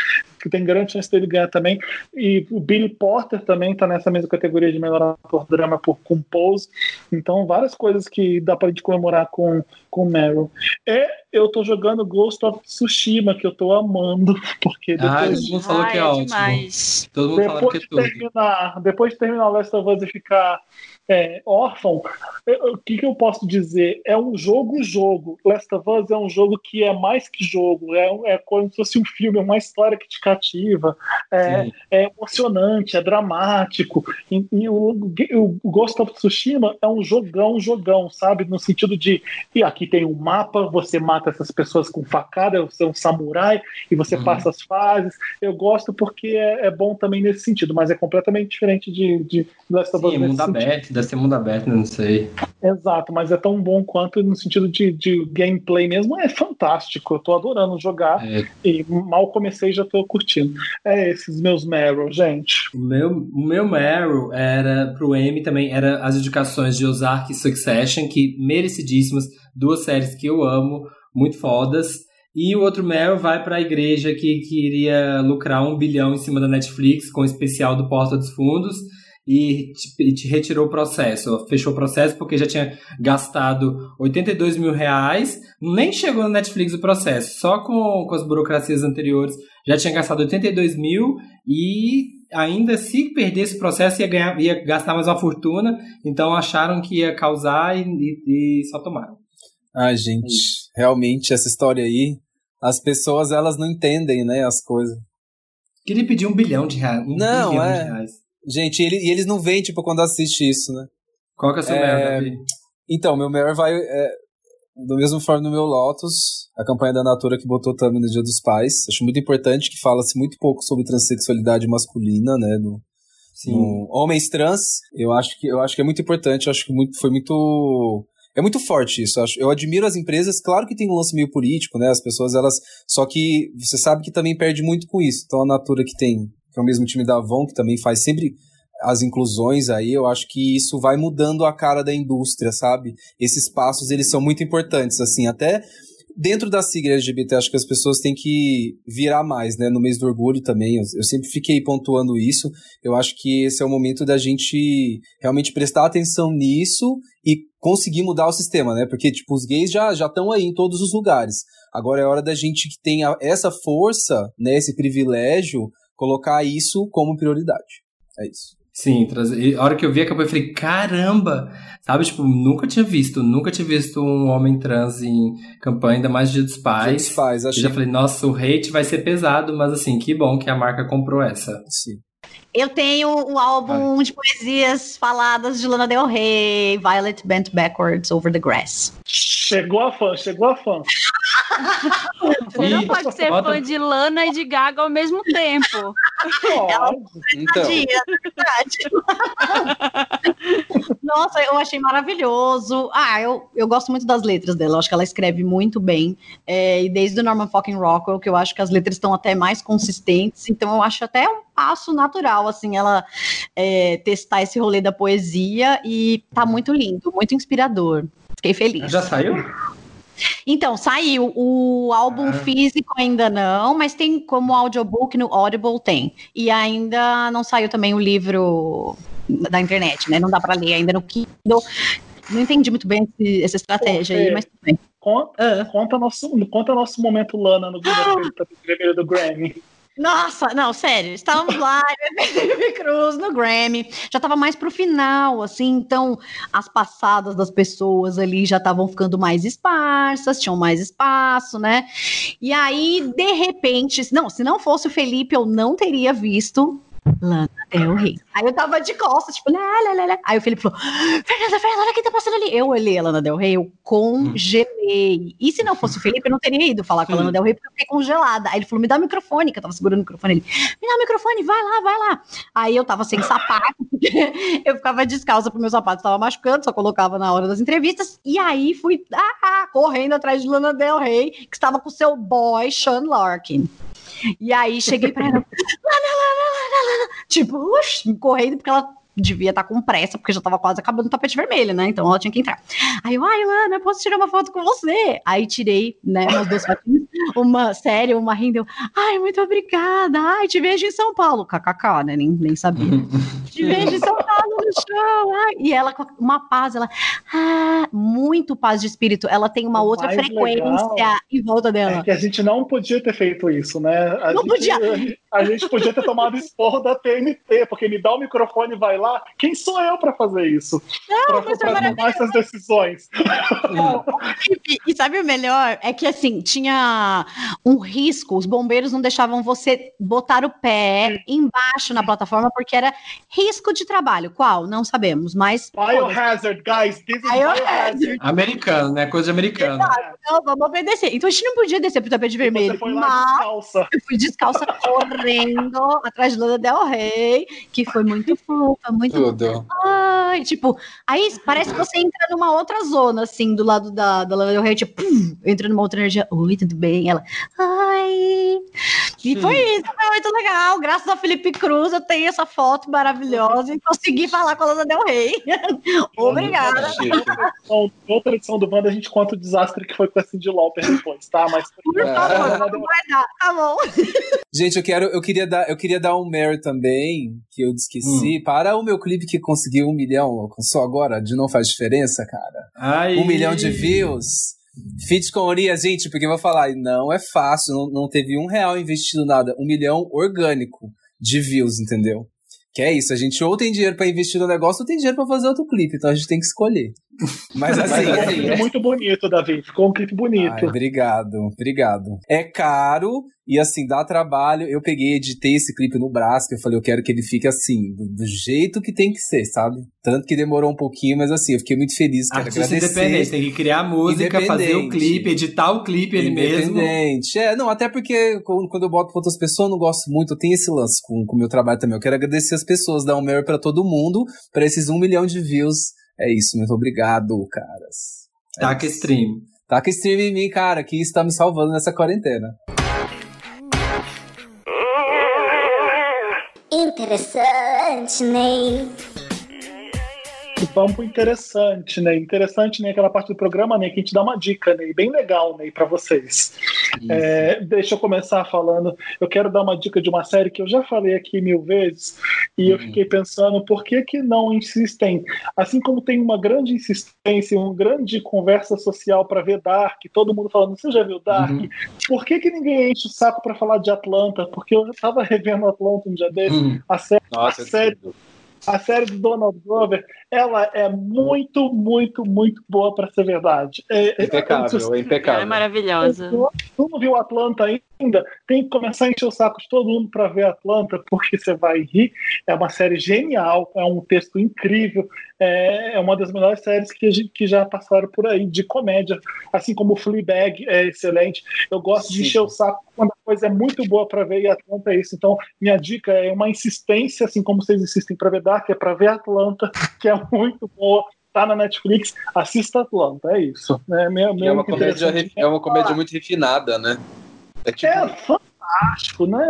que tem grande chance dele ganhar também. E o Billy Porter também está nessa mesma categoria de melhor ator drama por Compose. Então, várias coisas que dá para gente comemorar com, com Meryl. E eu tô jogando Ghost of Tsushima, que eu tô amando, porque depois. Ah, todo mundo falou que é, é ótimo. Demais. Todo mundo depois que é tudo. Terminar, depois de terminar Last of Us e ficar é, órfão, o que, que, eu posso dizer? É um jogo-jogo. Last of Us é um jogo que é mais que jogo, é, é como se fosse um filme, é uma história que te cativa, é, é emocionante, é dramático. E, e o, o, Ghost of Tsushima é um jogão, jogão, sabe? No sentido de, e aqui tem um mapa, você mata essas pessoas com facada, você é um samurai, e você uhum. passa as fases. Eu gosto porque é, é, bom também nesse sentido, mas é completamente diferente de, de Last of Us. Sim, mundo aberto deve ser mundo aberto, não sei. Exato, mas é tão bom quanto no sentido de, de gameplay mesmo, é fantástico. Eu tô adorando jogar é. e mal comecei já tô curtindo. É esses meus Meryl, gente. O meu, o meu Meryl era pro M também, era as indicações de Ozark e Succession, que merecidíssimas, duas séries que eu amo, muito fodas. E o outro Meryl vai para a igreja que queria lucrar um bilhão em cima da Netflix com o especial do Porta dos Fundos e te, te, retirou o processo, fechou o processo porque já tinha gastado 82 mil reais, nem chegou no Netflix o processo, só com, com as burocracias anteriores já tinha gastado 82 mil e ainda se perdesse o processo ia, ganhar, ia gastar mais uma fortuna, então acharam que ia causar e, e, e só tomaram. Ah, gente, realmente essa história aí, as pessoas elas não entendem, né, as coisas. Queria pedir um bilhão de reais. Um não, bilhão é. de reais. Gente, e, ele, e eles não veem, tipo, quando assiste isso, né? Qual que é o seu é... Mare, Então, meu Mare vai... É, do mesmo forma no meu Lotus, a campanha da Natura que botou também no Dia dos Pais. Acho muito importante que fala-se muito pouco sobre transexualidade masculina, né? No, Sim. No homens trans, eu acho que eu acho que é muito importante, acho que muito, foi muito é muito forte isso. Eu, admiro as empresas, claro que tem um lance meio político, né? As pessoas elas, só que você sabe que também perde muito com isso. Então a Natura que tem que é o mesmo time da Avon, que também faz sempre as inclusões aí, eu acho que isso vai mudando a cara da indústria, sabe? Esses passos, eles são muito importantes, assim, até dentro da sigla LGBT, acho que as pessoas têm que virar mais, né? No mês do orgulho também, eu, sempre fiquei pontuando isso. Eu acho que esse é o momento da gente realmente prestar atenção nisso e conseguir mudar o sistema, né? Porque, tipo, os gays já estão aí em todos os lugares. Agora é hora da gente que tenha essa força, né? Esse privilégio colocar isso como prioridade. É isso. Sim, a hora que eu vi a campanha, eu falei, caramba! Sabe, tipo, nunca tinha visto, nunca tinha visto um homem trans em campanha, ainda mais Dia dos Pais. Dia dos Pais, achei. Eu já falei, nossa, o hate vai ser pesado, mas assim, que bom que a marca comprou essa. Sim. Eu tenho o álbum Ai. de poesias faladas de Lana Del Rey, Violet Bent Backwards Over the Grass. Chegou a fã, chegou a fã. Você não pode ser Bota... fã de Lana e de Gaga ao mesmo tempo. Ela então. Nossa, eu achei maravilhoso. Ah, eu, eu gosto muito das letras dela. Eu acho que ela escreve muito bem. É, e desde o Norman Fucking Rockwell, que eu acho que as letras estão até mais consistentes. Então eu acho até um passo natural, assim, ela é, testar esse rolê da poesia. E tá muito lindo, muito inspirador. Fiquei feliz. Já saiu? Então, saiu. O álbum ah. físico ainda não, mas tem como audiobook no Audible tem. E ainda não saiu também o livro da internet, né? Não dá para ler ainda no Kindle. Não entendi muito bem esse, essa estratégia Pô, aí, mas tudo bem. Conta, ah. conta, nosso, conta nosso momento Lana no primeiro do Grammy. Nossa, não, sério, estávamos lá, Cruz no Grammy, já estava mais pro final, assim, então as passadas das pessoas ali já estavam ficando mais esparsas, tinham mais espaço, né? E aí, de repente, não, se não fosse o Felipe, eu não teria visto Lana Del Rey. Aí eu tava de costas, tipo, lá, lá, lá, lá. Aí o Felipe falou: Fernanda, Fernanda, olha quem tá passando ali. Eu olhei a Lana Del Rey, eu congelei. E se não fosse o Felipe, eu não teria ido falar com a Lana Del Rey, porque eu fiquei congelada. Aí ele falou: me dá o microfone, que eu tava segurando o microfone. Ele, me dá o microfone, vai lá, vai lá. Aí eu tava sem sapato, porque eu ficava descalça porque meu sapato estava machucando, só colocava na hora das entrevistas. E aí fui ah, correndo atrás de Lana Del Rey, que estava com seu boy, Sean Larkin. E aí cheguei pra ela, tipo, correndo, porque ela devia estar tá com pressa, porque já tava quase acabando o tapete vermelho, né? Então ela tinha que entrar. Aí eu, ai, Lana, eu posso tirar uma foto com você? Aí tirei, né, umas duas fotinhas, uma séria, uma rindo. Ai, muito obrigada. Ai, te vejo em São Paulo. KKK, né? Nem, nem sabia. te vejo em São show. Ai. E ela com uma paz, ela, ah, muito paz de espírito. Ela tem uma o outra frequência em volta dela. É que a gente não podia ter feito isso, né? A não gente, podia. A gente podia ter tomado esporro da TNT, porque me dá o microfone e vai lá quem sou eu para fazer isso? Não, para tomar essas decisões. e sabe o melhor? É que assim, tinha um risco, os bombeiros não deixavam você botar o pé embaixo na plataforma porque era risco de trabalho. Qual? Não sabemos, mas. Biohazard, guys, this is biohazard. Americano, né? Coisa americana. Então, vamos obedecer. Então a gente não podia descer pro tapete vermelho. Você foi lá mas descalça. Eu fui descalça correndo atrás de Lana Del Rey, que foi muito fofa, muito. Tudo. Ai, tipo, aí parece que você entra numa outra zona, assim, do lado da, da Lana Del Rey, tipo, pum, entra numa outra energia. Oi, tudo bem? Ela, ai. E foi isso, foi muito legal. Graças a Felipe Cruz, eu tenho essa foto maravilhosa e consegui falar com a Lana Del Rey. Obrigada. Outra edição do Banda, a gente conta o desastre que foi com a Cindy Lauper depois, tá? Mas. Por favor, não vai dar, tá bom. Gente, eu quero, eu queria dar, eu queria dar um Mary também, que eu esqueci, hum. para o meu clipe que conseguiu um milhão, só agora, de não faz diferença, cara. Ai. Um milhão de views. Fit com Oria, gente, porque eu vou falar, não é fácil, não, não teve um real investido nada, um milhão orgânico de views, entendeu? Que é isso, a gente ou tem dinheiro para investir no negócio ou tem dinheiro para fazer outro clipe, então a gente tem que escolher. Mas assim. Mas, assim é muito bonito, Davi. Ficou um clipe bonito. Ai, obrigado, obrigado. É caro e assim, dá trabalho. Eu peguei, editei esse clipe no braço, que eu falei, eu quero que ele fique assim, do, do, jeito que tem que ser, sabe? Tanto que demorou um pouquinho, mas assim, eu fiquei muito feliz. Quero Artista agradecer. independente, tem que criar música, fazer o clipe, editar o clipe ele mesmo. Independente. É, não, até porque quando eu boto pra outras pessoas, eu não gosto muito, eu tenho esse lance com o meu trabalho também. Eu quero agradecer as pessoas, dar um maior pra todo mundo, para esses um milhão de views é isso, muito obrigado, caras. É Taca isso. stream. Taca stream em mim, cara, que está me salvando nessa quarentena. Interessante, Ney vamos pro interessante, né? Interessante, né? Aquela parte do programa, né? Que a gente dá uma dica, né? Bem legal, né? Para vocês. É, deixa eu começar falando. Eu quero dar uma dica de uma série que eu já falei aqui mil vezes e eu uhum. fiquei pensando por que que não insistem, assim como tem uma grande insistência, uma grande conversa social para ver Dark, todo mundo falando, você já viu Dark? Uhum. Por que que ninguém enche o saco para falar de Atlanta? Porque eu tava revendo Atlanta um dia desse, uhum. a série, Nossa, a série a série do Donald Glover, ela é muito, muito, muito boa para ser verdade. É, é impecável, é, impecável. Ela é maravilhosa. Tu não viu Atlanta ainda? Tem que começar a encher o saco de todo mundo para ver Atlanta, porque você vai rir. É uma série genial, é um texto incrível, é, é uma das melhores séries que, que já passaram por aí, de comédia. Assim como Fleabag é excelente. Eu gosto Sim. de encher o saco quando a coisa é muito boa para ver e Atlanta é isso. Então, minha dica é uma insistência, assim como vocês insistem para ver Dark, é para ver Atlanta, que é muito boa tá na Netflix, assista Atlanta, é isso. É, meio, meio é, uma comédia, é uma comédia muito refinada, né? É, tipo... é fantástico, né?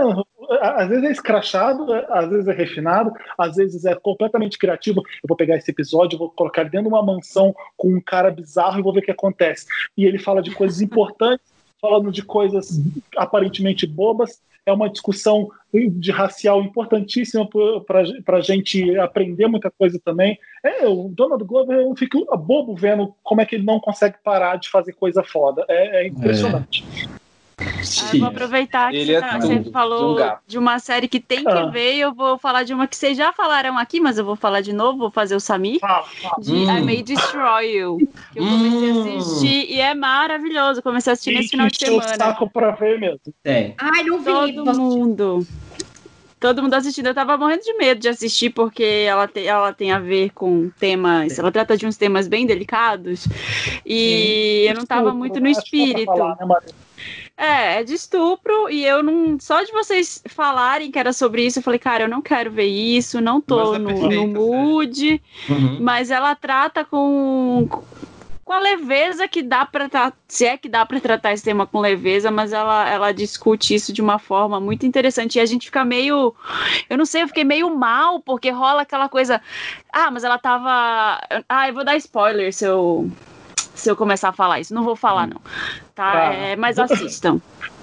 Às vezes é escrachado, às vezes é refinado, às vezes é completamente criativo. Eu vou pegar esse episódio, vou colocar ele dentro de uma mansão com um cara bizarro e vou ver o que acontece. E ele fala de coisas importantes, falando de coisas aparentemente bobas. É uma discussão de racial importantíssima para a gente aprender muita coisa também. É, o Donald Glover, eu fico bobo vendo como é que ele não consegue parar de fazer coisa foda. É, é impressionante. É. Ah, eu vou aproveitar que é você, você falou de uma série que tem que ah. ver. Eu vou falar de uma que vocês já falaram aqui, mas eu vou falar de novo. Vou fazer o Samir de hum. I May Destroy You. Que eu comecei hum. a assistir e é maravilhoso. Comecei a assistir nesse final de semana. saco pra ver mesmo. Tem. Ai, não vi. Todo mundo. Todo mundo assistindo. Eu tava morrendo de medo de assistir, porque ela, te, ela tem a ver com temas. Ela trata de uns temas bem delicados. E Sim. eu não tava muito no espírito. Falar, né, é, é de estupro e eu não. Só de vocês falarem que era sobre isso, eu falei, cara, eu não quero ver isso, não tô é no, no mood. Uhum. Mas ela trata com com a leveza que dá para tratar, se é que dá para tratar esse tema com leveza, mas ela, ela discute isso de uma forma muito interessante e a gente fica meio, eu não sei, eu fiquei meio mal porque rola aquela coisa, ah, mas ela tava, ah, eu vou dar spoiler se eu se eu começar a falar isso, não vou falar hum. não, tá? Ah. É, mas assistam.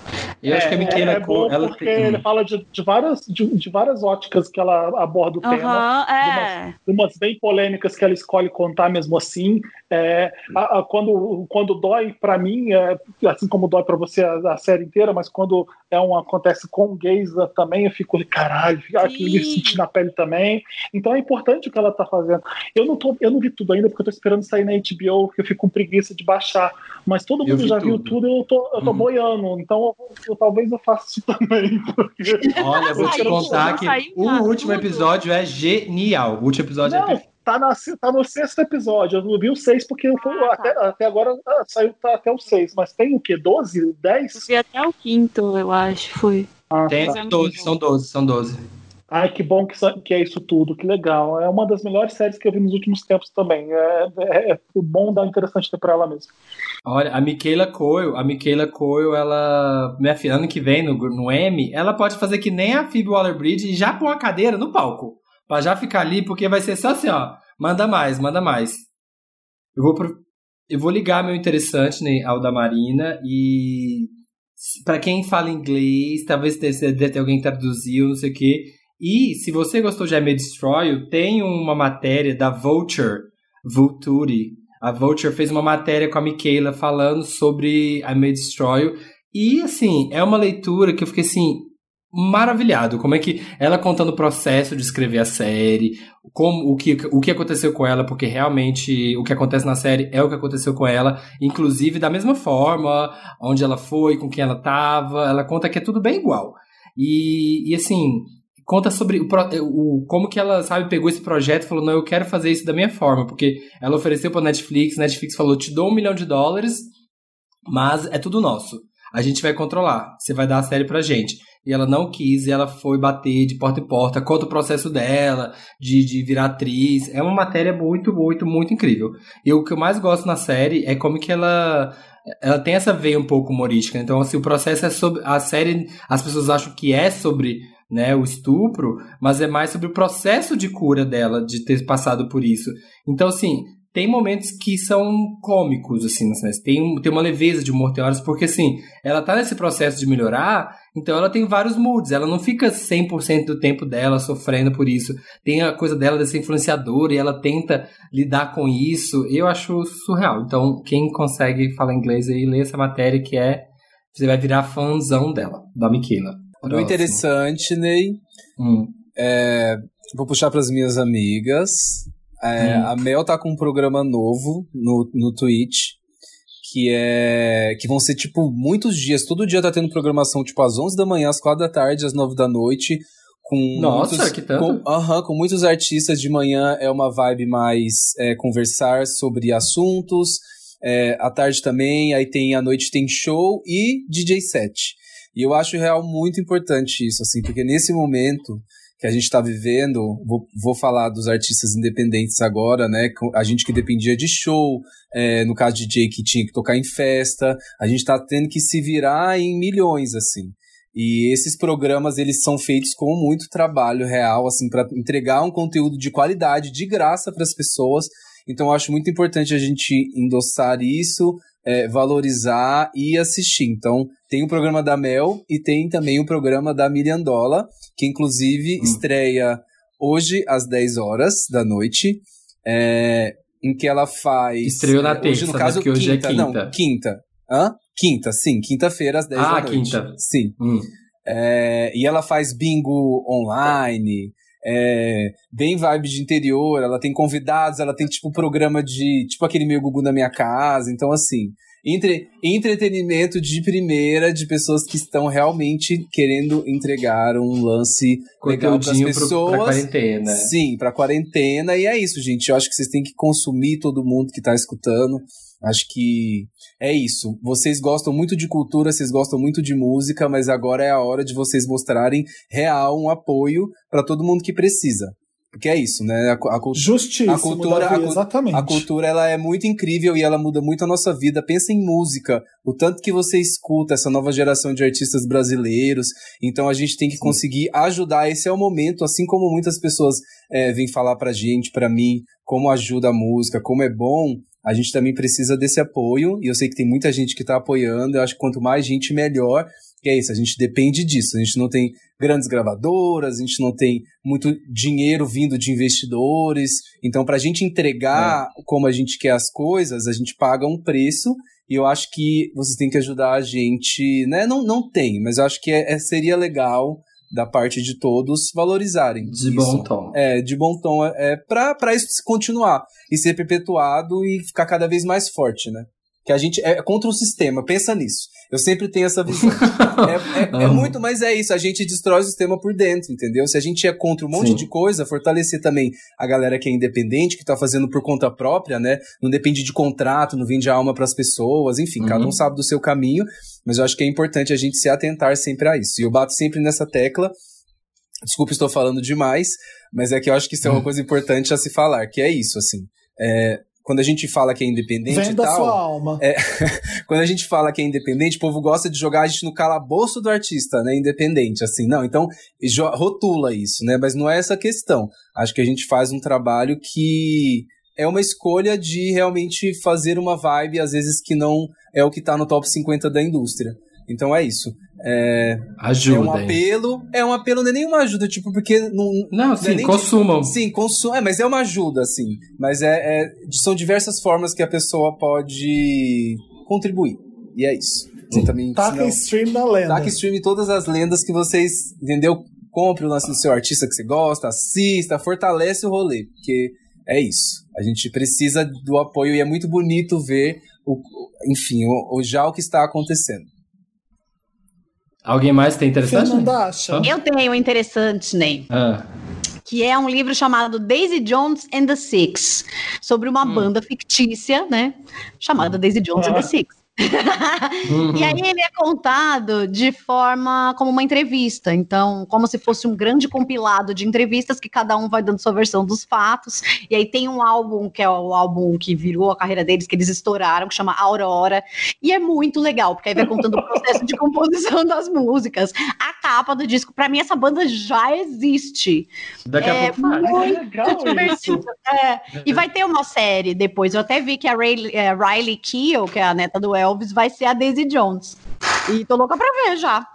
Eu é, acho que a Miquela é, é bom ela porque tem... ele fala de, de várias, de, de, várias óticas que ela aborda o tema, é. de, umas, de, umas, bem polêmicas que ela escolhe contar mesmo assim. É, a, a, quando, quando dói para mim, é, assim como dói para você a, a, série inteira, mas quando é um acontece com gays também, eu fico caralho, aquilo me senti na pele também. Então é importante o que ela tá fazendo. Eu não tô, eu não vi tudo ainda porque eu tô esperando sair na HBO, porque eu fico com preguiça de baixar. Mas todo mundo já tudo. viu tudo, eu tô, eu tô uhum. boiando. Então eu, talvez eu faça isso também. Porque... Olha, vou te contar que o último episódio é genial. O último episódio é não, é Tá, na, tá no sexto episódio. Eu não vi o seis porque eu, ah, até, tá. até agora ah, saiu tá até o seis. Mas tem o quê? Doze? Dez? Eu vi até o quinto, eu acho. Foi. Ah, tem, tá. 12, são doze, são doze. Ai, que bom que, que é isso tudo, que legal. É uma das melhores séries que eu vi nos últimos tempos também. É, é, é bom dar interessante ter pra ela mesmo. Olha, a Michaela Coyle, a Michaela Coyle, ela, minha filha, ano que vem no, no M, ela pode fazer que nem a Phoebe Waller-Bridge e já pôr uma cadeira no palco. Pra já ficar ali, porque vai ser só assim, ó. Manda mais, manda mais. Eu vou, pro, eu vou ligar meu interessante né, ao da Marina e para quem fala inglês, talvez deve ter alguém que traduziu, não sei o quê. E se você gostou de I May Destroy tem uma matéria da Vulture, Vulture. A Vulture fez uma matéria com a Michaela falando sobre I May Destroy. E assim, é uma leitura que eu fiquei assim, maravilhado. Como é que ela contando o processo de escrever a série, como o que, o que aconteceu com ela, porque realmente o que acontece na série é o que aconteceu com ela, inclusive da mesma forma, onde ela foi, com quem ela estava, ela conta que é tudo bem igual. E, e assim, conta sobre o, o, como que ela, sabe, pegou esse projeto e falou, não, eu quero fazer isso da minha forma, porque ela ofereceu para Netflix, Netflix falou, te dou um milhão de dólares, mas é tudo nosso. A gente vai controlar, você vai dar a série pra gente e ela não quis, e ela foi bater de porta em porta, conta o processo dela, de, de virar atriz. É uma matéria muito, muito, muito incrível. E o que eu mais gosto na série é como que ela ela tem essa veia um pouco humorística. Então, assim, o processo é sobre. A série, as pessoas acham que é sobre né, o estupro, mas é mais sobre o processo de cura dela, de ter passado por isso. Então, assim, tem momentos que são cômicos, assim, né? tem, tem uma leveza de humor, tem horas, porque, assim, ela tá nesse processo de melhorar, então ela tem vários moods, ela não fica 100% do tempo dela sofrendo por isso. Tem a coisa dela de ser influenciadora e ela tenta lidar com isso, eu acho surreal. Então, quem consegue falar inglês aí, lê essa matéria que é, você vai virar fãzão dela, da Miquela. Muito interessante, Ney. Hum. É, vou puxar para as minhas amigas. É, hum. A Mel tá com um programa novo no, no Twitch. Que é. Que vão ser, tipo, muitos dias. Todo dia tá tendo programação, tipo, às 11 da manhã, às 4 da tarde, às 9 da noite. Com Nossa, muitos, que tanto? Com, uh -huh, com muitos artistas de manhã é uma vibe mais é, conversar sobre assuntos. É, à tarde também, aí tem à noite tem show e DJ set. E eu acho real muito importante isso, assim, porque nesse momento que a gente está vivendo, vou, vou falar dos artistas independentes agora, né? A gente que dependia de show, é, no caso de DJ que tinha que tocar em festa, a gente está tendo que se virar em milhões, assim. E esses programas, eles são feitos com muito trabalho real, assim, para entregar um conteúdo de qualidade, de graça para as pessoas. Então, eu acho muito importante a gente endossar isso, é, valorizar e assistir. Então, tem o programa da Mel e tem também o programa da Miriam Dola, que inclusive hum. estreia hoje às 10 horas da noite. É, em que ela faz. Estreou na terça, hoje, no né? caso, que hoje é quinta. Não, quinta. Hã? Quinta, sim. Quinta-feira, às 10 ah, da noite. Ah, quinta. Sim. Hum. É, e ela faz bingo online, é, bem vibe de interior, ela tem convidados, ela tem tipo programa de. tipo aquele meu Gugu na minha casa. Então, assim, entre, entretenimento de primeira de pessoas que estão realmente querendo entregar um lance legal para as pessoas. Pro, pra quarentena. Sim, para quarentena. E é isso, gente. Eu acho que vocês têm que consumir todo mundo que está escutando. Acho que é isso. Vocês gostam muito de cultura, vocês gostam muito de música, mas agora é a hora de vocês mostrarem real um apoio para todo mundo que precisa. Porque é isso, né? A, a, Justíssimo, a cultura, Davi, exatamente. A cultura ela é muito incrível e ela muda muito a nossa vida. Pensa em música, o tanto que você escuta essa nova geração de artistas brasileiros. Então a gente tem que conseguir ajudar. Esse é o momento, assim como muitas pessoas é, vêm falar pra gente, pra mim, como ajuda a música, como é bom. A gente também precisa desse apoio, e eu sei que tem muita gente que está apoiando. Eu acho que quanto mais gente, melhor. Que é isso, a gente depende disso. A gente não tem grandes gravadoras, a gente não tem muito dinheiro vindo de investidores. Então, para a gente entregar é. como a gente quer as coisas, a gente paga um preço. E eu acho que vocês têm que ajudar a gente, né? Não, não tem, mas eu acho que é, é seria legal da parte de todos valorizarem. De isso. bom tom. É, de bom tom. É, para isso continuar e ser perpetuado e ficar cada vez mais forte, né? Que a gente é contra o sistema, pensa nisso. Eu sempre tenho essa visão. é, é, é, muito, mas é isso. A gente destrói o sistema por dentro, entendeu? Se a gente é contra um monte Sim. de coisa, fortalecer também a galera que é independente, que tá fazendo por conta própria, né? Não depende de contrato, não vende alma para as pessoas, enfim, uhum. cada um sabe do seu caminho. Mas eu acho que é importante a gente se atentar sempre a isso. E eu bato sempre nessa tecla. Desculpa, estou falando demais, mas é que eu acho que isso é uma uhum. coisa importante a se falar, que é isso, assim. É, quando a gente fala que é independente Venda e tal. sua alma. É, quando a gente fala que é independente, o povo gosta de jogar a gente no calabouço do artista, né? Independente, assim. Não, então rotula isso, né? Mas não é essa a questão. Acho que a gente faz um trabalho que é uma escolha de realmente fazer uma vibe, às vezes, que não é o que tá no top 50 da indústria. Então é isso. É, ajuda. É um apelo. É um apelo, não é nenhuma ajuda, tipo, porque não. Não, não sim, é consumam. De, sim, consumam. É, mas é uma ajuda, assim. Mas é, é, são diversas formas que a pessoa pode contribuir. E é isso. também, Taca senão, stream na lenda. Taca stream todas as lendas que vocês, entendeu? Compre o lance do seu artista que você gosta, assista, fortalece o rolê, porque é isso. A gente precisa do apoio e é muito bonito ver, o, enfim, o, o já o que está acontecendo. Alguém mais tem interessante? Fernanda acha. Eu tenho um interessante, Ney. Ah. Que é um livro chamado Daisy Jones and the Six, sobre uma hum. banda fictícia, né? Chamada Daisy Jones ah. and the Six. E aí ele é contado de forma como uma entrevista, então, como se fosse um grande compilado de entrevistas que cada um vai dando sua versão dos fatos. E aí tem um álbum que é o álbum que virou a carreira deles, que eles estouraram, que chama Aurora. E é muito legal, porque aí vai contando o processo de composição das músicas. A capa do disco, para mim, essa banda já existe. Daqui é a pouco. Muito divertido. É. E vai ter uma série depois. Eu até vi que a Riley, é, Riley Keough, que é a neta do El Elvis vai ser a Daisy Jones. E tô louca pra ver já.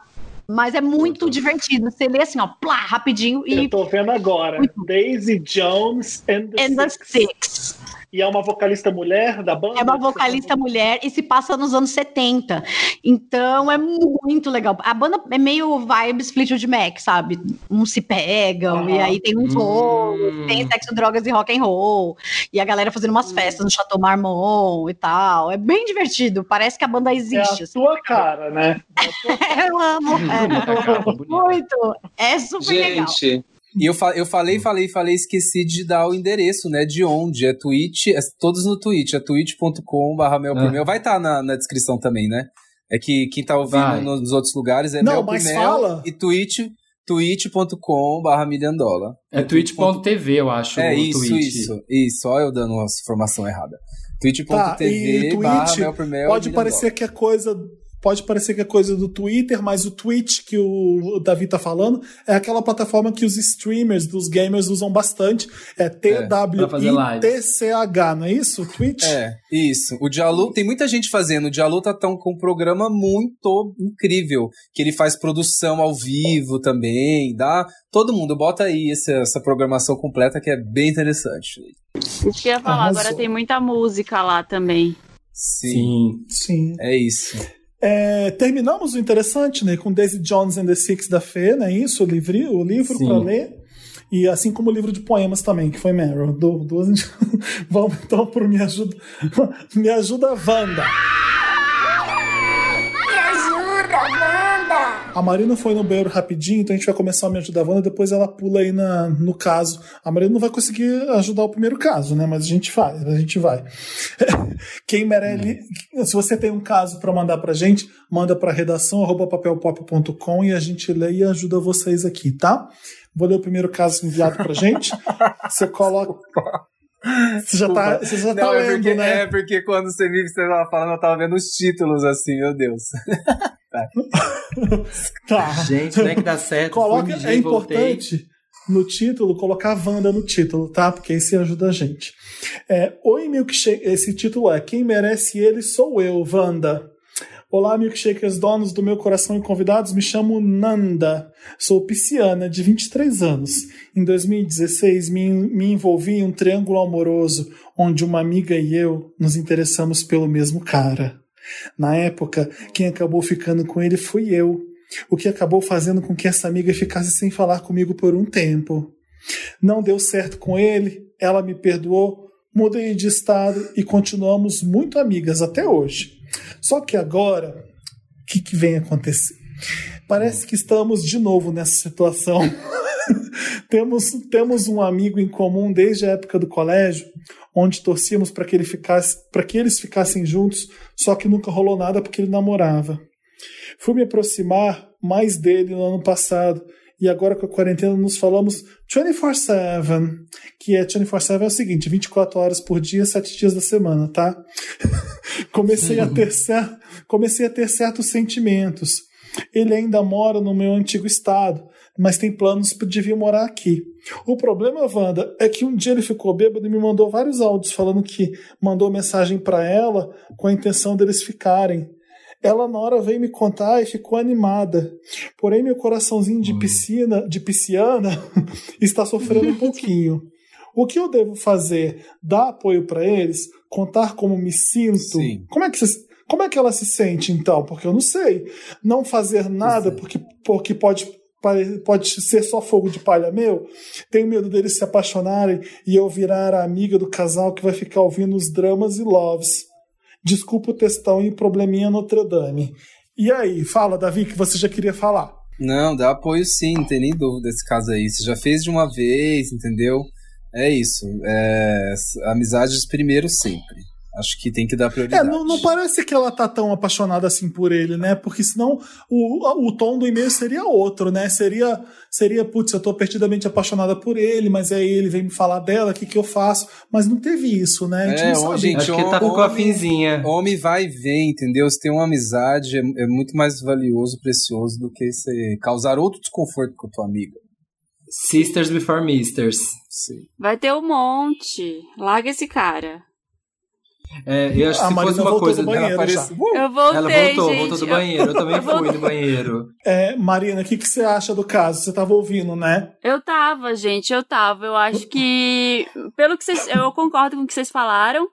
Mas é muito divertido. Você lê assim, ó, plá, rapidinho e. Eu tô vendo agora. Daisy Jones and the, and Six. the Six. E é uma vocalista mulher da banda? É uma vocalista mulher e se passa nos anos 70. Então é muito legal. A banda é meio vibes Fleetwood Mac, sabe? Uns se pegam e aí tem uns hum. tem sexo, drogas e rock and roll. E a galera fazendo umas festas no Chateau Marmont e tal. É bem divertido. Parece que a banda existe. É a assim. sua cara, né? É eu amo. É. muito. É super Gente, legal. E eu, fa eu falei, falei, falei, esqueci de dar o endereço, né? De onde. É Twitch, é todos no Twitch, é twitch.com.br mel por mel. Vai estar tá na, na descrição também, né? É que quem tá ouvindo nos outros lugares é Não, mel por mel fala. e Twitch twitch.com.br milhandola. É twitch.tv, eu acho. É isso, Twitch. isso, isso. Olha eu dando uma informação errada. twitch.tv tá, Pode parecer que é coisa pode parecer que é coisa do Twitter, mas o Twitch que o Davi tá falando é aquela plataforma que os streamers dos gamers usam bastante. É T-W-I-T-C-H, não é isso? Twitch? É, isso. O Dialu, tem muita gente fazendo. O Dialu tá tão, com um programa muito incrível, que ele faz produção ao vivo também, dá. Todo mundo, bota aí essa, essa programação completa que é bem interessante. Isso que eu ia falar, Arrasou. agora tem muita música lá também. Sim. Sim. É isso. É, terminamos o interessante, né? Com Daisy Jones and the Six da Fê, né? Isso, o livro, o livro para ler. E assim como o livro de poemas também, que foi Meryl. duas... Vamos então pro Me Ajuda. Me Ajuda Wanda. A Marina foi no banheiro rapidinho, então a gente vai começar a me ajudar a Wanda, depois ela pula aí na, no caso. A Marina não vai conseguir ajudar o primeiro caso, né? Mas a gente faz, a gente vai. Quem merece. Se você tem um caso para mandar pra gente, manda pra redação papelpop.com e a gente lê e ajuda vocês aqui, tá? Vou ler o primeiro caso enviado pra gente. Você coloca. Você já tá, você já tá Não, é lendo, porque, né? É porque quando você vive, você tava falando, eu tava vendo os títulos assim, meu Deus. Tá. Gente, não é que dá certo. Coloca, é mijei, voltei. importante no título colocar a Wanda no título, tá? Porque isso ajuda a gente. É, Oi, Milkshake. Esse título é Quem merece ele sou eu, Wanda. Olá, milkshakers, donos do meu coração e convidados. Me chamo Nanda. Sou pisciana, de 23 anos. Em 2016, me, me envolvi em um triângulo amoroso onde uma amiga e eu nos interessamos pelo mesmo cara. Na época, quem acabou ficando com ele fui eu, o que acabou fazendo com que essa amiga ficasse sem falar comigo por um tempo. Não deu certo com ele, ela me perdoou, mudei de estado e continuamos muito amigas até hoje. Só que agora, o que, que vem acontecer? Parece que estamos de novo nessa situação. temos, temos um amigo em comum desde a época do colégio, onde torcíamos para que, ele ficasse, para que eles ficassem juntos, só que nunca rolou nada porque ele namorava. Fui me aproximar mais dele no ano passado, e agora com a quarentena nos falamos 24/7, que é 24/7 é o seguinte, 24 horas por dia, 7 dias da semana, tá? comecei a ter comecei a ter certos sentimentos. Ele ainda mora no meu antigo estado, mas tem planos de vir morar aqui. O problema, Wanda, é que um dia ele ficou bêbado e me mandou vários áudios falando que mandou mensagem para ela com a intenção deles ficarem. Ela na hora veio me contar e ficou animada. Porém, meu coraçãozinho de piscina, de pisciana, está sofrendo um pouquinho. O que eu devo fazer? Dar apoio para eles? Contar como me sinto? Sim. Como é que você, como é que ela se sente então? Porque eu não sei. Não fazer nada porque porque pode pode ser só fogo de palha meu. Tenho medo deles se apaixonarem e eu virar a amiga do casal que vai ficar ouvindo os dramas e loves. Desculpa o textão e o probleminha Notre Dame. E aí, fala, Davi, que você já queria falar. Não, dá apoio sim, não tem nem dúvida desse caso aí. Você já fez de uma vez, entendeu? É isso. É, amizades primeiro sempre. Acho que tem que dar É, prioridade. não, não parece que ela tá tão apaixonada assim por ele, né? Porque senão o, o tom do e-mail seria outro, né? Seria, seria putz, eu tô perdidamente apaixonada por ele, mas aí ele vem me falar dela, o que, que eu faço? Mas não teve isso, né? A gente É, não sabe. gente, Acho que ele tá com homem- afinzinha. Homem vai e vem, entendeu? Você tem uma amizade, é, é muito mais valioso, precioso do que você causar outro desconforto com a tua amiga. Sisters before misters. Sim. Vai ter um monte. Larga esse cara. É, eu acho que A se Marina fosse uma voltou coisa. do banheiro Uh! Eu voltei, ela voltou, gente. voltou do Eu- banheiro. Eu também fui no banheiro. É, Marina, o que, que você acha do caso? Você tava ouvindo, né? Eu tava, gente, eu tava. Eu acho que, pelo que vocês, eu concordo com o que vocês falaram.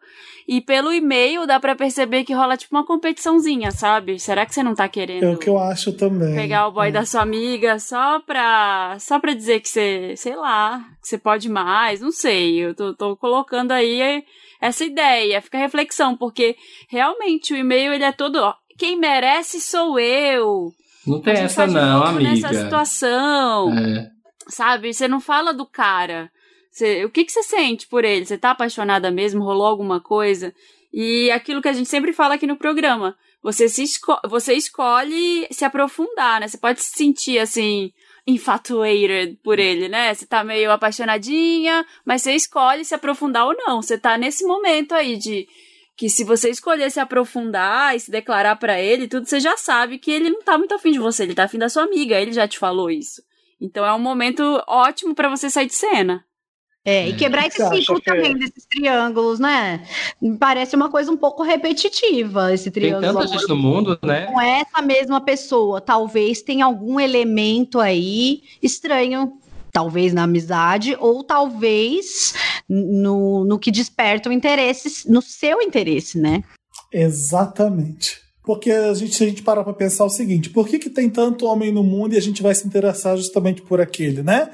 E pelo e-mail dá pra perceber que rola tipo uma competiçãozinha, sabe? Será que você não tá querendo É o que eu acho também. pegar o boy da sua amiga só pra, só pra dizer que você, sei lá, que você pode mais? Não sei. Eu tô, tô colocando aí essa ideia. Fica a reflexão, porque realmente o e-mail ele é todo. ó, Quem merece sou eu. Não tem essa não, amiga. Nessa situação É. sabe? Você não fala do cara. Você- o que, que você sente por ele? Você tá apaixonada mesmo? Rolou alguma coisa? E aquilo que a gente sempre fala aqui no programa. Você, se esco você escolhe se aprofundar, né? Você pode se sentir assim, infatuated por ele, né? Você tá meio apaixonadinha, mas você escolhe se aprofundar ou não. Você tá nesse momento aí de que se você escolher se aprofundar e se declarar pra ele, tudo, você já sabe que ele não tá muito afim de você, ele tá afim da sua amiga, ele já te falou isso. Então é um momento ótimo pra você sair de cena. É, e quebrar que esse você ciclo Fê? também desses triângulos, né? Parece uma coisa um pouco repetitiva esse Tem triângulo. tanta gente no mundo, né? Com essa mesma pessoa, talvez tenha algum elemento aí estranho, talvez na amizade, ou talvez no, no que desperta o interesse, no seu interesse, né? Exatamente. Porque a gente, se a gente parar pra pensar o seguinte, por que, que tem tanto homem no mundo e a gente vai se interessar justamente por aquele, né?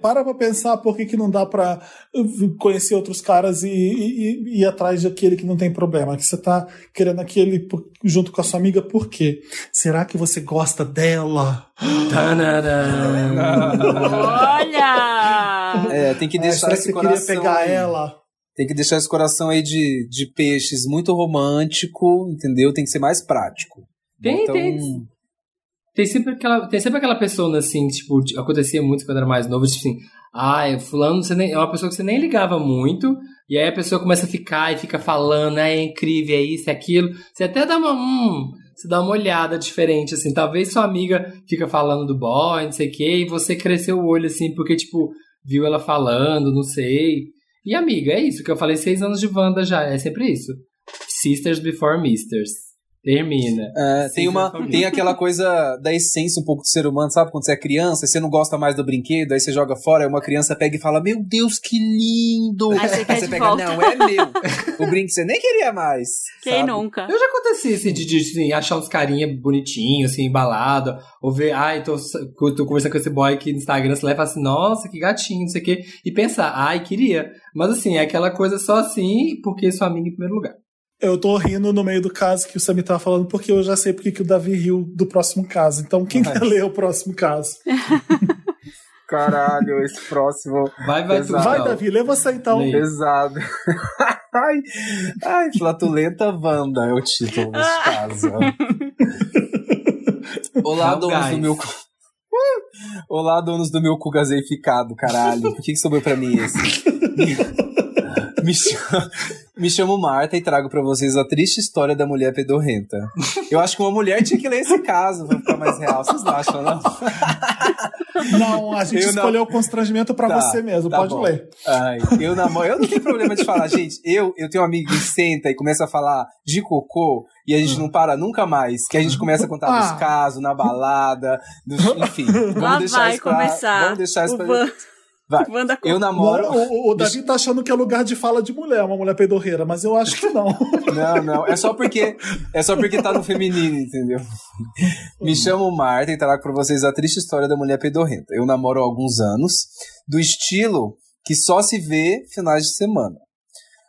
Para pra pensar por que, que não dá pra uh, conhecer outros caras e, e- e ir atrás daquele que não tem problema. Que você tá querendo aquele junto com a sua amiga, por quê? Será que você gosta dela? Olha! É, tem que deixar será que esse você queria coração. pegar aí. ela? Tem que deixar esse coração aí de, de peixes muito romântico, entendeu? Tem que ser mais prático. Tem- então, tem- tem sempre aquela, tem sempre aquela pessoa, assim, tipo, acontecia muito quando era mais novo, tipo assim, ai, fulano, você nem, é uma pessoa que você nem ligava muito, e aí a pessoa começa a ficar e fica falando, é incrível, é isso, é aquilo. Você até dá uma, hum, você dá uma olhada diferente, assim, talvez sua amiga fica falando do boy, não sei o quê, e você cresceu o olho, assim, porque, tipo, viu ela falando, não sei. E amiga, é isso que eu falei seis anos de Wanda já, é sempre isso. Sisters before Misters. Termina. É, tem uma tem aquela coisa da essência um pouco do ser humano, sabe? Quando você é criança, você não gosta mais do brinquedo, aí você joga fora, aí uma criança pega e fala: Meu Deus, que lindo! Aí você, aí você pega, volta. não, é meu. o brinquedo você nem queria mais. Quem sabe? nunca? Eu já aconteci assim, de, de assim, achar uns carinha bonitinhos, assim, embalado, ou ver, ai, tô, tô conversando com esse boy aqui no Instagram, você leva assim, nossa, que gatinho, não sei o quê, e pensar, ai, queria. Mas assim, é aquela coisa só assim, porque sua amiga em primeiro lugar. Eu tô rindo no meio do caso que o Samir tava falando, porque eu já sei porque que o Davi riu do próximo caso. Então, quem quer ler o próximo caso? Caralho, esse próximo. Vai, vai, Pesado. Vai, Davi, lê você então. Lê. Pesado. ai, ai, Flatulenta Wanda é o título desse caso. Olá, Não, donos guys. do meu. Olá, donos do meu cu gaseificado, caralho. Por que, que sobrou pra mim esse? Me chamo, me chamo Marta e trago pra vocês a triste história da mulher pedorrenta. Eu acho que uma mulher tinha que ler esse caso pra ficar mais real. Vocês não acham, não? Não, a gente Eu não- escolheu o constrangimento pra Tá, você mesmo. tá Pode bom. ler. Ai, eu namoro. Eu não tenho problema de falar, gente. Eu, eu tenho um amigo que senta e começa a falar de cocô e a gente não para nunca mais. Que a gente começa a contar Ah. dos casos na balada, dos, enfim. Vamos Lá deixar vai isso pra, começar Vamos deixar isso pra. Vai. Wanda Eu namoro. O, o- o Davi tá achando que é lugar de fala de mulher, uma mulher pedorreira, mas eu acho que não. Não, não. É só porque é só porque tá no feminino, entendeu? Me chamo Marta e trago pra vocês a triste história da mulher pedorrenta. Eu namoro há alguns anos, do estilo que só se vê finais de semana.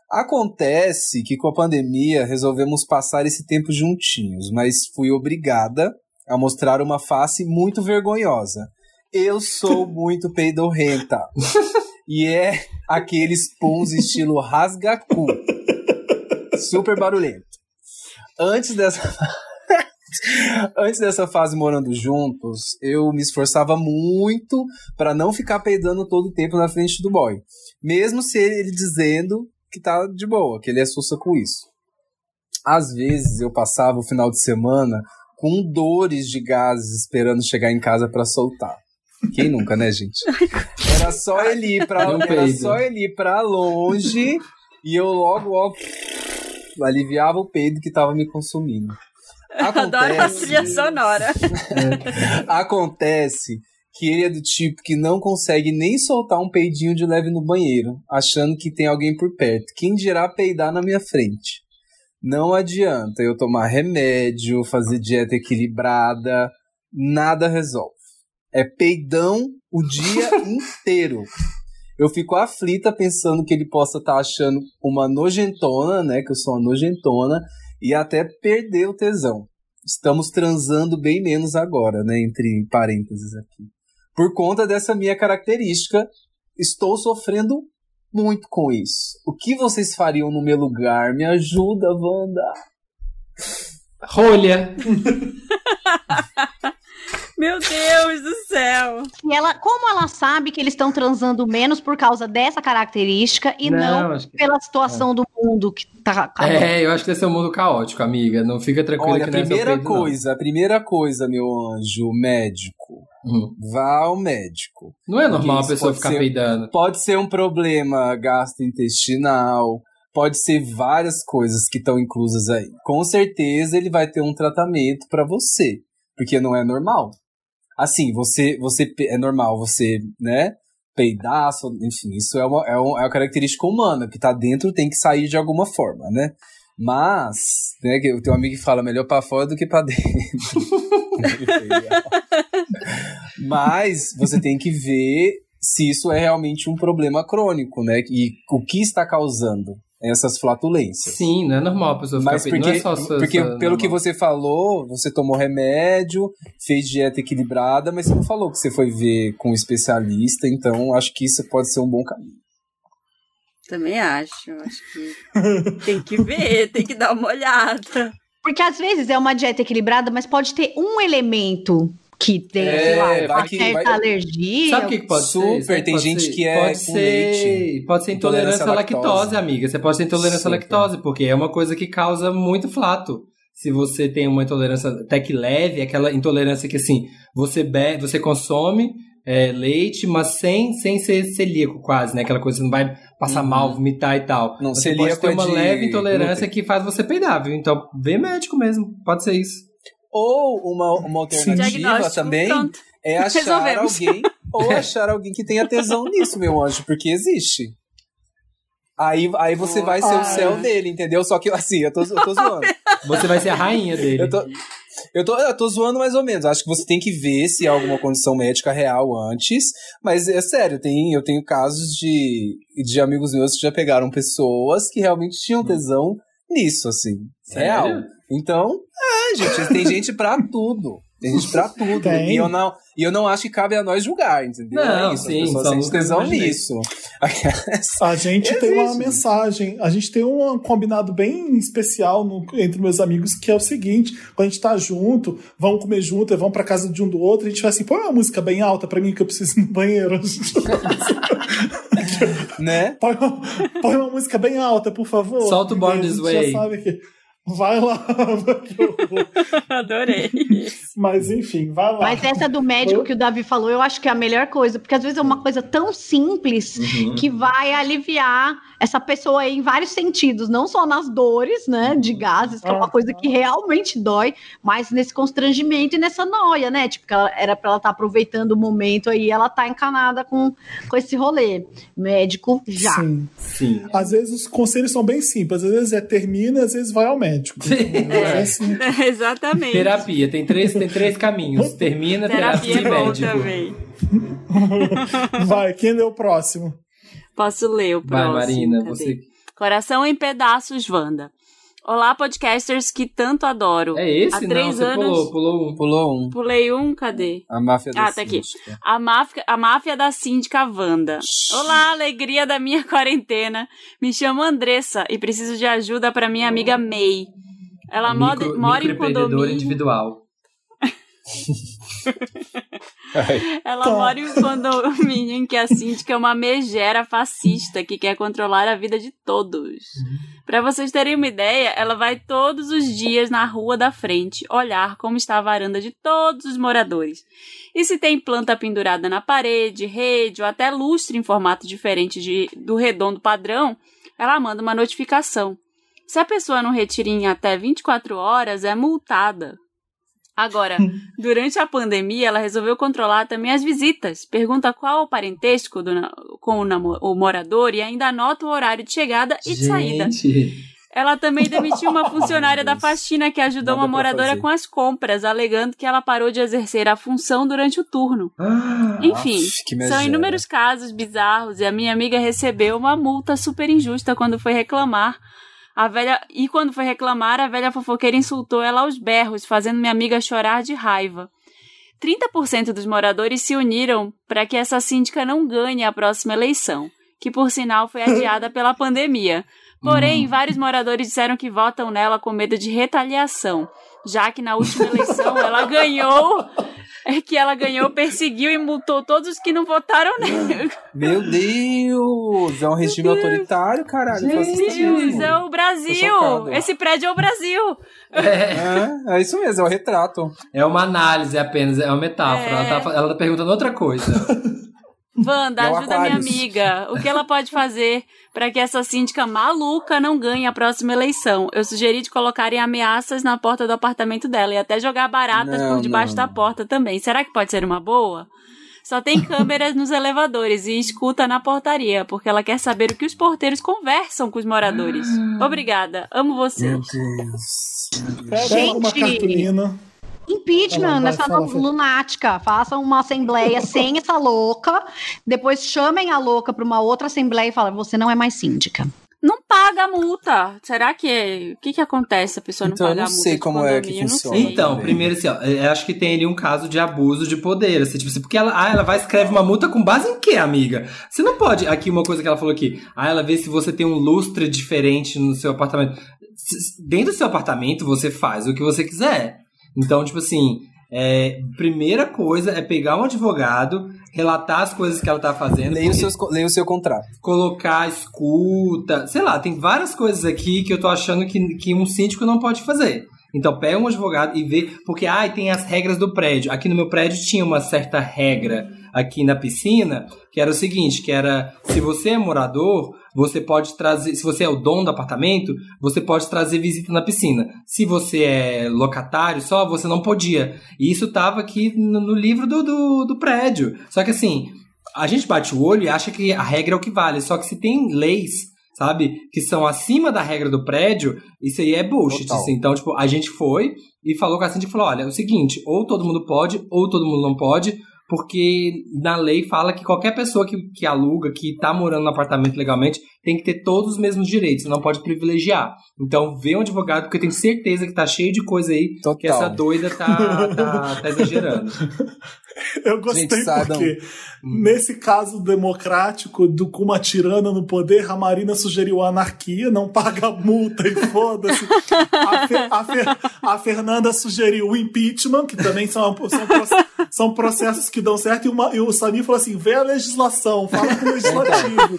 Acontece que com a pandemia resolvemos passar esse tempo juntinhos, mas fui obrigada a mostrar uma face muito vergonhosa. Eu sou muito peidorrenta. E é aqueles puns estilo rasga-cu. Super barulhento. Antes dessa. Antes dessa fase morando juntos, eu me esforçava muito pra não ficar peidando todo o tempo na frente do boy. Mesmo se ele dizendo que tá de boa, que ele é sussa com isso. Às vezes eu passava o final de semana com dores de gases esperando chegar em casa pra soltar. Quem nunca, né, gente? Era só ele ir pra, Não era peido. só ele ir pra longe e eu logo, ó, aliviava o peido que tava me consumindo. Adoro a trilha sonora. Acontece que ele é do tipo que não consegue nem soltar um peidinho de leve no banheiro, achando que tem alguém por perto. Quem dirá peidar na minha frente? Não adianta eu tomar remédio, fazer dieta equilibrada, nada resolve. É peidão o dia inteiro. Eu fico aflita pensando que ele possa estar achando uma nojentona, né? Que eu sou uma nojentona, e até perder o tesão. Estamos transando bem menos agora, né? Entre parênteses aqui. Por conta dessa minha característica, estou sofrendo muito com isso. O que vocês fariam no meu lugar? Me ajuda, Wanda. Rolha. Meu Deus do céu. E ela, como ela sabe que eles estão transando menos por causa dessa característica e não, que... pela situação do mundo que tá. É, eu acho que esse é um mundo caótico, amiga. Não fica tranquilo Olha, que a não é primeira peito, não. coisa, a primeira coisa, meu anjo, médico. Hum. Vá ao médico. Não é normal a pessoa ficar ser- peidando. Pode ser um problema gastrointestinal, pode ser várias coisas que estão inclusas aí. Com certeza ele vai ter um tratamento pra você, porque não é normal. Assim, você, você é normal você, né, peidar, enfim, isso é uma, é, um- é uma característica humana, que tá dentro tem que sair de alguma forma, né? Mas, né, que amigo que fala melhor pra fora do que pra dentro. Mas você tem que ver se isso é realmente um problema crônico, né? E o que está causando essas flatulências. Sim, não é normal a pessoa ficar Mas peidando. porque, não é só porque pelo que normal. você falou, você tomou remédio, fez dieta equilibrada, mas você não falou que você foi ver com um especialista, então acho que isso pode ser um bom caminho. Também acho. Acho que tem que ver, tem que dar uma olhada. Porque às vezes é uma dieta equilibrada, mas pode ter um elemento que tem, é, sei lá, uma certa vai... alergia. Sabe o que, que pode Super, ser? tem gente ser, que é pode ser, leite, Pode ser intolerância, à lactose. lactose, amiga. Você pode ter intolerância Super. à lactose, porque é uma coisa que causa muito flato. Se você tem uma intolerância até que leve, aquela intolerância que assim, você bebe, você consome é, leite, mas sem, sem ser celíaco quase, né? Aquela coisa que não vai passar uhum. mal, vomitar e tal. Não, você pode ter uma é leve intolerância que faz você peidar, viu? Então, vê médico mesmo, pode ser isso. Ou uma, uma alternativa também pronto. é achar Resolvemos. alguém ou achar alguém que tenha tesão nisso, meu anjo, porque existe. Aí, aí você vai ser o céu dele, entendeu? Só que assim, eu tô, eu tô zoando. Você vai ser a rainha dele. Eu tô, eu tô, eu tô zoando mais ou menos. Acho que você tem que ver se há alguma condição médica real antes. Mas é sério, tem, eu tenho casos de, de amigos meus que já pegaram pessoas que realmente tinham tesão nisso, assim. Sério? Real. Então, é, gente, tem gente pra tudo. Tem gente pra tudo. Tem. E eu não, e eu não acho que cabe a nós julgar, entendeu? Não, é sim, As pessoas sentem tesão nisso. a gente Existe. tem uma mensagem, a gente tem um combinado bem especial no, entre meus amigos, que é o seguinte: quando a gente tá junto, vamos comer junto, vamos pra casa de um do outro, a gente fala assim, põe uma música bem alta pra mim que eu preciso ir no banheiro. né? Põe uma, põe uma, música bem alta, por favor. Solta o Born This Way. Já sabe que Vai lá. Adorei. Mas enfim, vai lá. Mas essa do médico que o Davi falou, eu acho que é a melhor coisa, porque às vezes é uma coisa tão simples uhum. que vai aliviar essa pessoa aí em vários sentidos, não só nas dores, né, de gases, que é uma coisa que realmente dói, mas nesse constrangimento e nessa noia, né? Tipo, que ela, era para ela estar tá aproveitando o momento aí, ela tá encanada com, com esse rolê. Médico já. Sim. Sim. Às vezes os conselhos são bem simples, às vezes é termina, às vezes vai ao médico médico. É. Assim. Exatamente. Terapia, tem três, tem três caminhos. Termina, terapia, terapia e médico. Também. Vai, quem lê o próximo? Posso ler o próximo. Vai, Marina, Cadê? você. Coração em pedaços, Wanda. Olá, podcasters que tanto adoro. É esse? Há três não, anos... pulou, pulou um. Pulou um. Pulei um, cadê? A máfia da Ah, tá aqui. A máfia, a máfia da síndica Wanda. Olá, alegria da minha quarentena. Me chamo Andressa e preciso de ajuda para minha amiga May. Ela micro, mora em condomínio... individual. Ela tá. mora em um condomínio em que a síndica é uma megera fascista que quer controlar a vida de todos. Uhum. Para vocês terem uma ideia, ela vai todos os dias na rua da frente olhar como está a varanda de todos os moradores. E se tem planta pendurada na parede, rede ou até lustre em formato diferente de, do redondo padrão, ela manda uma notificação. Se a pessoa não retira em até 24 horas, é multada. Agora, durante a pandemia, ela resolveu controlar também as visitas. Pergunta qual o parentesco do, com o, o, morador e ainda anota o horário de chegada e de saída. Ela também demitiu uma funcionária da faxina que ajudou Nada uma moradora com as compras, alegando que ela parou de exercer a função durante o turno. Ah, Enfim, são inúmeros casos bizarros e a minha amiga recebeu uma multa super injusta quando foi reclamar a velha e quando foi reclamar, a velha fofoqueira insultou ela aos berros, fazendo minha amiga chorar de raiva. 30% dos moradores se uniram para que essa síndica não ganhe a próxima eleição, que por sinal foi adiada pela pandemia. Porém, hum. vários moradores disseram que votam nela com medo de retaliação, já que na última eleição ela ganhou é que ela ganhou, perseguiu e multou todos os que não votaram nela. Meu Deus! É um regime autoritário, caralho. Meu Deus, é o Brasil! Esse prédio é o Brasil! É. é. é, isso mesmo, é o retrato. É uma análise apenas, é uma metáfora. É. Ela, tá, ela tá perguntando outra coisa. Wanda, é ajuda minha amiga. O que ela pode fazer para que essa síndica maluca não ganhe a próxima eleição? Eu sugeri de colocarem ameaças na porta do apartamento dela e até jogar baratas não, por debaixo não. da porta também. Será que pode ser uma boa? Só tem câmeras nos elevadores e escuta na portaria, porque ela quer saber o que os porteiros conversam com os moradores. Ah. Obrigada, amo vocês. Meu Deus. Pega uma cartolina. Impeachment nessa lunática. Façam uma assembleia sem essa louca. Depois chamem a louca para uma outra assembleia e falem: você não é mais síndica. Não paga a multa. Será que. O que, que acontece? A pessoa não então, paga a multa? Eu não sei como é que funciona. Então, primeiro assim, ó, eu acho que tem ali um caso de abuso de poder. Assim, tipo assim, porque ela, ah, ela vai escrever uma multa com base em quê, amiga? Você não pode. Aqui, uma coisa que ela falou aqui. Ah, ela vê se você tem um lustre diferente no seu apartamento. dentro do seu apartamento você faz o que você quiser. Então, tipo assim, é, primeira coisa é pegar um advogado, relatar as coisas que ela tá fazendo. Leia, seus, leia o seu contrato. Colocar escuta, sei lá, tem várias coisas aqui que eu tô achando que, que um síndico não pode fazer. Então pega um advogado e vê, porque ah, tem as regras do prédio. Aqui no meu prédio tinha uma certa regra aqui na piscina, que era o seguinte, que era se você é morador, você pode trazer, se você é o dono do apartamento, você pode trazer visita na piscina. Se você é locatário só, você não podia. E isso tava aqui no, no livro do, do, do prédio. Só que assim, a gente bate o olho e acha que a regra é o que vale. Só que se tem leis sabe? Que são acima da regra do prédio, isso aí é bullshit. Assim. Então, tipo, a gente foi e falou com a síndica, falou, olha, é o seguinte, ou todo mundo pode, ou todo mundo não pode, porque na lei fala que qualquer pessoa que, que aluga, que está morando no apartamento legalmente, tem que ter todos os mesmos direitos, não pode privilegiar. Então, vê um advogado, porque eu tenho certeza que tá cheio de coisa aí Total. que essa doida tá, tá, tá exagerando. Eu gostei Gente, porque, hum. nesse caso democrático do com uma tirana no poder, a Marina sugeriu anarquia, não paga multa e foda-se. A, a, Fe, a, Fernanda sugeriu o impeachment, que também são, são, são processos que dão certo, e, uma, e o Samir falou assim: vê a legislação, fala com o legislativo.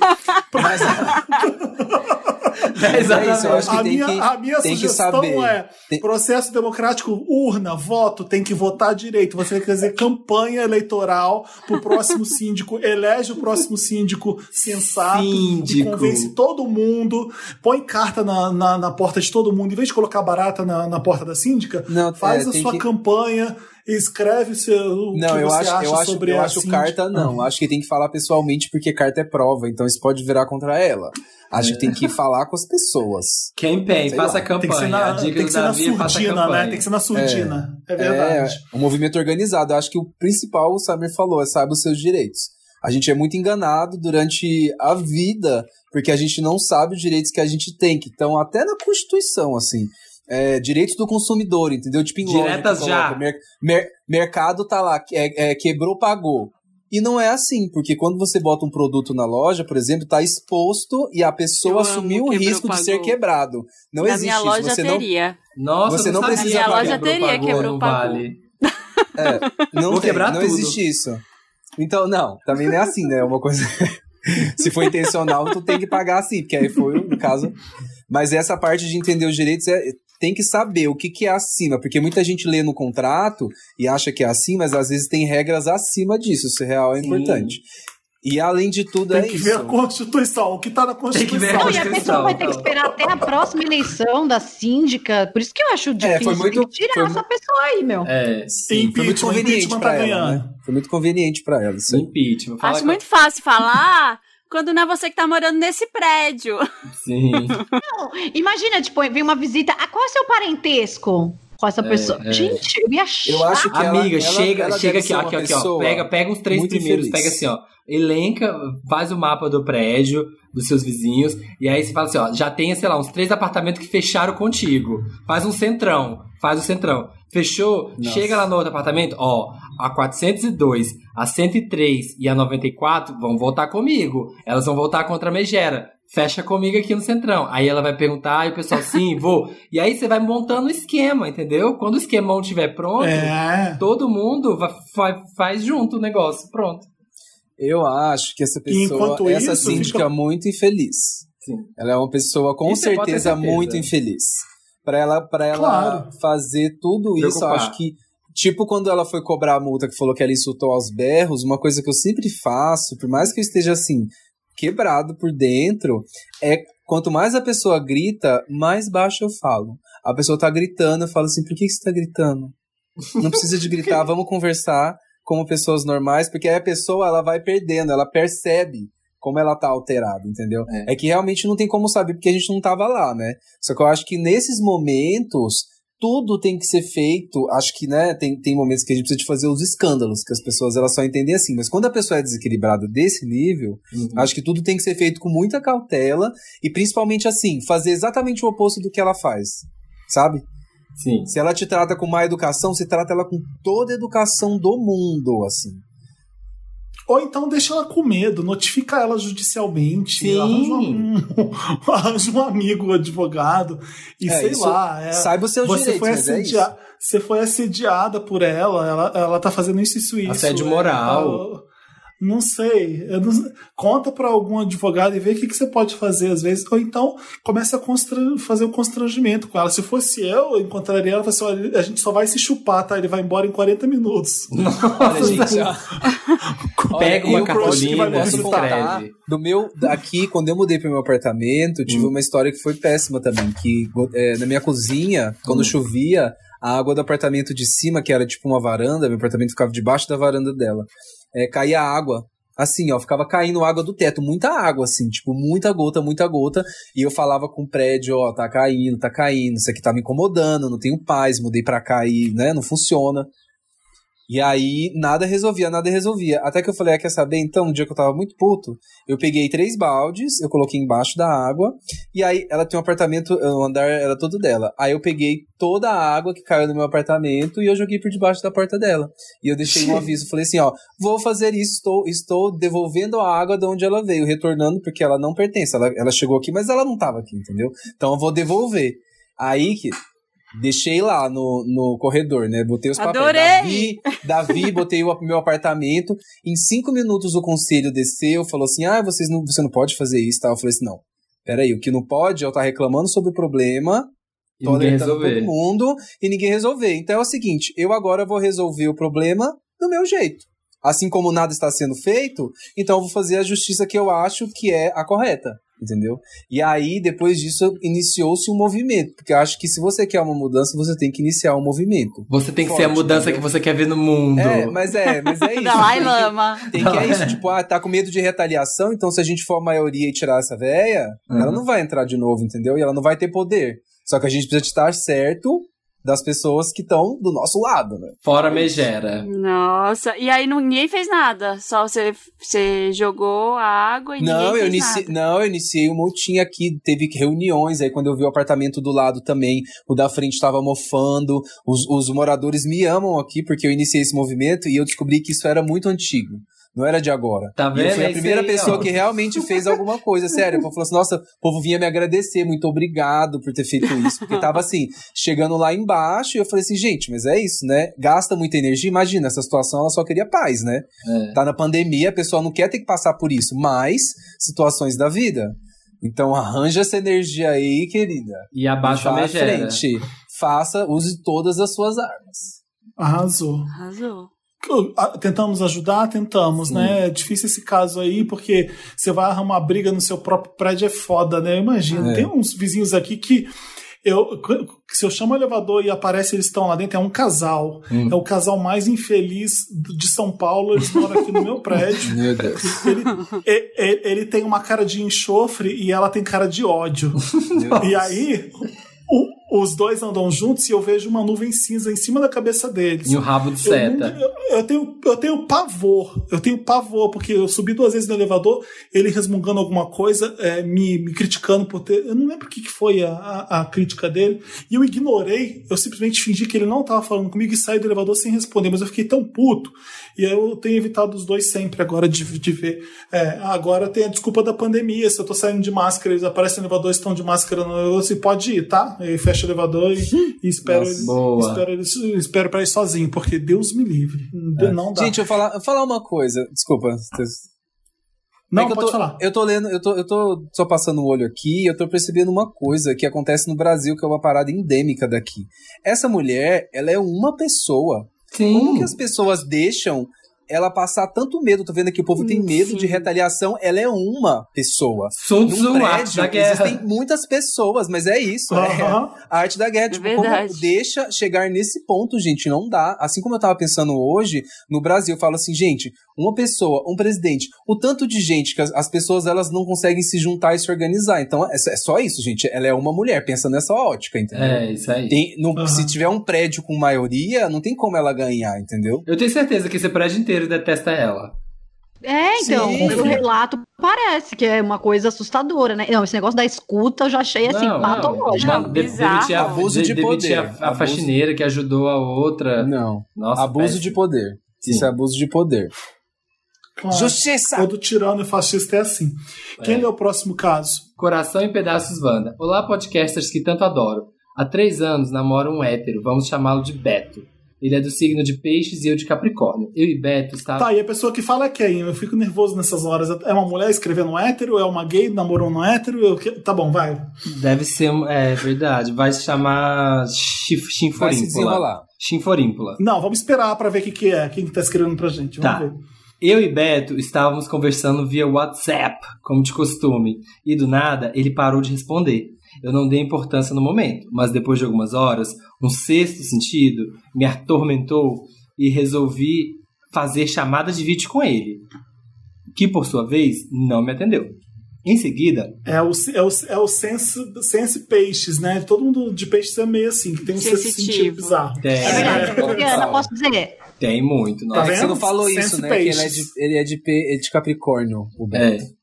Mas, é, exatamente. É isso, a, minha, que, a minha sugestão é: tem... processo democrático, urna, voto, tem que votar direito. Você quer dizer campanha eleitoral pro próximo síndico, elege o próximo síndico sensato síndico. e convence todo mundo, põe carta na, na, na, porta de todo mundo, em vez de colocar barata na, na porta da síndica, Não, faz é, a sua que... campanha escreve seu, o não, que eu você acho, acha eu acho, sobre eu acho carta não. Acho que tem que falar pessoalmente porque carta é prova, então isso pode virar contra ela. Acho é. que tem que falar com as pessoas. Campaign, faça campanha. Tem que ser na, tem que ser na surdina, né? Tem que ser na surdina. É, é verdade. É, um movimento organizado. Acho que o principal, o Samir falou, é saiba os seus direitos. A gente é muito enganado durante a vida, porque a gente não sabe os direitos que a gente tem, que estão até na Constituição, assim. É, direitos do consumidor, entendeu? Tipo em Diretas loja, já. Mer, mer, mercado tá lá, é, é, quebrou, pagou. E não é assim, porque quando você bota um produto na loja, por exemplo, está exposto e a pessoa assumiu o risco pagou. de ser quebrado. Não na existe minha loja Você teria. não, Nossa, você não, precisa. Na minha loja teria quebrou, pagou. Vale. É, não Vou tem, quebrar não tudo. existe isso. Então, não, também não é assim, né? É uma coisa. Se for intencional, tu tem que pagar assim, porque aí foi um caso. Mas essa parte de entender os direitos é, tem que saber o que, que é acima, porque muita gente lê no contrato e acha que é assim, mas às vezes tem regras acima disso. Isso real é Sim. importante. E além de tudo tem é isso. Tem que ver a Constituição, o que está na Constituição. Tem que ver a Não, e a pessoa vai ter que esperar até a próxima eleição da síndica. Por isso que eu acho difícil. É, foi muito, tem que tirar foi, essa pessoa aí, meu. É, sim, foi muito conveniente para tá ela, né? Foi muito conveniente para ela. Isso impeachment. Acho muito fácil falar quando não é você que tá morando nesse prédio. Sim. Não, imagina, tipo, vem uma visita. Ah, qual é o seu parentesco? Com essa é, pessoa. É. Gente, eu ia achar. Eu acho que Amiga, ela, chega, ela chega aqui, ó, aqui, aqui, ó. Pega, pega os três primeiros, infeliz. pega assim, ó. Elenca, faz o mapa do prédio, dos seus vizinhos, e aí você fala assim, ó, já tem, sei lá, uns três apartamentos que fecharam contigo. Faz um centrão, faz o centrão. Fechou? Nossa. Chega lá no outro apartamento, ó, a 402, a 103 e a 94 vão voltar comigo. Elas vão voltar contra a Megera. Fecha comigo aqui no Centrão. Aí ela vai perguntar, e o pessoal, sim, vou. E aí você vai montando o esquema, entendeu? Quando o esquemão estiver pronto, é. todo mundo vai, faz junto o negócio. Pronto. Eu acho que essa pessoa, essa isso, síndica fica... muito infeliz. Sim. Ela é uma pessoa com certeza, certeza, muito infeliz para ela, pra ela claro. fazer tudo Preocupar. isso, acho que Tipo quando ela foi cobrar a multa que falou que ela insultou aos berros, uma coisa que eu sempre faço, por mais que eu esteja assim, quebrado por dentro, é quanto mais a pessoa grita, mais baixo eu falo. A pessoa tá gritando, eu falo assim, por que, você tá gritando? Não precisa de gritar, vamos conversar como pessoas normais, porque aí a pessoa ela vai perdendo, ela percebe como ela tá alterada, entendeu? É. é. que realmente não tem como saber porque a gente não tava lá, né? Só que eu acho que nesses momentos tudo tem que ser feito. Acho que, né, tem, tem momentos que a gente precisa de fazer os escândalos, que as pessoas elas só entendem assim. Mas quando a pessoa é desequilibrada desse nível, uhum. acho que tudo tem que ser feito com muita cautela e principalmente assim, fazer exatamente o oposto do que ela faz. Sabe? Sim. Se ela te trata com má educação, se trata ela com toda a educação do mundo, assim. Ou então deixa ela com medo, notifica ela judicialmente, Sim. arranja um, arranja um amigo advogado e É, sei isso- lá. é, saiba os seus você direitos, foi mas é Você foi assediada por ela, ela, ela tá fazendo isso e isso. Assédio é, moral. tá- não sei. eu não- conta pra algum advogado e vê o que, que você pode fazer às vezes. Ou então começa a constra- fazer o constrangimento com ela. Se fosse eu, eu encontraria ela e falaria assim: olha, a gente só vai se chupar, tá? Ele vai embora em 40 minutos. Olha, gente, ó. Pega Olha, uma cartolina, inscreve. do meu aqui quando eu mudei pro meu apartamento tive uma história que foi péssima também que é, na minha cozinha quando chovia a água do apartamento de cima que era tipo uma varanda meu apartamento ficava debaixo da varanda dela é, caía água. Assim ó ficava caindo água do teto muita água assim tipo muita gota muita gota. E eu falava com o prédio ó tá caindo tá caindo isso aqui tá me incomodando não tenho paz mudei pra cá e né não funciona e aí, nada resolvia, nada resolvia. Até que eu falei, ah, quer saber? Então, no dia que eu tava muito puto, eu peguei três baldes, eu coloquei embaixo da água, e aí ela tem um apartamento, o andar era todo dela. Aí eu peguei toda a água que caiu no meu apartamento e eu joguei por debaixo da porta dela. E eu deixei um aviso, falei assim, ó, vou fazer isso, estou, estou devolvendo a água de onde ela veio, retornando, porque ela não pertence. Ela, ela chegou aqui, mas ela não tava aqui, entendeu? Então eu vou devolver. Aí que deixei lá no, no corredor, né? Botei os papéis. Adorei! Davi, Davi, botei o meu apartamento. Em cinco minutos o conselho desceu, falou assim: ah, vocês não, você não pode fazer isso, tá? Eu falei assim: não. Peraí, o que não pode é eu estar reclamando sobre o problema, E tô ninguém alertando resolver. todo mundo e ninguém resolver. Então é o seguinte: eu agora vou resolver o problema do meu jeito. Assim como nada está sendo feito, então eu vou fazer a justiça que eu acho que é a correta. Entendeu? E aí, depois disso, iniciou-se um movimento. Porque eu acho que se você quer uma mudança, você tem que iniciar um movimento. Você tem que ser a Forte, mudança entendeu? que você quer ver no mundo. É, mas é, mas é isso. Dalai Tem que- Lama. Tem que é isso, tipo, ah, tá com medo de retaliação, então se a gente for a maioria e tirar essa véia, Uhum. ela não vai entrar de novo, entendeu? E ela não vai ter poder. Só que a gente precisa estar certo das pessoas que estão do nosso lado, né? Fora megera. Nossa, e aí não- ninguém fez nada. Só você, você jogou a água e Não, ninguém eu fez iniciei, nada. não, eu iniciei um montinho aqui, teve reuniões, aí quando eu vi o apartamento do lado também, o da frente tava mofando, os, os moradores me amam aqui porque eu iniciei esse movimento e eu descobri que isso era muito antigo. Não era de agora. Tá E eu vendo? fui É a isso primeira aí, pessoa ó. que realmente fez alguma coisa, sério. O povo falou assim, nossa, o povo vinha me agradecer, muito obrigado por ter feito isso. Porque tava assim, chegando lá embaixo, e eu falei assim, gente, mas é isso, né? Gasta muita energia, imagina, essa situação ela só queria paz, né? É. Tá na pandemia, a pessoa não quer ter que passar por isso, mas situações da vida. Então arranja essa energia aí, querida. E abaixa a megera. frente. Faça, use todas as suas armas. Arrasou. Arrasou. Tentamos ajudar? Tentamos, né? É difícil esse caso aí, porque você vai arrumar briga no seu próprio prédio é foda, né? Eu imagino. É. Tem uns vizinhos aqui que. Eu, se eu chamo o elevador e aparece eles estão lá dentro, é um casal. Hum. É o casal mais infeliz de São Paulo. Eles moram aqui no meu prédio. Meu Deus. Ele, e- e- ele tem uma cara de enxofre e ela tem cara de ódio. E aí, o- os dois andam juntos e eu vejo uma nuvem cinza em cima da cabeça deles. E o rabo de Eu, seta. eu- eu tenho, eu tenho pavor. Eu tenho pavor, porque eu subi duas vezes no elevador, ele resmungando alguma coisa, é, me, me criticando por ter. Eu não lembro o que, que foi a, a, a crítica dele. E eu ignorei, eu simplesmente fingi que ele não estava falando comigo e saí do elevador sem responder, mas eu fiquei tão puto. E aí eu tenho evitado os dois sempre agora de, de ver. É, agora tem a desculpa da pandemia. Se eu tô saindo de máscara, eles aparecem no elevador, estão de máscara elevador, você pode ir, tá? E fecha o elevador e, e espero, Nossa, ele, espero, ele, espero pra ir sozinho, porque Deus me livre. Não dá. Gente, eu vou falar, falar uma coisa. Desculpa. não, É que eu pode tô, falar. Eu tô lendo, eu tô, eu tô só passando o olho aqui e eu tô percebendo uma coisa que acontece no Brasil, que é uma parada endêmica daqui. Essa mulher, ela é uma pessoa. Como que Sim. as pessoas deixam ela passar tanto medo? Tô vendo aqui, o povo tem medo de retaliação. Ela é uma pessoa. Sun Num Tzu, arte prédio da guerra. existem muitas pessoas, mas é isso. é a arte da guerra. Tipo, verdade. como deixa chegar nesse ponto, gente? Não dá. Assim como eu tava pensando hoje, no Brasil, eu falo assim, gente, uma pessoa, um presidente, o tanto de gente que as, as pessoas elas não conseguem se juntar e se organizar. Então, é, é só isso, gente. Ela é uma mulher, pensa nessa ótica, entendeu? É, isso aí. Tem- Aham. Se tiver um prédio com maioria, não tem como ela ganhar, entendeu? Eu tenho certeza que esse prédio inteiro detesta ela. É, então, Sim. pelo relato parece que é uma coisa assustadora, né? Não, esse negócio da escuta eu já achei assim, Não, patológico. Não, De- ter a- Abuso de deve ter a- poder. A, Abuso- faxineira que ajudou a outra. Não. Nossa, abuso péssimo. de poder. Sim. Isso é abuso de poder. Claro. Justiça! O do tirano e fascista é assim. Quem é. é o próximo caso? Coração em Pedaços Wanda. Olá, podcasters que tanto adoro. Há três anos namoro um hétero, vamos chamá-lo de Beto. Ele é do signo de peixes e eu de capricórnio. Eu e Beto está. Tá, e a pessoa que fala é quem? Eu fico nervoso nessas horas. É uma mulher escrevendo um hétero? É uma gay namorando um hétero? Eu... Tá bom, vai. Deve ser. É verdade. Vai se chamar Chinforímpula. Vai se desenrolar. Chinforímpula. Não, vamos esperar para ver o que, que é. Quem tá escrevendo pra gente. Vamos tá. ver. Eu e Beto estávamos conversando via WhatsApp, como de costume, e do nada ele parou de responder. Eu não dei importância no momento, mas depois de algumas horas, um sexto sentido me atormentou e resolvi fazer chamada de vídeo com ele, que por sua vez não me atendeu. Em seguida. É o, é o, é o sense, sense peixes, né? Todo mundo de peixes é meio assim, que tem um sexto sentido bizarro. Tem. É verdade. É. posso dizer. Tem muito. Tá é você não falou sense isso, né? Peixes. Que ele é de, ele é de, é de Capricórnio, o Beto. É.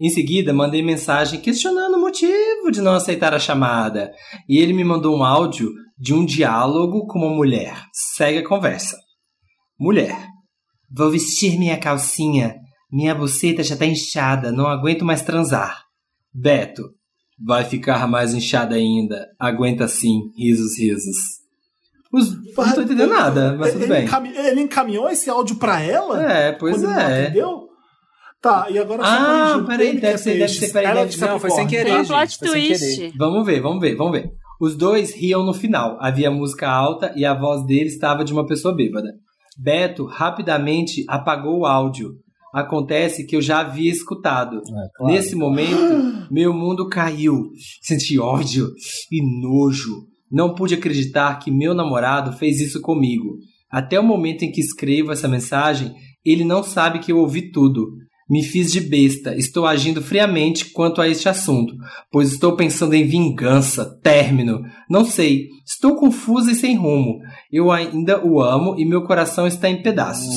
Em seguida, mandei mensagem questionando motivo de não aceitar a chamada. E ele me mandou um áudio de um diálogo com uma mulher. Segue a conversa. Mulher. Vou vestir minha calcinha. Minha buceta já tá inchada, não aguento mais transar. Beto. Vai ficar mais inchada ainda. Aguenta sim. Risos, risos. Os... Não tô entendendo nada, mas tudo ele bem. Ele encaminhou esse áudio pra ela? É, pois é. Entendeu? Tá, e agora Ah, peraí, deve ser, deve ser, peraí, deve ser. Não, foi sem querer. Foi um plot twist. Vamos ver, vamos ver, vamos ver. Os dois riam no final. Havia música alta e a voz dele estava de uma pessoa bêbada. Beto rapidamente apagou o áudio. Acontece que eu já havia escutado. É, claro. Nesse momento, meu mundo caiu. Senti ódio e nojo. Não pude acreditar que meu namorado fez isso comigo. Até o momento em que escrevo essa mensagem, ele não sabe que eu ouvi tudo. Me fiz de besta, estou agindo friamente quanto a este assunto, pois estou pensando em vingança, término. Não sei, estou confusa e sem rumo. Eu ainda o amo e meu coração está em pedaços.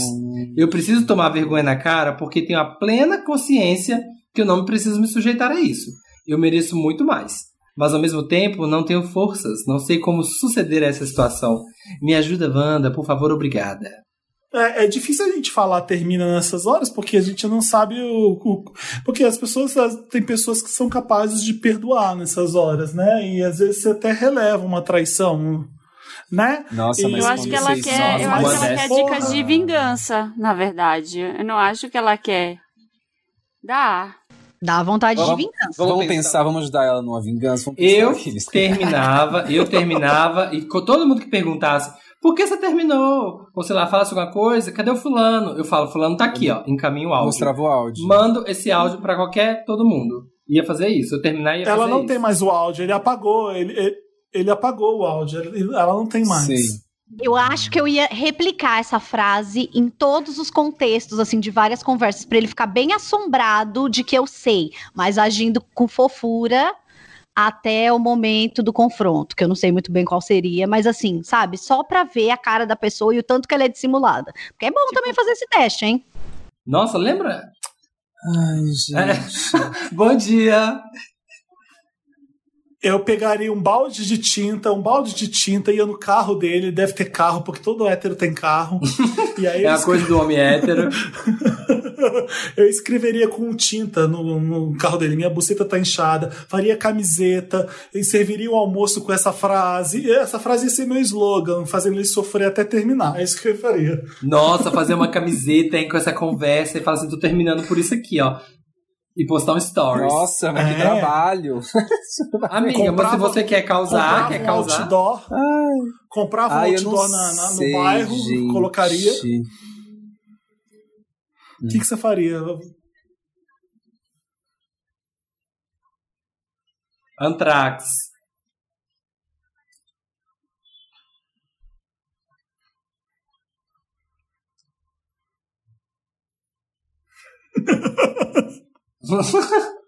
Eu preciso tomar vergonha na cara porque tenho a plena consciência que eu não preciso me sujeitar a isso. Eu mereço muito mais. Mas ao mesmo tempo não tenho forças, não sei como suceder a essa situação. Me ajuda, Wanda, por favor, obrigada. É, é, difícil a gente falar termina nessas horas, porque a gente não sabe o. o porque as pessoas. Tem pessoas que são capazes de perdoar nessas horas, né? E às vezes você até releva uma traição. Né? Nossa, mas eu acho que ela quer, eu acho que ela quer dicas de vingança, na verdade. Eu não acho que ela quer dar. Dá vontade vamos, de vingança. Vamos, vamos pensar. pensar. vamos ajudar ela numa vingança. eu terminava, eu terminava, e todo mundo que perguntasse, por que você terminou? Ou sei lá, fala alguma coisa, cadê o fulano? Eu falo, fulano tá aqui, ó, encaminho o áudio. Mostrava o áudio. Mando esse áudio para qualquer, todo mundo. Ia fazer isso, eu terminar e ia Ela fazer não isso. tem mais o áudio, ele apagou, ele, ele, ele apagou o áudio, ela não tem mais. Sim. Eu acho que eu ia replicar essa frase em todos os contextos, assim, de várias conversas, para ele ficar bem assombrado de que eu sei, mas agindo com fofura até o momento do confronto, que eu não sei muito bem qual seria, mas assim, sabe, só para ver a cara da pessoa e o tanto que ela é dissimulada. Porque é bom tipo... também fazer esse teste, hein? Nossa, lembra? Ai, gente. É. Bom dia eu pegaria um balde de tinta, um balde de tinta, ia no carro dele, deve ter carro, porque todo hétero tem carro. E aí é a coisa do homem hétero. eu escreveria com tinta no, no, carro dele, minha buceta tá inchada, faria camiseta, e serviria o almoço com essa frase. E essa frase ia ser meu slogan, fazendo ele sofrer até terminar. É isso que eu faria. Nossa, fazer uma camiseta hein, com essa conversa e falar assim, tô terminando por isso aqui, ó e postar um stories. Nossa, mas é. que trabalho. Amiga, comprava, mas se você quer causar, quer um causar. Outdoor, comprava Ai, um outdoor na, na, no bairro, gente. colocaria. O que, que você faria? Antrax.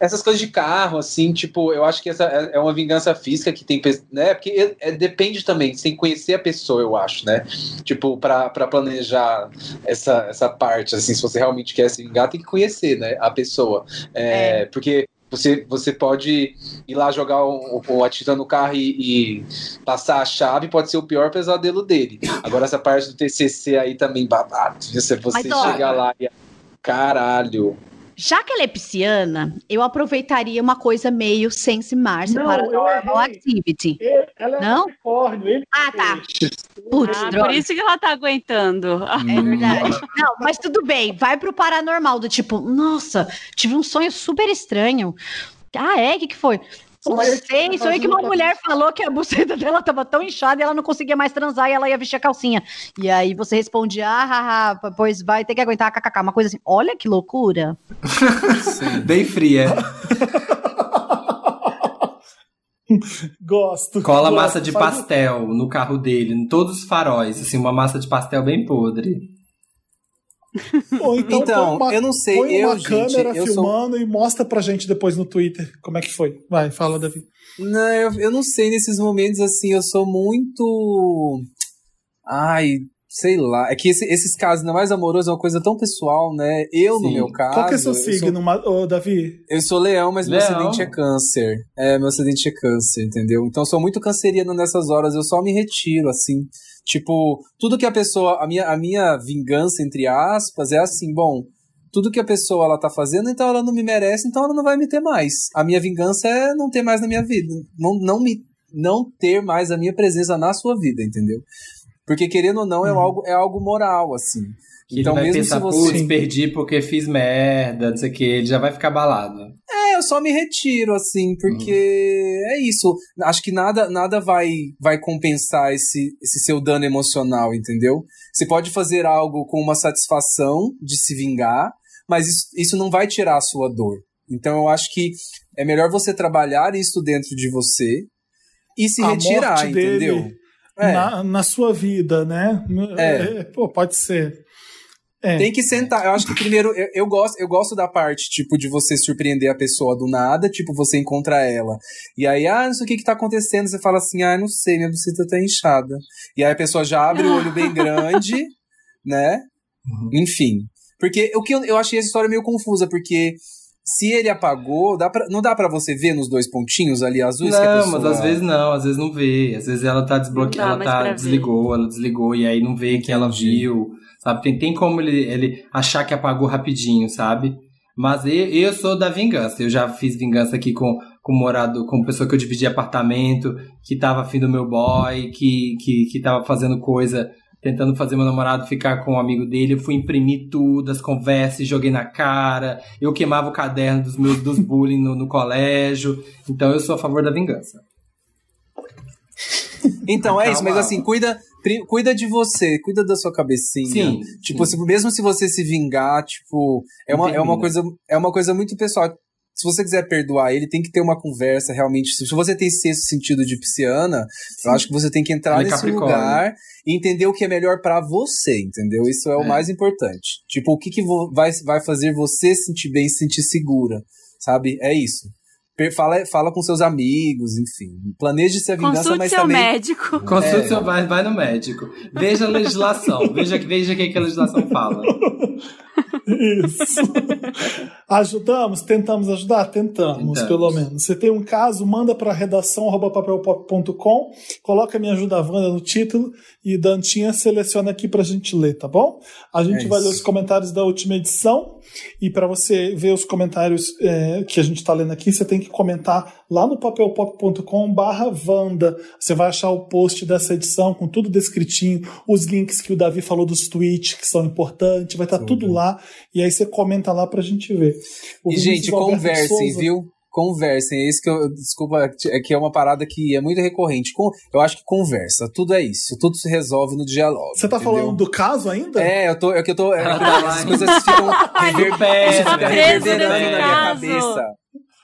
Essas coisas de carro, assim, tipo, eu acho que essa é, é uma vingança física que tem, né? Porque é, é, depende também, você tem que conhecer a pessoa, eu acho, né? Tipo, para planejar essa, essa parte, assim, se você realmente quer se vingar, tem que conhecer, né? A pessoa. É, é. Porque você, você pode ir lá jogar o, atira no carro e, e, passar a chave, pode ser o pior pesadelo dele. Agora, essa parte do TCC aí também babado. Se você Mas, chegar lá e. Caralho. Já que ela é pisciana, eu aproveitaria uma coisa meio Sense Mars para Normal Activity. Ela é não? Ele ah, tá. Putz, ah, por isso que ela tá aguentando. É verdade. Não, mas tudo bem. Vai pro paranormal, do tipo, nossa, tive um sonho super estranho. Ah, é? O que, que foi? Sei, sonhei que uma mulher falou que a buceta dela tava tão inchada e ela não conseguia mais transar e ela ia vestir a calcinha. E aí você respondia, ah, haha, pois vai ter que aguentar, kkk, uma coisa assim. Olha que loucura. Bem fria. gosto. Cola gosto, massa de pastel no carro dele, em todos os faróis, assim, uma massa de pastel bem podre. Ou então, então uma, eu não sei, põe eu, uma gente, câmera eu filmando sou... e mostra pra gente depois no Twitter como é que foi. Vai, fala, Davi. Não, eu, eu não sei, nesses momentos assim, eu sou muito. Ai, sei lá. É que esse, esses casos, ainda mais amoroso, é uma coisa tão pessoal, né? Eu, Sim. no meu caso. Qual que é seu signo, sou... Davi? Eu sou leão, mas leão. meu acidente é câncer. É, meu acidente é câncer, entendeu? Então eu sou muito canceriano nessas horas, eu só me retiro, assim. Tipo, tudo que a pessoa. A minha, a minha vingança, entre aspas, é assim, bom. Tudo que a pessoa ela tá fazendo, então ela não me merece, então ela não vai me ter mais. A minha vingança é não ter mais na minha vida. Não, não me não ter mais a minha presença na sua vida, entendeu? Porque querendo ou não, é, uhum. algo, é algo moral, assim. Que então, ele vai mesmo pensar, se você. Putz, perdi porque fiz merda, não sei o que, ele já vai ficar balado. É, eu só me retiro, assim, porque uhum. é isso. Acho que nada nada vai, vai compensar esse, esse seu dano emocional, entendeu? Você pode fazer algo com uma satisfação de se vingar, mas isso, isso não vai tirar a sua dor. Então eu acho que é melhor você trabalhar isso dentro de você e se a retirar, entendeu? É. Na, na sua vida, né? É. é. Pô, pode ser. É. Tem que sentar. Eu acho que primeiro, eu, eu, gosto, eu gosto da parte, tipo, de você surpreender a pessoa do nada, tipo, você encontra ela. E aí, ah, não sei o que que tá acontecendo. Você fala assim, ah, não sei, minha buceta tá inchada. E aí a pessoa já abre o olho bem grande, né? Uhum. Enfim. Porque o que eu, eu achei essa história meio confusa, porque se ele apagou, dá pra, não dá para você ver nos dois pontinhos ali azuis não, que a pessoa... mas às vezes não, às vezes não vê. Às vezes ela tá desbloqueada, ela tá desligou, ver. ela desligou e aí não vê Entendi. que ela viu sabe? Tem, tem como ele, ele achar que apagou rapidinho, sabe? Mas eu, eu sou da vingança. Eu já fiz vingança aqui com, com morado, com pessoa que eu dividi apartamento, que tava afim do meu boy, que, que, que tava fazendo coisa, tentando fazer meu namorado ficar com um amigo dele. Eu fui imprimir tudo, as conversas, joguei na cara. Eu queimava o caderno dos meus dos bullying no, no colégio. Então eu sou a favor da vingança. Então é isso, mas assim, cuida, cuida de você, cuida da sua cabecinha. Sim. Tipo, sim. Se, mesmo se você se vingar, tipo, é uma, é uma coisa é uma coisa muito pessoal. Se você quiser perdoar ele, tem que ter uma conversa realmente. Se você tem esse sentido de pisciana, sim. eu acho que você tem que entrar nesse lugar e entender o que é melhor para você, entendeu? Isso é, é, o mais importante. Tipo, o que, que vai, vai fazer você sentir bem, se sentir segura, sabe? É isso fala, fala com seus amigos, enfim. Planeje se a vingança, Consulte mas seu também... médico. Consulte é. seu vai, vai no médico. Veja a legislação. veja, veja o que, que a legislação fala. Isso. Ajudamos? Tentamos ajudar? Tentamos, Tentamos, pelo menos. Você tem um caso, manda para redação@papelpop.com, coloca Me Ajuda Wanda no título e Dantinha seleciona aqui pra gente ler, tá bom? A gente é vai ler os comentários da última edição e para você ver os comentários é, que a gente tá lendo aqui, você tem que comentar lá no papelpop.com/vanda. Você vai achar o post dessa edição com tudo descritinho, os links que o Davi falou dos tweets que são importantes, vai estar tá tudo lá e aí você comenta lá pra gente ver. O e, gente, conversem, viu? Conversem, é isso que eu. Desculpa, é que é uma parada que é muito recorrente. Eu acho que conversa, tudo é isso. Tudo se resolve no diálogo. Você tá entendeu? falando do caso ainda? É, eu tô. É que eu tô. É, as coisas ficam isso fica reverberando na minha cabeça.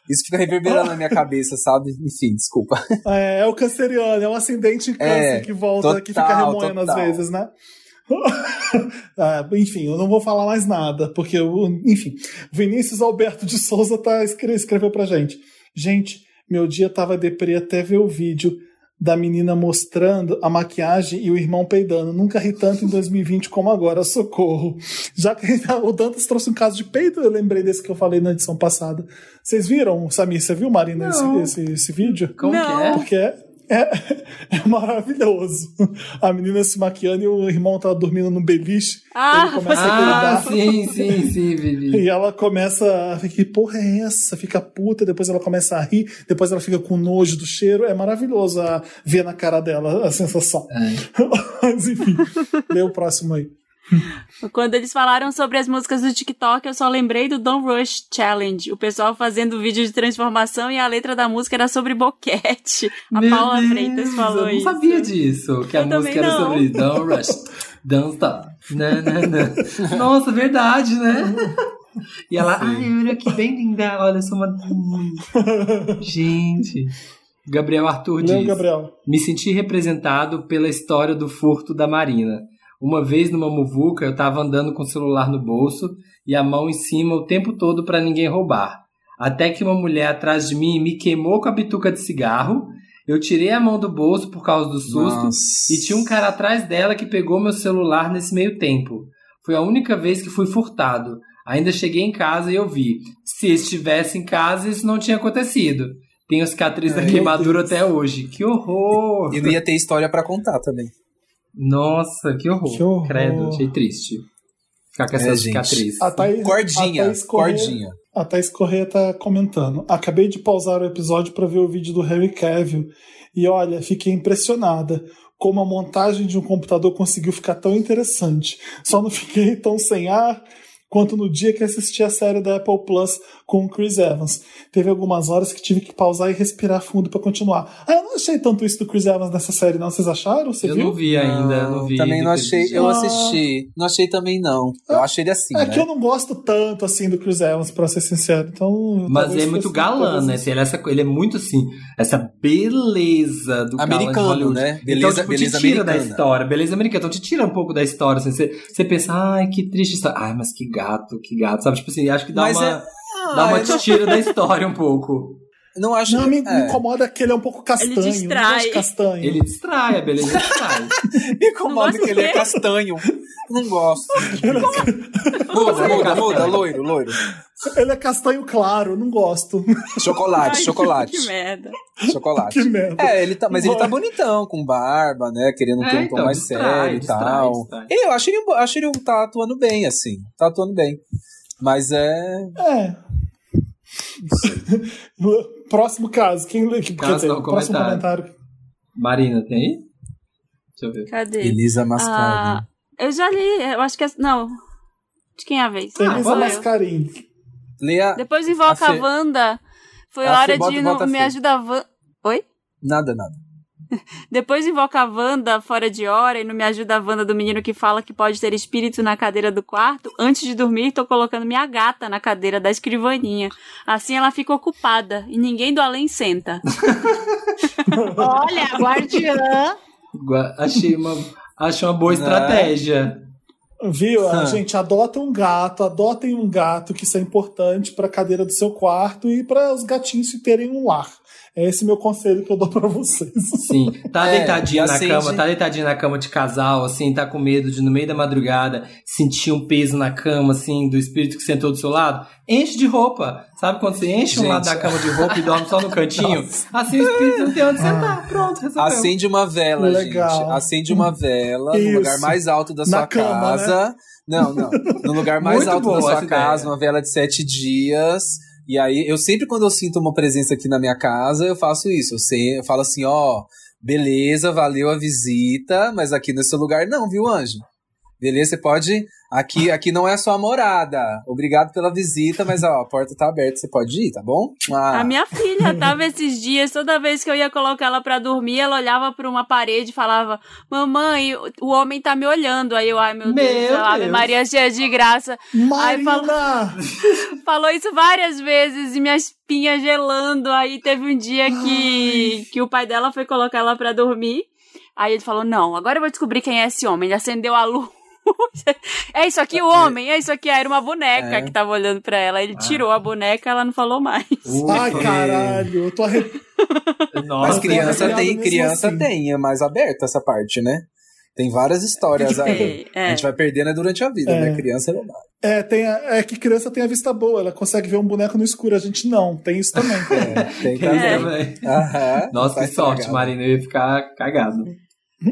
Isso fica reverberando na minha cabeça, sabe? Enfim, desculpa. É, é o canceriano, é o ascendente em câncer é, que volta, total, que fica remoendo total. às vezes, né? ah, enfim, eu não vou falar mais nada, porque, eu, enfim, Vinícius Alberto de Souza tá, escreveu pra gente. Gente, meu dia tava deprê até ver o vídeo. da menina mostrando a maquiagem e o irmão peidando. Nunca ri tanto em 2020 como agora, socorro. Já que o Dantas trouxe um caso de peido, eu lembrei desse que eu falei na edição passada. Vocês viram, Samir? Você viu, Marina, esse, esse, esse, vídeo? Como Não. que é? Porque é, é, é, maravilhoso. A menina se maquiando e o irmão tá dormindo no beliche. Ah, ele começa ah, a sim, sim, sim, Vivi. E ela começa a ficar, que porra é essa? Fica puta, depois ela começa a rir, depois ela fica com nojo do cheiro. É maravilhoso a ver na cara dela a sensação. É. Mas enfim, lê o próximo aí. Quando eles falaram sobre as músicas do TikTok, eu só lembrei do Don't Rush Challenge. O pessoal fazendo vídeo de transformação e a letra da música era sobre boquete. A Meu Paula Deus, Freitas falou isso. Eu não sabia disso, que a música era sobre Don't Rush, Don't Stop. Não, não, não. Nossa, verdade, né? E ela, ai, olha que bem linda, olha, eu sou uma. Gente. Gabriel Arthur Não, diz: Gabriel. Me senti representado pela história do furto da Marina. Uma vez numa muvuca, eu estava andando com o celular no bolso e a mão em cima o tempo todo para ninguém roubar. Até que uma mulher atrás de mim me queimou com a bituca de cigarro. Eu tirei a mão do bolso por causa do susto Nossa. e tinha um cara atrás dela que pegou meu celular nesse meio tempo. Foi a única vez que fui furtado. Ainda cheguei em casa e eu vi. Se estivesse em casa, isso não tinha acontecido. Tenho cicatriz da queimadura até hoje. Que horror! E não ia ter história para contar também. Nossa, que horror. que horror. Credo, achei triste. Ficar com essa é, cicatriz. A Thaís, cordinha, a Thaís Correia, cordinha. A Thaís Correia tá comentando. Acabei de pausar o episódio para ver o vídeo do Harry Cavill. E olha, fiquei impressionada como a montagem de um computador conseguiu ficar tão interessante. Só não fiquei tão sem ar quanto no dia que assisti a série da Apple Plus com o Chris Evans. Teve algumas horas que tive que pausar e respirar fundo para continuar. Ah, eu não achei tanto isso do Chris Evans nessa série, não. Vocês acharam? Você eu viu? não vi ainda, não, não vi. Também não achei. Eu assisti. Não achei também, não. Eu achei ele assim. É né? que eu não gosto tanto assim do Chris Evans, pra ser sincero. Então. Mas ele é muito galã, né? Ele é, essa, ele é muito assim, essa beleza do americano, né? Beleza, então, tipo, beleza te tira americana. da história, beleza americana. Então te tira um pouco da história. Assim, você, você pensa, ai, que triste história. Ai, mas que gato gato, que gato, sabe? Tipo assim, acho que dá Mas uma, é... ah, dá uma tira da história um pouco. Não acho Não, me, é. me, incomoda que ele é um pouco castanho. Ele distrai. castanho. Ele distrai, a beleza distrai. me incomoda que ele é castanho. Não gosto. muda, muda, muda, loiro, loiro. Ele é castanho claro, não gosto. Chocolate, Ai, chocolate. Que merda. Chocolate. Que merda. É, ele tá, mas ele tá bonitão, com barba, né? Querendo ter é, um tom então, mais distrai, sério e tal. Distrai. Eu acho ele, acho ele tá atuando bem, assim. Tá atuando bem. Mas é. É. Próximo caso. Quem lê? Caso, quer dizer, não, próximo comentário. comentário. Marina, tem aí? Deixa eu ver. Cadê? Elisa Mascarini. Ah, eu já li, eu acho que é. Não. De quem é a vez? Elisa ah. Leia. Depois invoca a, a Wanda. Foi a hora de. Bota, me ajudar a Wanda. Oi? Nada, nada. Depois invoca a Wanda fora de hora e não me ajuda a Wanda do menino que fala que pode ter espírito na cadeira do quarto. Antes de dormir, tô colocando minha gata na cadeira da escrivaninha. Assim ela fica ocupada e ninguém do além senta. Olha, guardiã. Achei uma, achei uma boa né? estratégia. Viu? A gente adota um gato, adotem um gato, que isso é importante para a cadeira do seu quarto e para os gatinhos terem um lar. É esse meu conselho que eu dou para vocês. Sim, tá é, deitadinho na cama, tá deitadinho na cama de casal, assim, tá com medo de no meio da madrugada sentir um peso na cama, assim, do espírito que sentou do seu lado. Enche de roupa. Sabe quando você enche gente. um lado da cama de roupa e dorme só no cantinho? Nossa. Assim o espírito não tem onde sentar. Ah. Pronto, resolveu. Acende uma vela, Legal. gente. Acende uma vela Isso. no lugar mais alto da sua na casa. Cama, né? Não, não. No lugar mais alto da sua casa, ideia. uma vela de sete dias e aí, eu sempre, quando eu sinto uma presença aqui na minha casa, eu faço isso. Eu, sei, eu falo assim, ó, beleza, valeu a visita, mas aqui nesse lugar não, viu, anjo? Beleza, você pode Aqui, aqui não é só morada. Obrigado pela visita, mas ó, a porta tá aberta, você pode ir, tá bom? Ah. A minha filha tava esses dias, toda vez que eu ia colocar ela pra dormir, ela olhava pra uma parede e falava: Mamãe, o homem tá me olhando. Aí eu, ai meu, meu Deus, Ave Maria cheia de graça. Marina! Aí falou, falou isso várias vezes e minha espinha gelando. Aí teve um dia que, que o pai dela foi colocar ela pra dormir. Aí ele falou: Não, agora eu vou descobrir quem é esse homem. Ele acendeu a luz é isso aqui o homem, é isso aqui. Era uma boneca é. que tava olhando pra ela. Ele tirou a boneca ela não falou mais. Ai, caralho, eu tô arrepiado. Nossa, Mas criança tem, criança assim. tem, é mais aberta essa parte, né? Tem várias histórias aí. É. A gente vai perdendo né, durante a vida, né? é. né? Criança é. É, tem a, é que criança tem a vista boa, ela consegue ver um boneco no escuro, a gente não. Tem isso também. é, tem também. Aham, Nossa, que sorte, cagado. Marina, eu ia ficar cagado.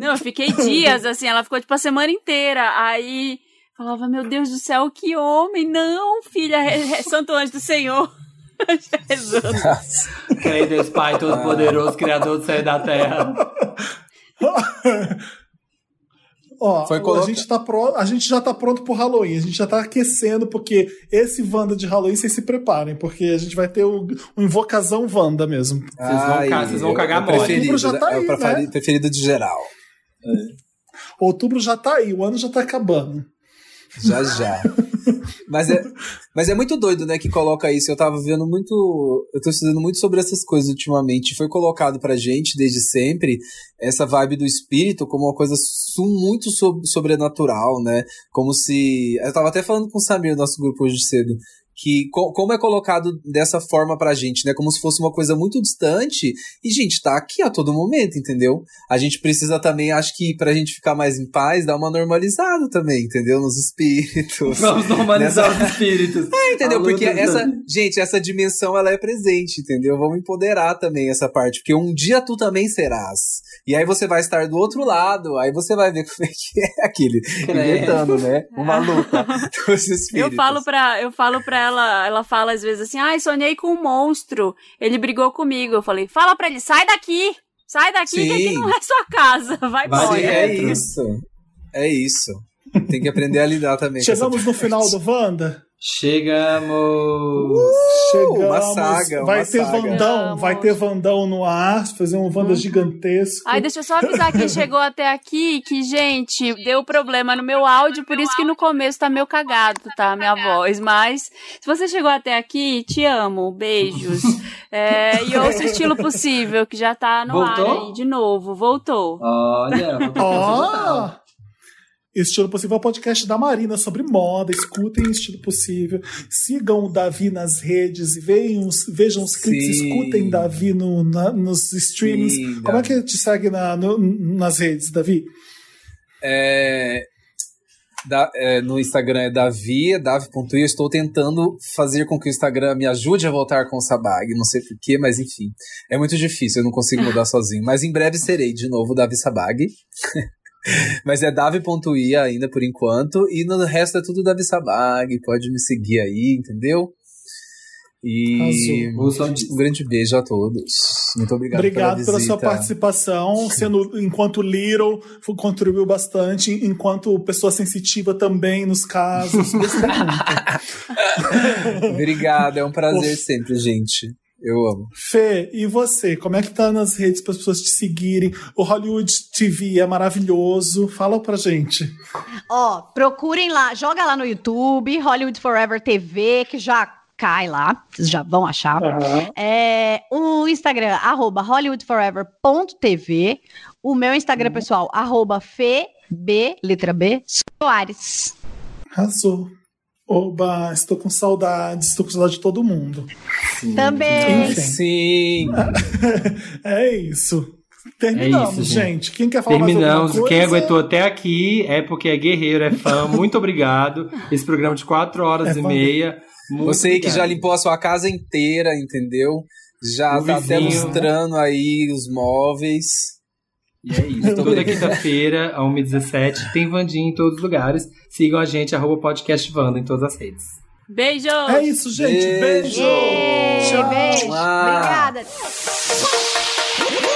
Não, eu fiquei dias, assim, ela ficou tipo a semana inteira. Aí falava, meu Deus do céu, que homem! Não, filha, é, é Santo Anjo do Senhor. Jesus. Creio Deus Pai Todo-Poderoso, Criador do céu e da terra. Ó, Foi a, gente tá pro, a gente já tá pronto pro Halloween, a gente já tá aquecendo, porque esse Wanda de Halloween, vocês se preparem, porque a gente vai ter o, o Invocazão Wanda mesmo. Vocês vão, Ai, vocês vão cagar mole. Outubro já tá é aí, o né? preferido de geral. É. Outubro já tá aí, o ano já tá acabando. Já, já. mas, é, mas é muito doido, né, que coloca isso. Eu tava vendo muito. Eu tô estudando muito sobre essas coisas ultimamente. Foi colocado pra gente, desde sempre, essa vibe do espírito como uma coisa muito sobrenatural, né? Como se. Eu tava até falando com o Samir, nosso grupo hoje cedo que co como é colocado dessa forma pra gente, né? Como se fosse uma coisa muito distante. E, gente, tá aqui a todo momento, entendeu? A gente precisa também, acho que pra gente ficar mais em paz, dar uma normalizada também, entendeu? Nos espíritos. Vamos normalizar nessa... os espíritos. É, entendeu? Porque essa, gente, essa dimensão ela é presente, entendeu? Vamos empoderar também essa parte, porque um dia tu também serás. E aí você vai estar do outro lado, aí você vai ver como é que é aquele, inventando, né? Uma luta dos espíritos. Eu falo pra, eu falo pra ela, ela fala às vezes assim: ai, sonhei com um monstro, ele brigou comigo. Eu falei: fala pra ele, sai daqui, sai daqui, Sim. que aqui não é sua casa, vai embora. É isso, é isso. Tem que aprender a lidar também. Chegamos no final do Wanda? Chegamos! Uh, Chegamos! Uma saga, vai uma ter saga. Vandão, vai ter Vandão no ar, fazer um Wanda uhum. gigantesco. Ai, deixa eu só avisar quem chegou até aqui que, gente, deu problema no meu áudio, por isso que no começo tá meio cagado, tá? Minha voz. Mas, se você chegou até aqui, te amo, beijos. É, e ouça o estilo possível, que já tá no Voltou? ar aí de novo. Voltou. Olha, oh. Estilo Possível é o podcast da Marina sobre moda. Escutem Estilo Possível. Sigam o Davi nas redes e vejam os, vejam os clipes. Escutem Davi no, na, nos streams. Sim, Como é que te segue na, no, nas redes, Davi? É, da, é, no Instagram é Davi, é Davi.i. Eu estou tentando fazer com que o Instagram me ajude a voltar com o Sabag. Não sei porquê, mas enfim. É muito difícil, eu não consigo mudar sozinho. Mas em breve serei de novo Davi Sabag. Mas é Davi.i ainda por enquanto. E no resto é tudo Davi Sabag. Pode me seguir aí, entendeu? E um grande beijo a todos. Muito obrigado. Obrigado pela, pela sua participação. Sendo enquanto Little contribuiu bastante, enquanto pessoa sensitiva também nos casos. obrigado, é um prazer sempre, gente. Eu amo. Fê, e você? Como é que tá nas redes para as pessoas te seguirem? O Hollywood TV é maravilhoso. Fala pra gente. Ó, procurem lá, joga lá no YouTube, Hollywood Forever TV, que já cai lá, vocês já vão achar. Uhum. É, o Instagram, arroba hollywoodforever.tv. O meu Instagram uhum. pessoal, arroba FB, letra B, Soares. Arrasou. Oba, estou com saudades, estou com saudade de todo mundo. Sim. Também. Enfim. Sim. é isso. Terminamos, é isso, gente. gente. Quem quer falar Terminamos. mais Quem aguentou até aqui é porque é guerreiro, é fã. Muito obrigado. Esse programa de quatro horas é e meia. Você obrigado. que já limpou a sua casa inteira, entendeu? Já o tá vizinho. até mostrando aí os móveis. E é isso. Toda quinta-feira, a 1h17, tem Vandinha em todos os lugares. Sigam a gente, arroba podcast Vanda em todas as redes. Beijo! É isso, gente. Beijo! Beijo! Tchau. Beijo! Ah. Obrigada!